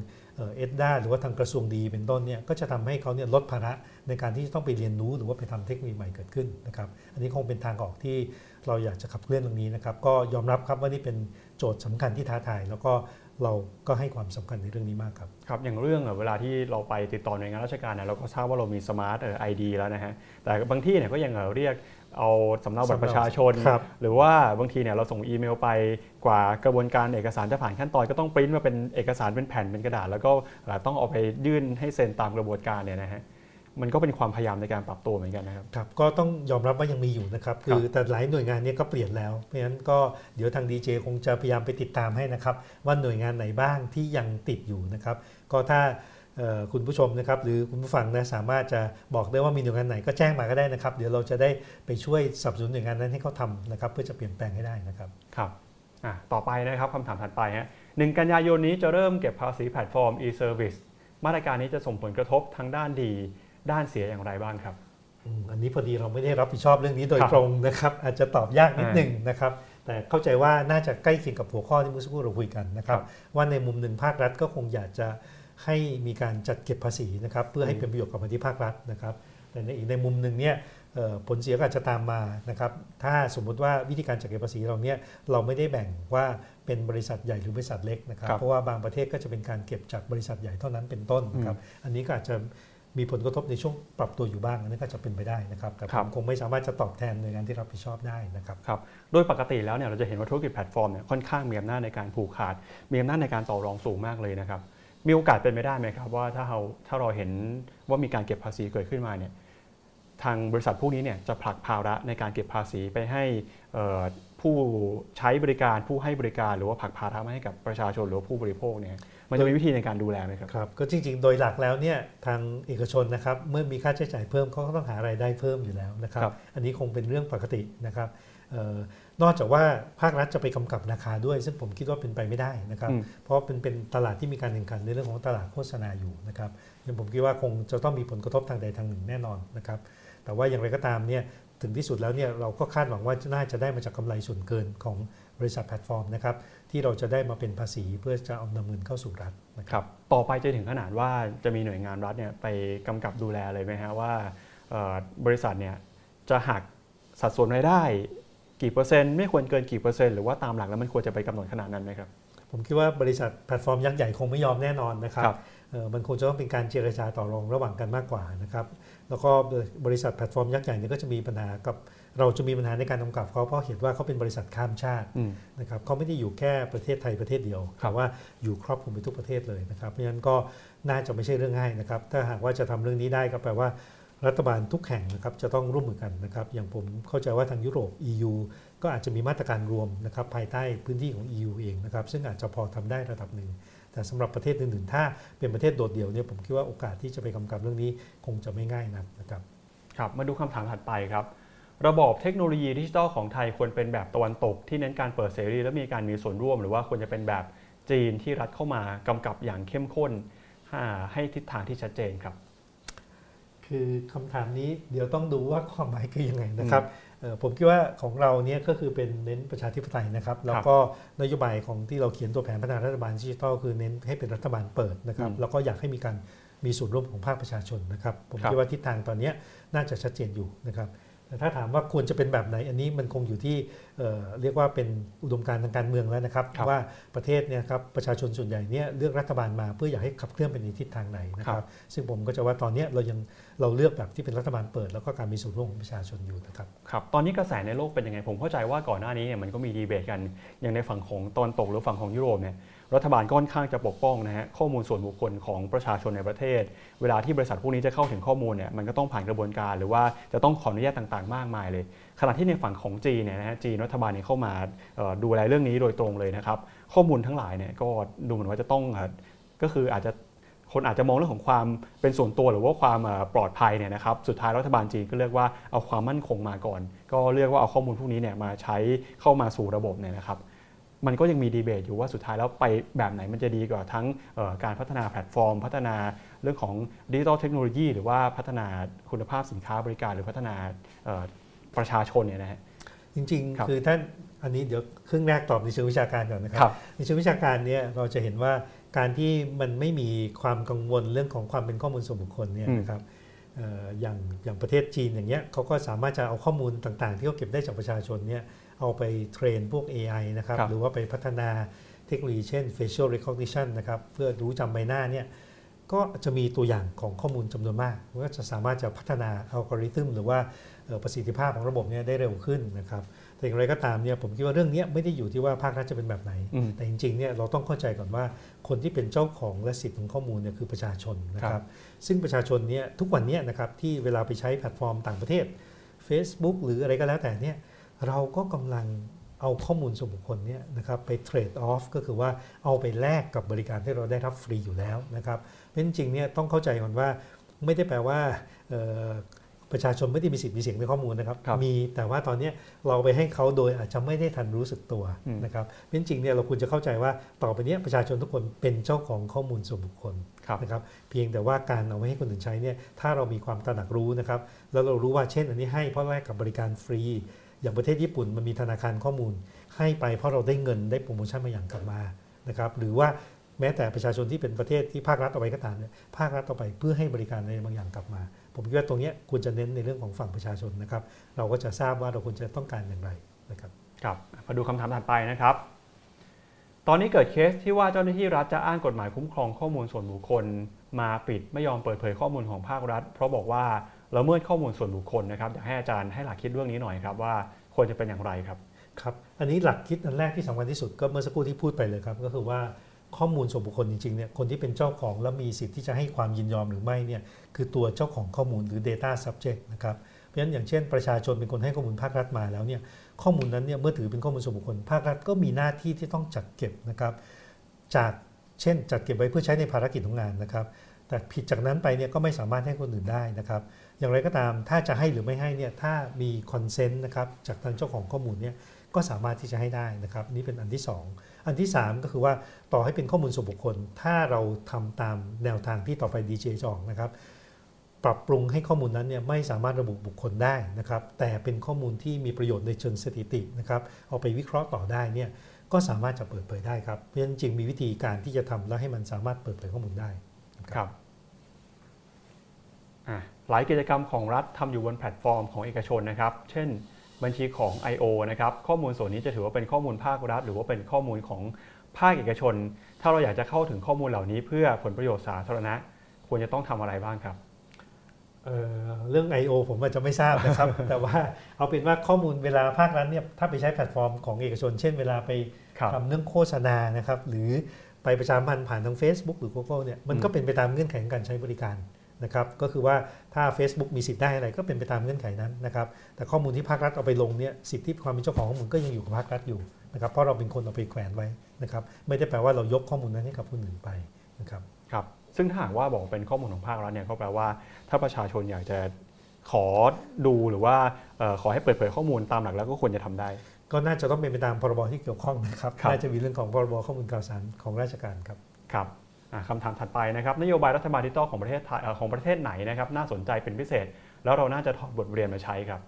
ETDA หรือว่าทางกระทรวงดีอีเป็นต้นเนี่ยก็จะทำให้เขาเนี่ยลดภาระในการที่จะต้องไปเรียนรู้หรือว่าไปทำเทคโนโลยีใหม่เกิดขึ้นนะครับอันนี้คงเป็นทางออกที่เราอยากจะขับเคลื่อนตรงนี้นะครับก็ยอมรับครับว่านี่เป็นโจทย์สำคัญที่ท้าทาย แล้วก็ เราก็ให้ความสำคัญในเรื่องนี้มากครับครับอย่างเรื่องเวลาที่เราไปติดต่อหน่วยงานราชการเนี่ยเราก็ทราบว่าเรามี smart ID แล้วนะฮะแต่บางที่เนี่ยก็ยังเอ่อเรียกเอาสำเนาบัตรประชาชนครับหรือว่าบางทีเนี่ยเราส่งอีเมลไปกว่ากระบวนการเอกสารจะผ่านขั้นตอนก็ต้องปริ้นมาเป็นเอกสารเป็นแผ่นเป็นกระดาษ แล้วก็ต้องเอาไปยื่นให้เซ็นตามกระบวนการเนี่ยนะฮะ มันก็เป็นความพยายามในการปรับตัวเหมือนกันนะครับครับ ก็ต้องยอมรับว่ายังมีอยู่นะครับ คือแต่หลายหน่วยงานเนี้ก็เปลี่ยนแล้ว เพราะฉะนั้นก็เดี๋ยวทางดีเจคงจะพยายามไปติดตามให้นะครับ ว่าหน่วยงานไหนบ้างที่ยังติดอยู่นะครับ ก็ถ้าเอ่อคุณผู้ชมนะครับหรือคุณผู้ฟังนะสามารถจะบอกได้ว่ามีหน่วยงานไหนก็แจ้งมาก็ได้นะครับ เดี๋ยวเราจะได้ไปช่วยสนับสนุนหน่วยงานนั้นให้เขาทำนะครับ เพื่อจะเปลี่ยนแปลงให้ได้นะครับครับอะต่อไปนะครับคำถามถัดไปฮะหนึ่งกันยายนนี้จะเริ่มเก็บภาษีแพลตฟอร์ม e-service มาตรการนี้จะส่งผลกระทบทั้งด้านดี ด้านเสียอย่างไรบ้างครับอืมอันนี้พอดีเราไม่ได้รับผิดชอบเรื่องนี้โดยครับตรงนะครับ อาจจะตอบยากนิดอ่าหนึ่งนะครับ แต่เข้าใจว่าน่าจะใกล้เคียงกับหัวข้อที่เมื่อสักครู่เราคุยกันนะครับว่าในมุมหนึ่งภาครัฐก็คงอยากจะให้มีการจัดเก็บภาษีนะครับเพื่อให้เป็นประโยชน์กับมาที่ภาครัฐนะครับ แต่ในอีกในมุมหนึ่งเนี่ยเอ่อผลเสียก็อาจจะตามมานะครับ ถ้าสมมุติว่าวิธีการจัดเก็บภาษีเราเนี่ยเราไม่ได้แบ่งว่าเป็นบริษัทใหญ่หรือบริษัทเล็กนะครับครับเพราะว่าบางประเทศก็จะเป็นการเก็บจากบริษัทใหญ่เท่านั้นเป็นต้นนะครับ อันนี้ก็อาจจะ มีผลกระทบในช่วงปรับตัวอยู่บ้างอันนี้ก็จะเป็นไปได้นะครับ แต่คผรับมคงไม่สามารถจะตอบแทนหน่วยงานที่รับผิดชอบได้นะครับครับโดยปกติแล้วเนี่ยเราจะเห็นว่าธุรกิจแพลตฟอร์มเนี่ยค่อนข้างมีอำนาจในการผูกขาด มีอำนาจในการต่อรองสูงมากเลยนะครับ มีโอกาสเป็นไปได้ไหมครับว่าถ้าเราถ้าเราเห็นว่ามีการเก็บภาษีเกิดขึ้นมาเนี่ยทางบริษัทพวกนี้เนี่ยจะผลักภาระในการเก็บภาษีไปให้เอ่อผู้ใช้บริการผู้ให้บริการ หรือว่าผลักภาระมาให้กับประชาชนหรือว่าผู้บริโภคเนี่ย มันจะมีวิธีในการดูแลไหมครับครับ ก็จริง ๆ โดยหลักแล้วเนี่ยทางเอกชนนะครับเมื่อมีค่าใช้จ่ายเพิ่มเขาก็ต้องหารายได้เพิ่มอยู่แล้วนะครับครับอันนี้คงเป็นเรื่องปกตินะครับเอ่อนอกจากว่าภาครัฐจะไปกำกับราคาด้วย ซึ่งผมคิดว่าเป็นไปไม่ได้นะครับอืมเพราะเป็นเป็นตลาดที่มีการแข่งขันในเรื่องของตลาดโฆษณาอยู่นะครับยังผมคิดว่าคงจะต้องมีผลกระทบทางใดทางหนึ่งแน่นอนนะครับ แต่ว่าอย่างไรก็ตามเนี่ยถึงที่สุดแล้วเนี่ยเราก็คาดหวังว่าน่าจะได้มาจากกำไรส่วนเกินของบริษัทแพลตฟอร์มนะครับ ที่เราจะได้มาเป็นภาษีเพื่อจะเอานำเงินเข้าสู่รัฐนะครับครับต่อไปจะถึงขนาดว่าจะมีหน่วยงานรัฐเนี่ยไปกำกับดูแลเลยไหมฮะว่าเอ่อบริษัทเนี่ยจะหักสัดส่วนรายได้กี่เปอร์เซ็นต์ไม่ควรเกินกี่เปอร์เซ็นต์หรือว่าตามหลักแล้วมันควรจะไปกำหนดขนาดนั้นไหมครับผมคิดว่าบริษัทแพลตฟอร์มยักษ์ใหญ่คงไม่ยอมแน่นอนนะครับครับเอ่อมันคงจะต้องเป็นการเจรจาต่อรองระหว่างกันมากกว่านะครับแล้วก็บริษัทแพลตฟอร์มยักษ์ใหญ่เนี่ยก็จะมีปัญหากับ เราจะมีปัญหาในการกำกับเขาเพราะเห็นว่าเขาเป็นบริษัทข้ามชาติอืมนะครับเขาไม่ได้อยู่แค่ประเทศไทยประเทศเดียวครับแต่ว่าอยู่ครอบคลุมไปทุกประเทศเลยนะครับเพราะฉะนั้นก็น่าจะไม่ใช่เรื่องง่ายนะครับถ้าหากว่าจะทำเรื่องนี้ได้ก็แปลว่ารัฐบาลทุกแห่งนะครับจะต้องร่วมมือกันนะครับอย่างผมเข้าใจว่าทางยุโรป EU ก็อาจจะมีมาตรการรวมนะครับภายใต้พื้นที่ของ EU เองนะครับซึ่งอาจจะพอทำได้ระดับหนึ่ง แต่สำหรับประเทศอื่นๆ ถ้าเป็นประเทศโดดเดี่ยวเนี่ยผมคิดว่าโอกาสที่จะไปกำกับเรื่องนี้คงจะไม่ง่ายนักนะครับครับมาดูคำถามถัดไปครับ ระบอบเทคโนโลยีดิจิทัลของไทยควรเป็นแบบตะวันตก ที่เน้นการเปิดเสรี และมีการมีส่วนร่วม หรือว่าควรจะเป็นแบบจีนที่รัฐเข้ามากำกับอย่างเข้มข้นอ่าให้ทิศทางที่ชัดเจนครับ คือคำถามนี้เดี๋ยวต้องดูว่าความหมายคือยังไงนะครับเอ่อผมคิดว่าของเราเนี่ยก็คือเป็นเน้นประชาธิปไตยนะครับ แล้วก็นโยบายของที่เราเขียนตัวแผนพัฒนารัฐบาลดิจิทัลคือเน้นให้เป็นรัฐบาลเปิดนะครับอืมแล้วก็อยากให้มีการมีส่วนร่วมของภาคประชาชนนะครับ ผมครับคิดว่าทิศทางตอนเนี้ยน่าจะชัดเจนอยู่นะครับแต่ ถ้าถามว่าควรจะเป็นแบบไหน อันนี้มันคงอยู่ที่เอ่อเรียกว่าเป็นอุดมการณ์ทางการเมืองแล้วนะครับครับว่าประเทศเนี่ยครับประชาชนส่วนใหญ่เนี่ยเลือกรัฐบาลมาเพื่ออยากให้ขับเคลื่อนไปในทิศทางไหนนะครับซึ่งผมก็จะว่าตอนเนี้ยเรายังเราเลือกแบบที่เป็นรัฐบาลเปิด แล้วก็การมีส่วนร่วมของประชาชนอยู่นะครับครับตอนนี้กระแสในโลกเป็นยังไงผมเข้าใจว่าก่อนหน้านี้เนี่ยมันก็มีดีเบตกันอย่างในฝั่งของตอนตกหรือฝั่งของยุโรปเนี่ย รัฐบาลก็ค่อนข้างจะปกป้องนะฮะข้อมูลส่วนบุคคลของประชาชนในประเทศ เวลาที่บริษัทพวกนี้จะเข้าถึงข้อมูลเนี่ยมันก็ต้องผ่านกระบวนการ หรือว่าจะต้องขออนุญาตต่างๆ มากมายเลย ขณะที่ในฝั่งของจีนเนี่ยนะฮะจีนรัฐบาลเนี่ยเข้ามาดูแลเรื่องนี้โดยตรงเลยนะครับข้อมูลทั้งหลายเนี่ยก็ดูเหมือนว่าจะต้องก็คืออาจจะคนอาจจะมองเรื่องของความเป็นส่วนตัวหรือว่าความปลอดภัยเนี่ยนะครับสุดท้ายรัฐบาลจีนก็เลือกว่าเอาความมั่นคงมาก่อน ก็เลือกว่าเอาข้อมูลพวกนี้เนี่ยมาใช้เข้ามาสู่ระบบเนี่ยนะครับ มันก็ยังมีดีเบตอยู่ว่าสุดท้ายแล้วไปแบบไหนมันจะดีกว่าทั้งเอ่อการพัฒนาแพลตฟอร์ม พัฒนาเรื่องของ digital technology หรือว่าพัฒนาคุณภาพสินค้าบริการหรือพัฒนาเอ่อประชาชนเนี่ยนะฮะจริงครับๆคือท่านอันนี้เดี๋ยวครึ่งแรกตอบในเชิงวิชาการก่อนนะคครัรับในเชิงวิชาการเนี่ยเราจะเห็นว่าการที่มันไม่มีความกังวลเรื่องของความเป็นข้อมูลส่วนบุคคลเนี่ยอืมนะครับเอ่ออย่างอย่างประเทศจีนอย่างเงี้ยเขาก็สามารถจะเอาข้อมูลต่างๆ ที่เขาเก็บได้จากประชาชนเนี่ย เอาไปเทรนพวก AI นะครับครับหรือว่าไปพัฒนาเทคโนโลยีเช่น facial recognition นะครับเพื่อรู้จำใบหน้าเนี่ยก็จะมีตัวอย่างของข้อมูลจำนวนมากก็จะสามารถจะพัฒนาอัลกอริทึมหรือว่าเอ่อประสิทธิภาพของระบบเนี่ยได้เร็วขึ้นนะครับแต่อย่างไรก็ตามเนี่ยผมคิดว่าเรื่องเนี้ยไม่ได้อยู่ที่ว่าภาครัฐจะเป็นแบบไหนอืมแต่จริงๆเนี่ยเราต้องเข้าใจก่อนว่าคนที่เป็นเจ้าของและสิทธิ์ของข้อมูลเนี่ยคือประชาชนนะคครัรับบซึ่งประชาชนเนี่ยทุกวันเนี้นะครับที่เวลาไปใช้แพลตฟอร์มต่างประเทศ Facebook หรืออะไรก็แล้วแต่เนี่ย เราก็กำลังเอาข้อมูลส่วนบุคคลเนี่ยนะครับไปเทรดออฟก็คือว่าเอาไปแลกกับบริการที่เราได้รับฟรีอยู่แล้วนะครับเพราะจริงๆเนี่ยต้องเข้าใจก่อนว่าไม่ได้แปลว่าเอ่อประชาชนไม่ได้มีสิทธิ์มีเสียงในข้อมูลนะครับครับมีแต่ว่าตอนเนี้ยเราไปให้เขาโดยอาจจะไม่ได้ทันรู้สึกตัวอืมนะครับเพราะจริงๆเนี่ยเราควรจะเข้าใจว่าต่อไปเนี้ยประชาชนทุกคนเป็นเจ้าของข้อมูลส่วนบุคคลครับนะครับเพียงแต่ว่าการเอาไว้ให้คนอื่นใช้เนี่ยถ้าเรามีความตระหนักรู้นะครับแล้วเรารู้ว่าเช่น อันนี้ให้เพราะแลกกับบริการฟรี อย่างประเทศญี่ปุ่นมันมีธนาคารข้อมูล ให้ไปเพราะเราได้เงินได้โปรโมชั่นมาอย่างกลับมานะครับหรือว่าแม้แต่ประชาชนที่เป็นประเทศที่ภาครัฐเอาไว้ก็ตามเนี่ยภาครัฐเอาไปเพื่อให้บริการอะไรบางอย่างกลับมา ผมคิดว่าตรงนี้ควรจะเน้นในเรื่องของฝั่งประชาชนนะครับ เราก็จะทราบว่าเราควรจะต้องการอย่างไรนะครับครับมาดูคำถามถัดไปนะครับ ตอนนี้เกิดเคสที่ว่าเจ้าหน้าที่รัฐจะอ้างกฎหมายคุ้มครองข้อมูลส่วนบุคคล มาปิดไม่ยอมเปิดเผยข้อมูลของภาครัฐ เพราะบอกว่า ละเมิดข้อมูลส่วนบุคคลนะครับอยากให้อาจารย์ให้หลักคิดเรื่องนี้หน่อยครับว่าควรจะเป็นอย่างไรครับครับอันนี้หลักคิดอันแรกที่สำคัญที่สุดก็เมื่อสักครู่ที่พูดไปเลยครับก็คือว่าข้อมูลส่วนบุคคลจริงๆเนี่ยคนที่เป็นเจ้าของและมีสิทธิ์ที่จะให้ความยินยอมหรือไม่เนี่ยคือตัวเจ้าของข้อมูลหรือ data subject นะครับเพราะฉะนั้นอย่างเช่น ประชาชนเป็นคนให้ข้อมูลภาครัฐมาแล้วเนี่ยข้อมูลนั้นเนี่ยเมื่อถือเป็นข้อมูลส่วนบุคคลภาครัฐก็มีหน้าที่ที่ต้องจัดเก็บนะครับจากเช่น จัดเก็บไว้เพื่อใช้ในภารกิจของงานนะครับแต่ผิดจากนั้นไปเนี่ยก็ไม่สามารถให้คนอื่นได้นะครับ อย่างไรก็ตามถ้าจะให้หรือไม่ให้เนี่ยถ้ามีคอนเซนต์นะครับจากทางเจ้าของข้อมูลเนี่ยก็สามารถที่จะให้ได้นะครับ นี่เป็นอันที่ 2 อันที่ 3 ก็คือว่าต่อให้เป็นข้อมูลส่วนบุคคล ถ้าเราทำตามแนวทางที่ต่อไปดีเจจองนะครับปรับปรุงให้ข้อมูลนั้นเนี่ยไม่สามารถระบุบุคคลได้นะครับ แต่เป็นข้อมูลที่มีประโยชน์ในเชิงสถิตินะครับ เอาไปวิเคราะห์ต่อได้เนี่ยก็สามารถจะเปิดเผยได้ครับเพราะฉะนั้นจริงมีวิธีการที่จะทำแล้วให้มันสามารถเปิดเผยข้อมูลได้ครับ หลายกิจกรรมของรัฐทำอยู่บนแพลตฟอร์มของเอกชนนะครับ เช่น บัญชีของ I.O. นะครับ ข้อมูลส่วนนี้จะถือว่าเป็นข้อมูลภาครัฐ หรือว่าเป็นข้อมูลของภาคเอกชน ถ้าเราอยากจะเข้าถึงข้อมูลเหล่านี้ เพื่อผลประโยชน์สาธารณะ ควรจะต้องทำอะไรบ้างครับเรื่อง I.O. ผมอาจจะไม่ทราบนะครับ แต่ว่าเอาเป็นว่าข้อมูลเวลาภาครัฐเนี่ยถ้าไปใช้แพลตฟอร์มของเอกชน เช่น เวลาไปทำเรื่องโฆษณานะครับ หรือไปประชาสัมพันธ์ผ่านทาง Facebook หรือ Google เนี่ยมันก็เป็นไปตามเงื่อนไขของการใช้บริการ นะครับก็คือว่าถ้า Facebook มีสิทธิ์ได้อะไรก็เป็นไปตามเงื่อนไขนั้นนะครับแต่ข้อมูลที่ภาครัฐเอาไปลงเนี่ยสิทธิความเป็นเจ้าของข้อมูลก็ยังอยู่กับภาครัฐอยู่นะครับเพราะเราเป็นคนเอาไปแขวนไว้นะครับไม่ได้แปลว่าเรายกข้อมูลนั้นให้กับผู้อื่นไปนะครับครับซึ่งถ้าหากว่าบอกเป็นข้อมูลของภาครัฐเนี่ยก็แปลว่า ถ้าประชาชนอยากจะขอดูหรือว่าเอ่อขอให้เปิดเผยข้อมูลตามหลักแล้วก็ควรจะทำได้ ก็น่าจะต้องเป็นไปตามพรบที่เกี่ยวข้องนะครับครับน่าจะมีเรื่องของพรบข้อมูลข่าวสารของราชการครับครับอะ คำถามถัดไปนะครับนโยบายรัฐบาลดิจิทัลของประเทศไทยเอ่อของประเทศไหนนะครับน่าสนใจเป็นพิเศษ แล้วเราน่าจะถอดบทเรียนมาใช้ครับ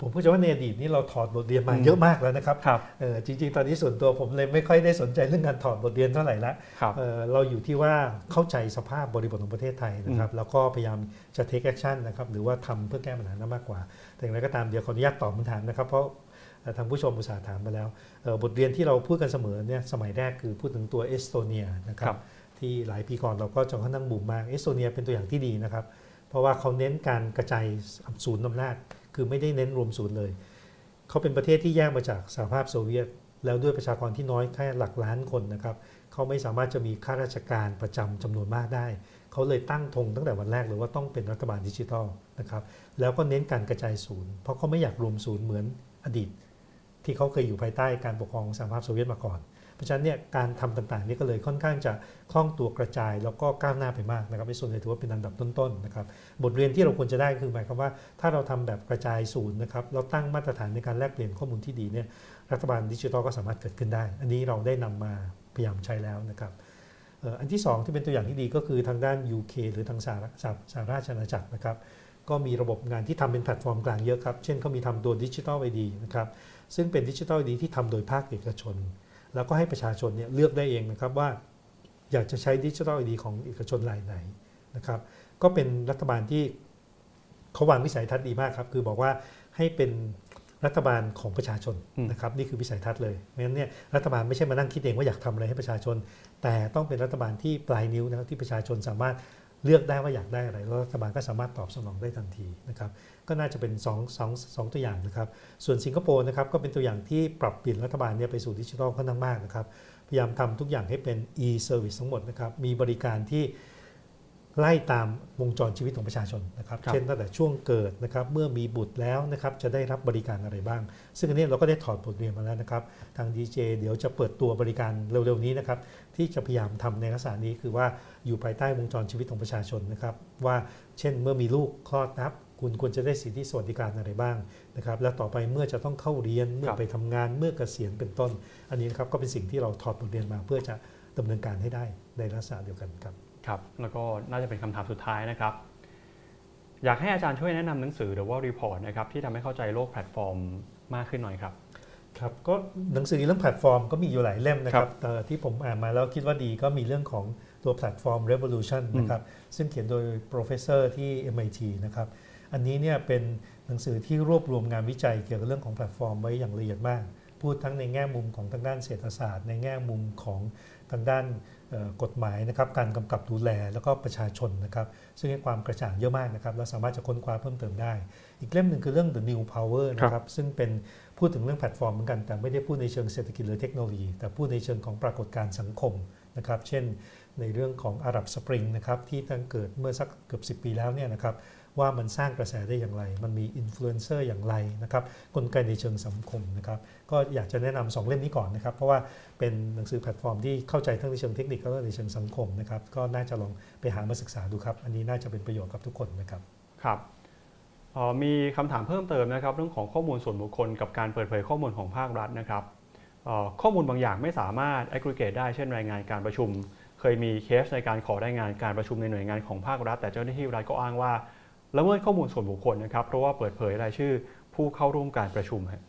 ผมพูดว่าในอดีตนี่เราถอดบทเรียนมาอืมเยอะมากแล้วนะครับครับเออจริง ๆ ตอนนี้ส่วนตัวผมเลยไม่ค่อยได้สนใจเรื่องการถอดบทเรียนเท่าไหร่ละครับเออเราอยู่ที่ว่าเข้าใจสภาพบริบทของประเทศไทยนะครับแล้วก็พยายามจะ take action นะครับหรือว่าทำเพื่อแก้ปัญหานั้นมากกว่า แต่อย่างไรก็ตามเดี๋ยวขออนุญาตตอบคำถามนะครับเพราะเอ่อทางผู้ชมอุตส่าห์ถามมาแล้วเอ่อบทเรียนที่เราพูดกันเสมอเนี่ยสมัยแรกคือพูดถึงตัวเอสโตเนียนะคครัรับบ ที่หลายปีก่อนเราก็จะค่อนข้างบูมมากเอสโตเนียเป็นตัวอย่างที่ดีนะครับ เพราะว่าเขาเน้นการกระจายศูนย์อำนาจ คือไม่ได้เน้นรวมศูนย์เลย เขาเป็นประเทศที่แยกมาจากสหภาพโซเวียต แล้วด้วยประชากรที่น้อยแค่หลักล้านคนนะครับเขาไม่สามารถจะมีข้าราชการประจำจำนวนมากได้ เขาเลยตั้งธงตั้งแต่วันแรกเลยว่าต้องเป็นรัฐบาลดิจิทัลนะครับแล้วก็เน้นการกระจายศูนย์ เพราะเขาไม่อยากรวมศูนย์เหมือนอดีต ที่เขาเคยอยู่ภายใต้การปกครองสหภาพโซเวียตมาก่อน ราะฉะนั้นเนี่ยการทำต่างๆ นี่ก็เลยค่อนข้างจะคล่องตัวกระจาย แล้วก็ก้าวหน้าไปมากนะครับในส่วนใหญ่ถือว่าเป็นอันดับต้นๆนะครับบทเรียนที่เราควรจะได้คือหมายความว่า ถ้าเราทำแบบกระจายศูนย์นะครับเราตั้งมาตรฐานในการแลกเปลี่ยนข้อมูลที่ดีเนี่ยรัฐบาลดิจิทัลก็สามารถเกิดขึ้นได้ อันนี้เราได้นำมาพยายามใช้แล้วนะครับอันที่สองที่เป็นตัวอย่างที่ดีก็คือทางด้าน UK หรือทางสหรัฐสหราชอาณาจักรนะครับก็มีระบบงานที่ทำเป็นแพลตฟอร์มกลางเยอะครับ เช่นเขามีทำตัว digital ID นะครับ ซึ่งเป็น digital ID ที่ทำโดยภาคเอกชน แล้วก็ให้ประชาชนเนี่ยเลือกได้เองนะครับว่าอยากจะใช้ digital ID ของเอกชนรายไหนนะครับ ก็เป็นรัฐบาลที่เขาวางวิสัยทัศน์ดีมากครับ คือบอกว่าให้เป็นรัฐบาลของประชาชนนะครับนี่คือวิสัยทัศน์เลยเพราะฉะนั้นเนี่ยรัฐบาลไม่ใช่มานั่งคิดเองว่าอยากทำอะไรให้ประชาชน แต่ต้องเป็นรัฐบาลที่ปลายนิ้วนะครับที่ประชาชนสามารถเลือกได้ว่าอยากได้อะไรแล้วรัฐบาลก็สามารถตอบสนองได้ทันทีนะครับก็น่าจะเป็น2องสองสองตัวอย่างนะครับ ส่วนสิงคโปร์นะครับก็เป็นตัวอย่างที่ปรับเปลี่ยนรัฐบาลเนี่ยไปสู่ดิจิทัลค่อนข้างมากนะครับ พยายามทำทุกอย่างให้เป็น e-service ทั้งหมดนะครับ มีบริการที่ไล่ตามวงจรชีวิตของประชาชนนะครับครับเช่นตั้งแต่ช่วงเกิดนะครับเมื่อมีบุตรแล้วนะครับจะได้รับบริการอะไรบ้าง ซึ่งอันนี้เราก็ได้ถอดบทเรียนมาแล้วนะครับ ทาง DJ เดี๋ยวจะเปิดตัวบริการเร็วๆนี้นะครับที่จะพยายามทำในลักษณะนี้คือว่าอยู่ภายใต้วงจรชีวิตของประชาชนนะครับว่าเช่นเมื่อมีลูกคลอดนะครับ คุณควรจะได้สิทธิสวัสดิการอะไรบ้างนะครับ และต่อไปเมื่อจะต้องเข้าเรียนเมื่อไปทำงานเมื่อเกษียณเป็นต้น อันนี้นะครับก็เป็นสิ่งที่เราถอดบทเรียนมาเพื่อจะดำเนินการให้ได้ในลักษณะเดียวกันนครับครับ แล้วก็น่าจะเป็นคำถามสุดท้ายนะครับ อยากให้อาจารย์ช่วยแนะนำหนังสือหรือว่า report นะครับที่ทำให้เข้าใจโลกแพลตฟอร์มมากขึ้นหน่อยครับครับก็หนังสือเรื่องแพลตฟอร์มก็มีอยู่หลายเล่มนะคครัรับบแต่ที่ผมอ่านมาแล้วคิดว่าดีก็มีเรื่องของตัวแพลตฟอร์ม revolution อืมนะครับซึ่งเขียนโดย professor ที่ MIT นะครับ อันนี้เนี่ยเป็นหนังสือที่รวบรวมงานวิจัยเกี่ยวกับเรื่องของแพลตฟอร์มไว้อย่างละเอียดมาก พูดทั้งในแง่มุมของทางด้านเศรษฐศาสตร์ ในแง่มุมของทางด้านเอ่อกฎหมายนะครับการกำกับดูแลแล้วก็ประชาชนนะครับซึ่งให้ความกระจ่างเยอะมากนะครับและสามารถจะค้นคว้าเพิ่มเติมได้ อีกเล่มหนึ่งคือเรื่อง The New Power นะครับซึ่งเป็นพูดถึงเรื่องแพลตฟอร์มเหมือนกัน แต่ไม่ได้พูดในเชิงเศรษฐกิจหรือเทคโนโลยี แต่พูดในเชิงของปรากฏการณ์สังคมนะครับเช่นในเรื่องของอาหรับสปริงนะครับที่ตั้งเกิดเมื่อสักเกือบ 10 ปีแล้วเนี่ยนะครับ ว่ามันสร้างกระแสได้อย่างไร มันมีอินฟลูเอนเซอร์อย่างไรนะครับกลไกในเชิงสังคมนะครับก็อยากจะแนะนำสองเล่มนี้ก่อนนะครับ เพราะว่าเป็นหนังสือแพลตฟอร์มที่เข้าใจทั้งในเชิงเทคนิคแล้วก็ในเชิงสังคมนะครับก็น่าจะลองไปหามาศึกษาดูครับ อันนี้น่าจะเป็นประโยชน์กับทุกคนนะครับครับออมีคำถามเพิ่มเติมนะครับเรื่องของข้อมูลส่วนบุคคลกับการเปิดเผยข้อมูลของภาครัฐนะครับออข้อมูลบางอย่างไม่สามารถ aggregate ได้เช่นรายงานการประชุม เคยมีเคสในการขอรายงานการประชุมในหน่วยงานของภาครัฐ แต่เจ้าหน้าที่รัฐก็อ้างว่า ละเมิดข้อมูลส่วนบุคคลนะครับ เพราะว่าเปิดเผยรายชื่อผู้เข้าร่วมการประชุมฮะ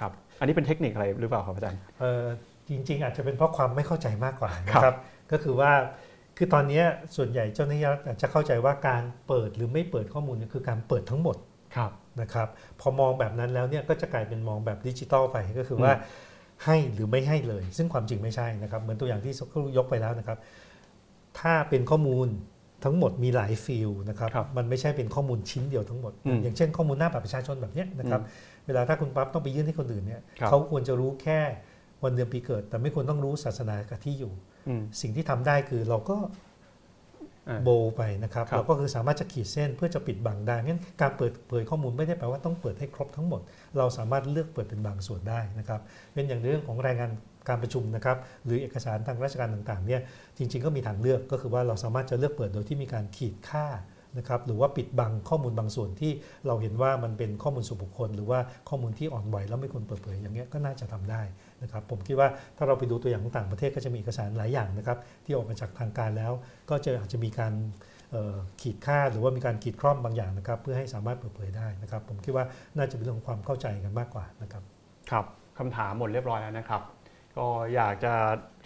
ครับ อันนี้เป็นเทคนิคอะไรหรือเปล่าครับอาจารย์เอ่อจริง ๆ อาจจะเป็นเพราะความไม่เข้าใจมากกว่านะคครัรับบก็คือว่าคือตอนนี้ส่วนใหญ่เจ้าหน้าที่รัฐอาจจะเข้าใจว่าการเปิดหรือไม่เปิดข้อมูลเนี่ยคือการเปิดทั้งหมดครับนะครับ พอมองแบบนั้นแล้วเนี่ยก็จะกลายเป็นมองแบบดิจิตอลไปก็คือว่าให้หรือไม่ให้เลย ซึ่งความจริงไม่ใช่นะครับ เหมือนตัวอย่างที่สักครู่ยกไปแล้วนะครับ ถ้าเป็นข้อมูล ทั้งหมดมีหลายฟิลนะครับครับมันไม่ใช่เป็นข้อมูลชิ้นเดียวทั้งหมดอืมอย่างเช่นข้อมูลหน้าบัตรประชาชนแบบเนี้ยนะครับเวลาถ้าคุณปั๊บต้องไปยื่นให้คนอื่นเนี่ยครับเขาควรจะรู้แค่วันเดือนปีเกิด แต่ไม่ควรต้องรู้ศาสนากับที่อยู่อืมสิ่งที่ทำได้คือเราก็อ่าโบว์ไปนะครับครับเราก็คือสามารถจะขีดเส้นเพื่อจะปิดบังได้งั้นการเปิดเผยข้อมูลไม่ได้แปลว่าต้องเปิดให้ครบทั้งหมด เราสามารถเลือกเปิดเป็นบางส่วนได้นะครับเป็นอย่างเรื่องของรายงาน การประชุมนะครับหรือเอกสารทางราชการต่างๆเนี่ยจริง ๆ ก็มีทางเลือกก็คือว่าเราสามารถจะเลือกเปิดโดยที่มีการขีดค่านะครับหรือว่าปิดบังข้อมูลบางส่วนที่เราเห็นว่ามันเป็นข้อมูลส่วนบุคคล หรือว่าข้อมูลที่อ่อนไหวแล้วไม่ควรเปิดเผยอย่างเงี้ยก็น่าจะทำได้นะครับผมคิดว่าถ้าเราไปดูตัวอย่างของต่างประเทศก็จะมีเอกสารหลายอย่างนะครับที่ออกมาจากทางการแล้ว ก็จะอาจจะมีการขีดค่าหรือว่ามีการขีดคร่อมบางอย่างนะครับเพื่อให้สามารถเปิดเผยได้นะครับผมคิดว่าน่าจะเป็นเรื่องของความเข้าใจกันมากกว่านะครับครับคำถามหมดเรียบร้อยแล้วนะครับ ก็อยากจะ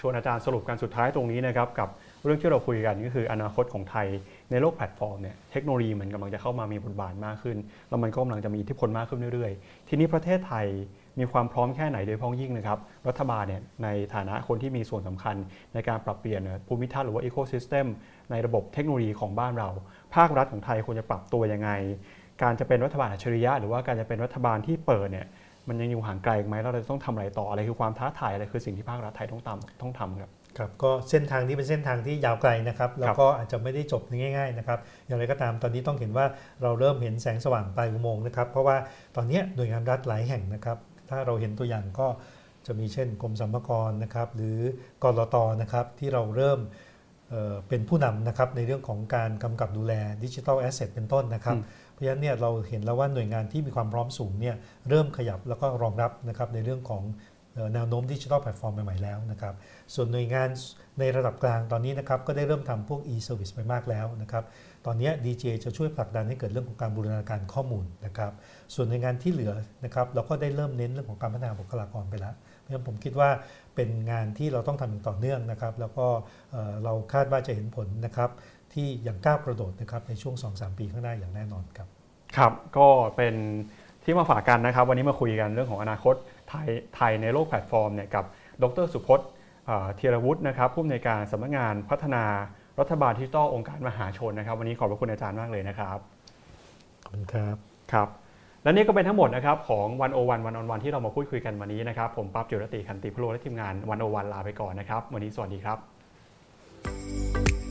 ชวนอาจารย์สรุปกันสุดท้ายตรงนี้นะครับกับเรื่องที่เราคุยกันก็คืออนาคตของไทยในโลกแพลตฟอร์มเนี่ยเทคโนโลยีมันกำลังจะเข้ามามีบทบาทมากขึ้น แล้วมันก็กำลังจะมีอิทธิพลมากขึ้นเรื่อยๆ ทีนี้ประเทศไทยมีความพร้อมแค่ไหนโดยเฉพาะอย่างยิ่งนะครับ รัฐบาลเนี่ยในฐานะคนที่มีส่วนสำคัญ ในการปรับเปลี่ยนภูมิทัศน์หรือว่า ecosystem ในระบบเทคโนโลยีของบ้านเรา ภาครัฐของไทยควรจะปรับตัวยังไง การจะเป็นรัฐบาลอัจฉริยะหรือว่าการจะเป็นรัฐบาลที่เปิดเนี่ย มันยังอยู่ห่างไกลอีกไหมแล้วเราจะต้องทำอะไรต่ออะไรคือความท้าทายอะไรคือสิ่งที่ภาครัฐไทยต้องทำต้องทำครับครับก็เส้นทางนี้เป็นเส้นทางที่ยาวไกลนะครับแล้วก็อาจจะไม่ได้จบง่ายๆนะครับอย่างไรก็ตามตอนนี้ต้องเห็นว่าเราเริ่มเห็นแสงสว่างปลายอุโมงค์นะครับเพราะว่าตอนนี้หน่วยงานรัฐหลายแห่งนะครับ ถ้าเราเห็นตัวอย่างก็จะมีเช่นกรมสรรพากรนะครับ หรือกรตนะครับที่เราเริ่มเอ่อเป็นผู้นำนะครับในเรื่องของการกำกับดูแลดิจิทัลแอสเซทเป็นต้นนะครับอืม เพราะฉะนั้นเนี่ยเราเห็นแล้วว่าหน่วยงานที่มีความพร้อมสูงเนี่ยเริ่มขยับแล้วก็รองรับนะครับในเรื่องของแนวโน้มดิจิทัลแพลตฟอร์มใหม่ ๆ แล้วนะครับ ส่วนหน่วยงานในระดับกลางตอนนี้นะครับก็ได้เริ่มทำพวก e-service ไปมากแล้วนะครับ ตอนนี้ DGA จะช่วยผลักดันให้เกิดเรื่องของการบูรณาการข้อมูลนะครับ ส่วนหน่วยงานที่เหลือนะครับเราก็ได้เริ่มเน้นเรื่องของการพัฒนาบุคลากรไปแล้วเพราะฉะนั้นผมคิดว่าเป็นงานที่เราต้องทำอย่างต่อเนื่องนะครับ แล้วก็เราคาดว่าจะเห็นผลนะครับ ที่อย่างก้าวกระโดดนะครับในช่วง 2-3 ปีข้างหน้าอย่างแน่นอนครับ ครับ ก็เป็นที่มาฝากกันนะครับ วันนี้มาคุยกันเรื่องของอนาคตไทยไทยในโลกแพลตฟอร์มเนี่ยกับดรสุพจน์เอ่อเธียรวุฒินะครับผู้อำนวยการสำนักงานพัฒนารัฐบาลดิจิทัลองค์การมหาชนนะครับ วันนี้ขอบพระคุณอาจารย์มากเลยนะครับขอบคุณครับครับ และนี่ก็เป็นทั้งหมดนะครับของ One O One One-on-One ที่เรามาพูดคุยกันวันนี้นะครับ ผมปั๊บจิรติขันติพโลและทีมงาน One O One ลาไปก่อนนะครับ วันนี้สวัสดีครับ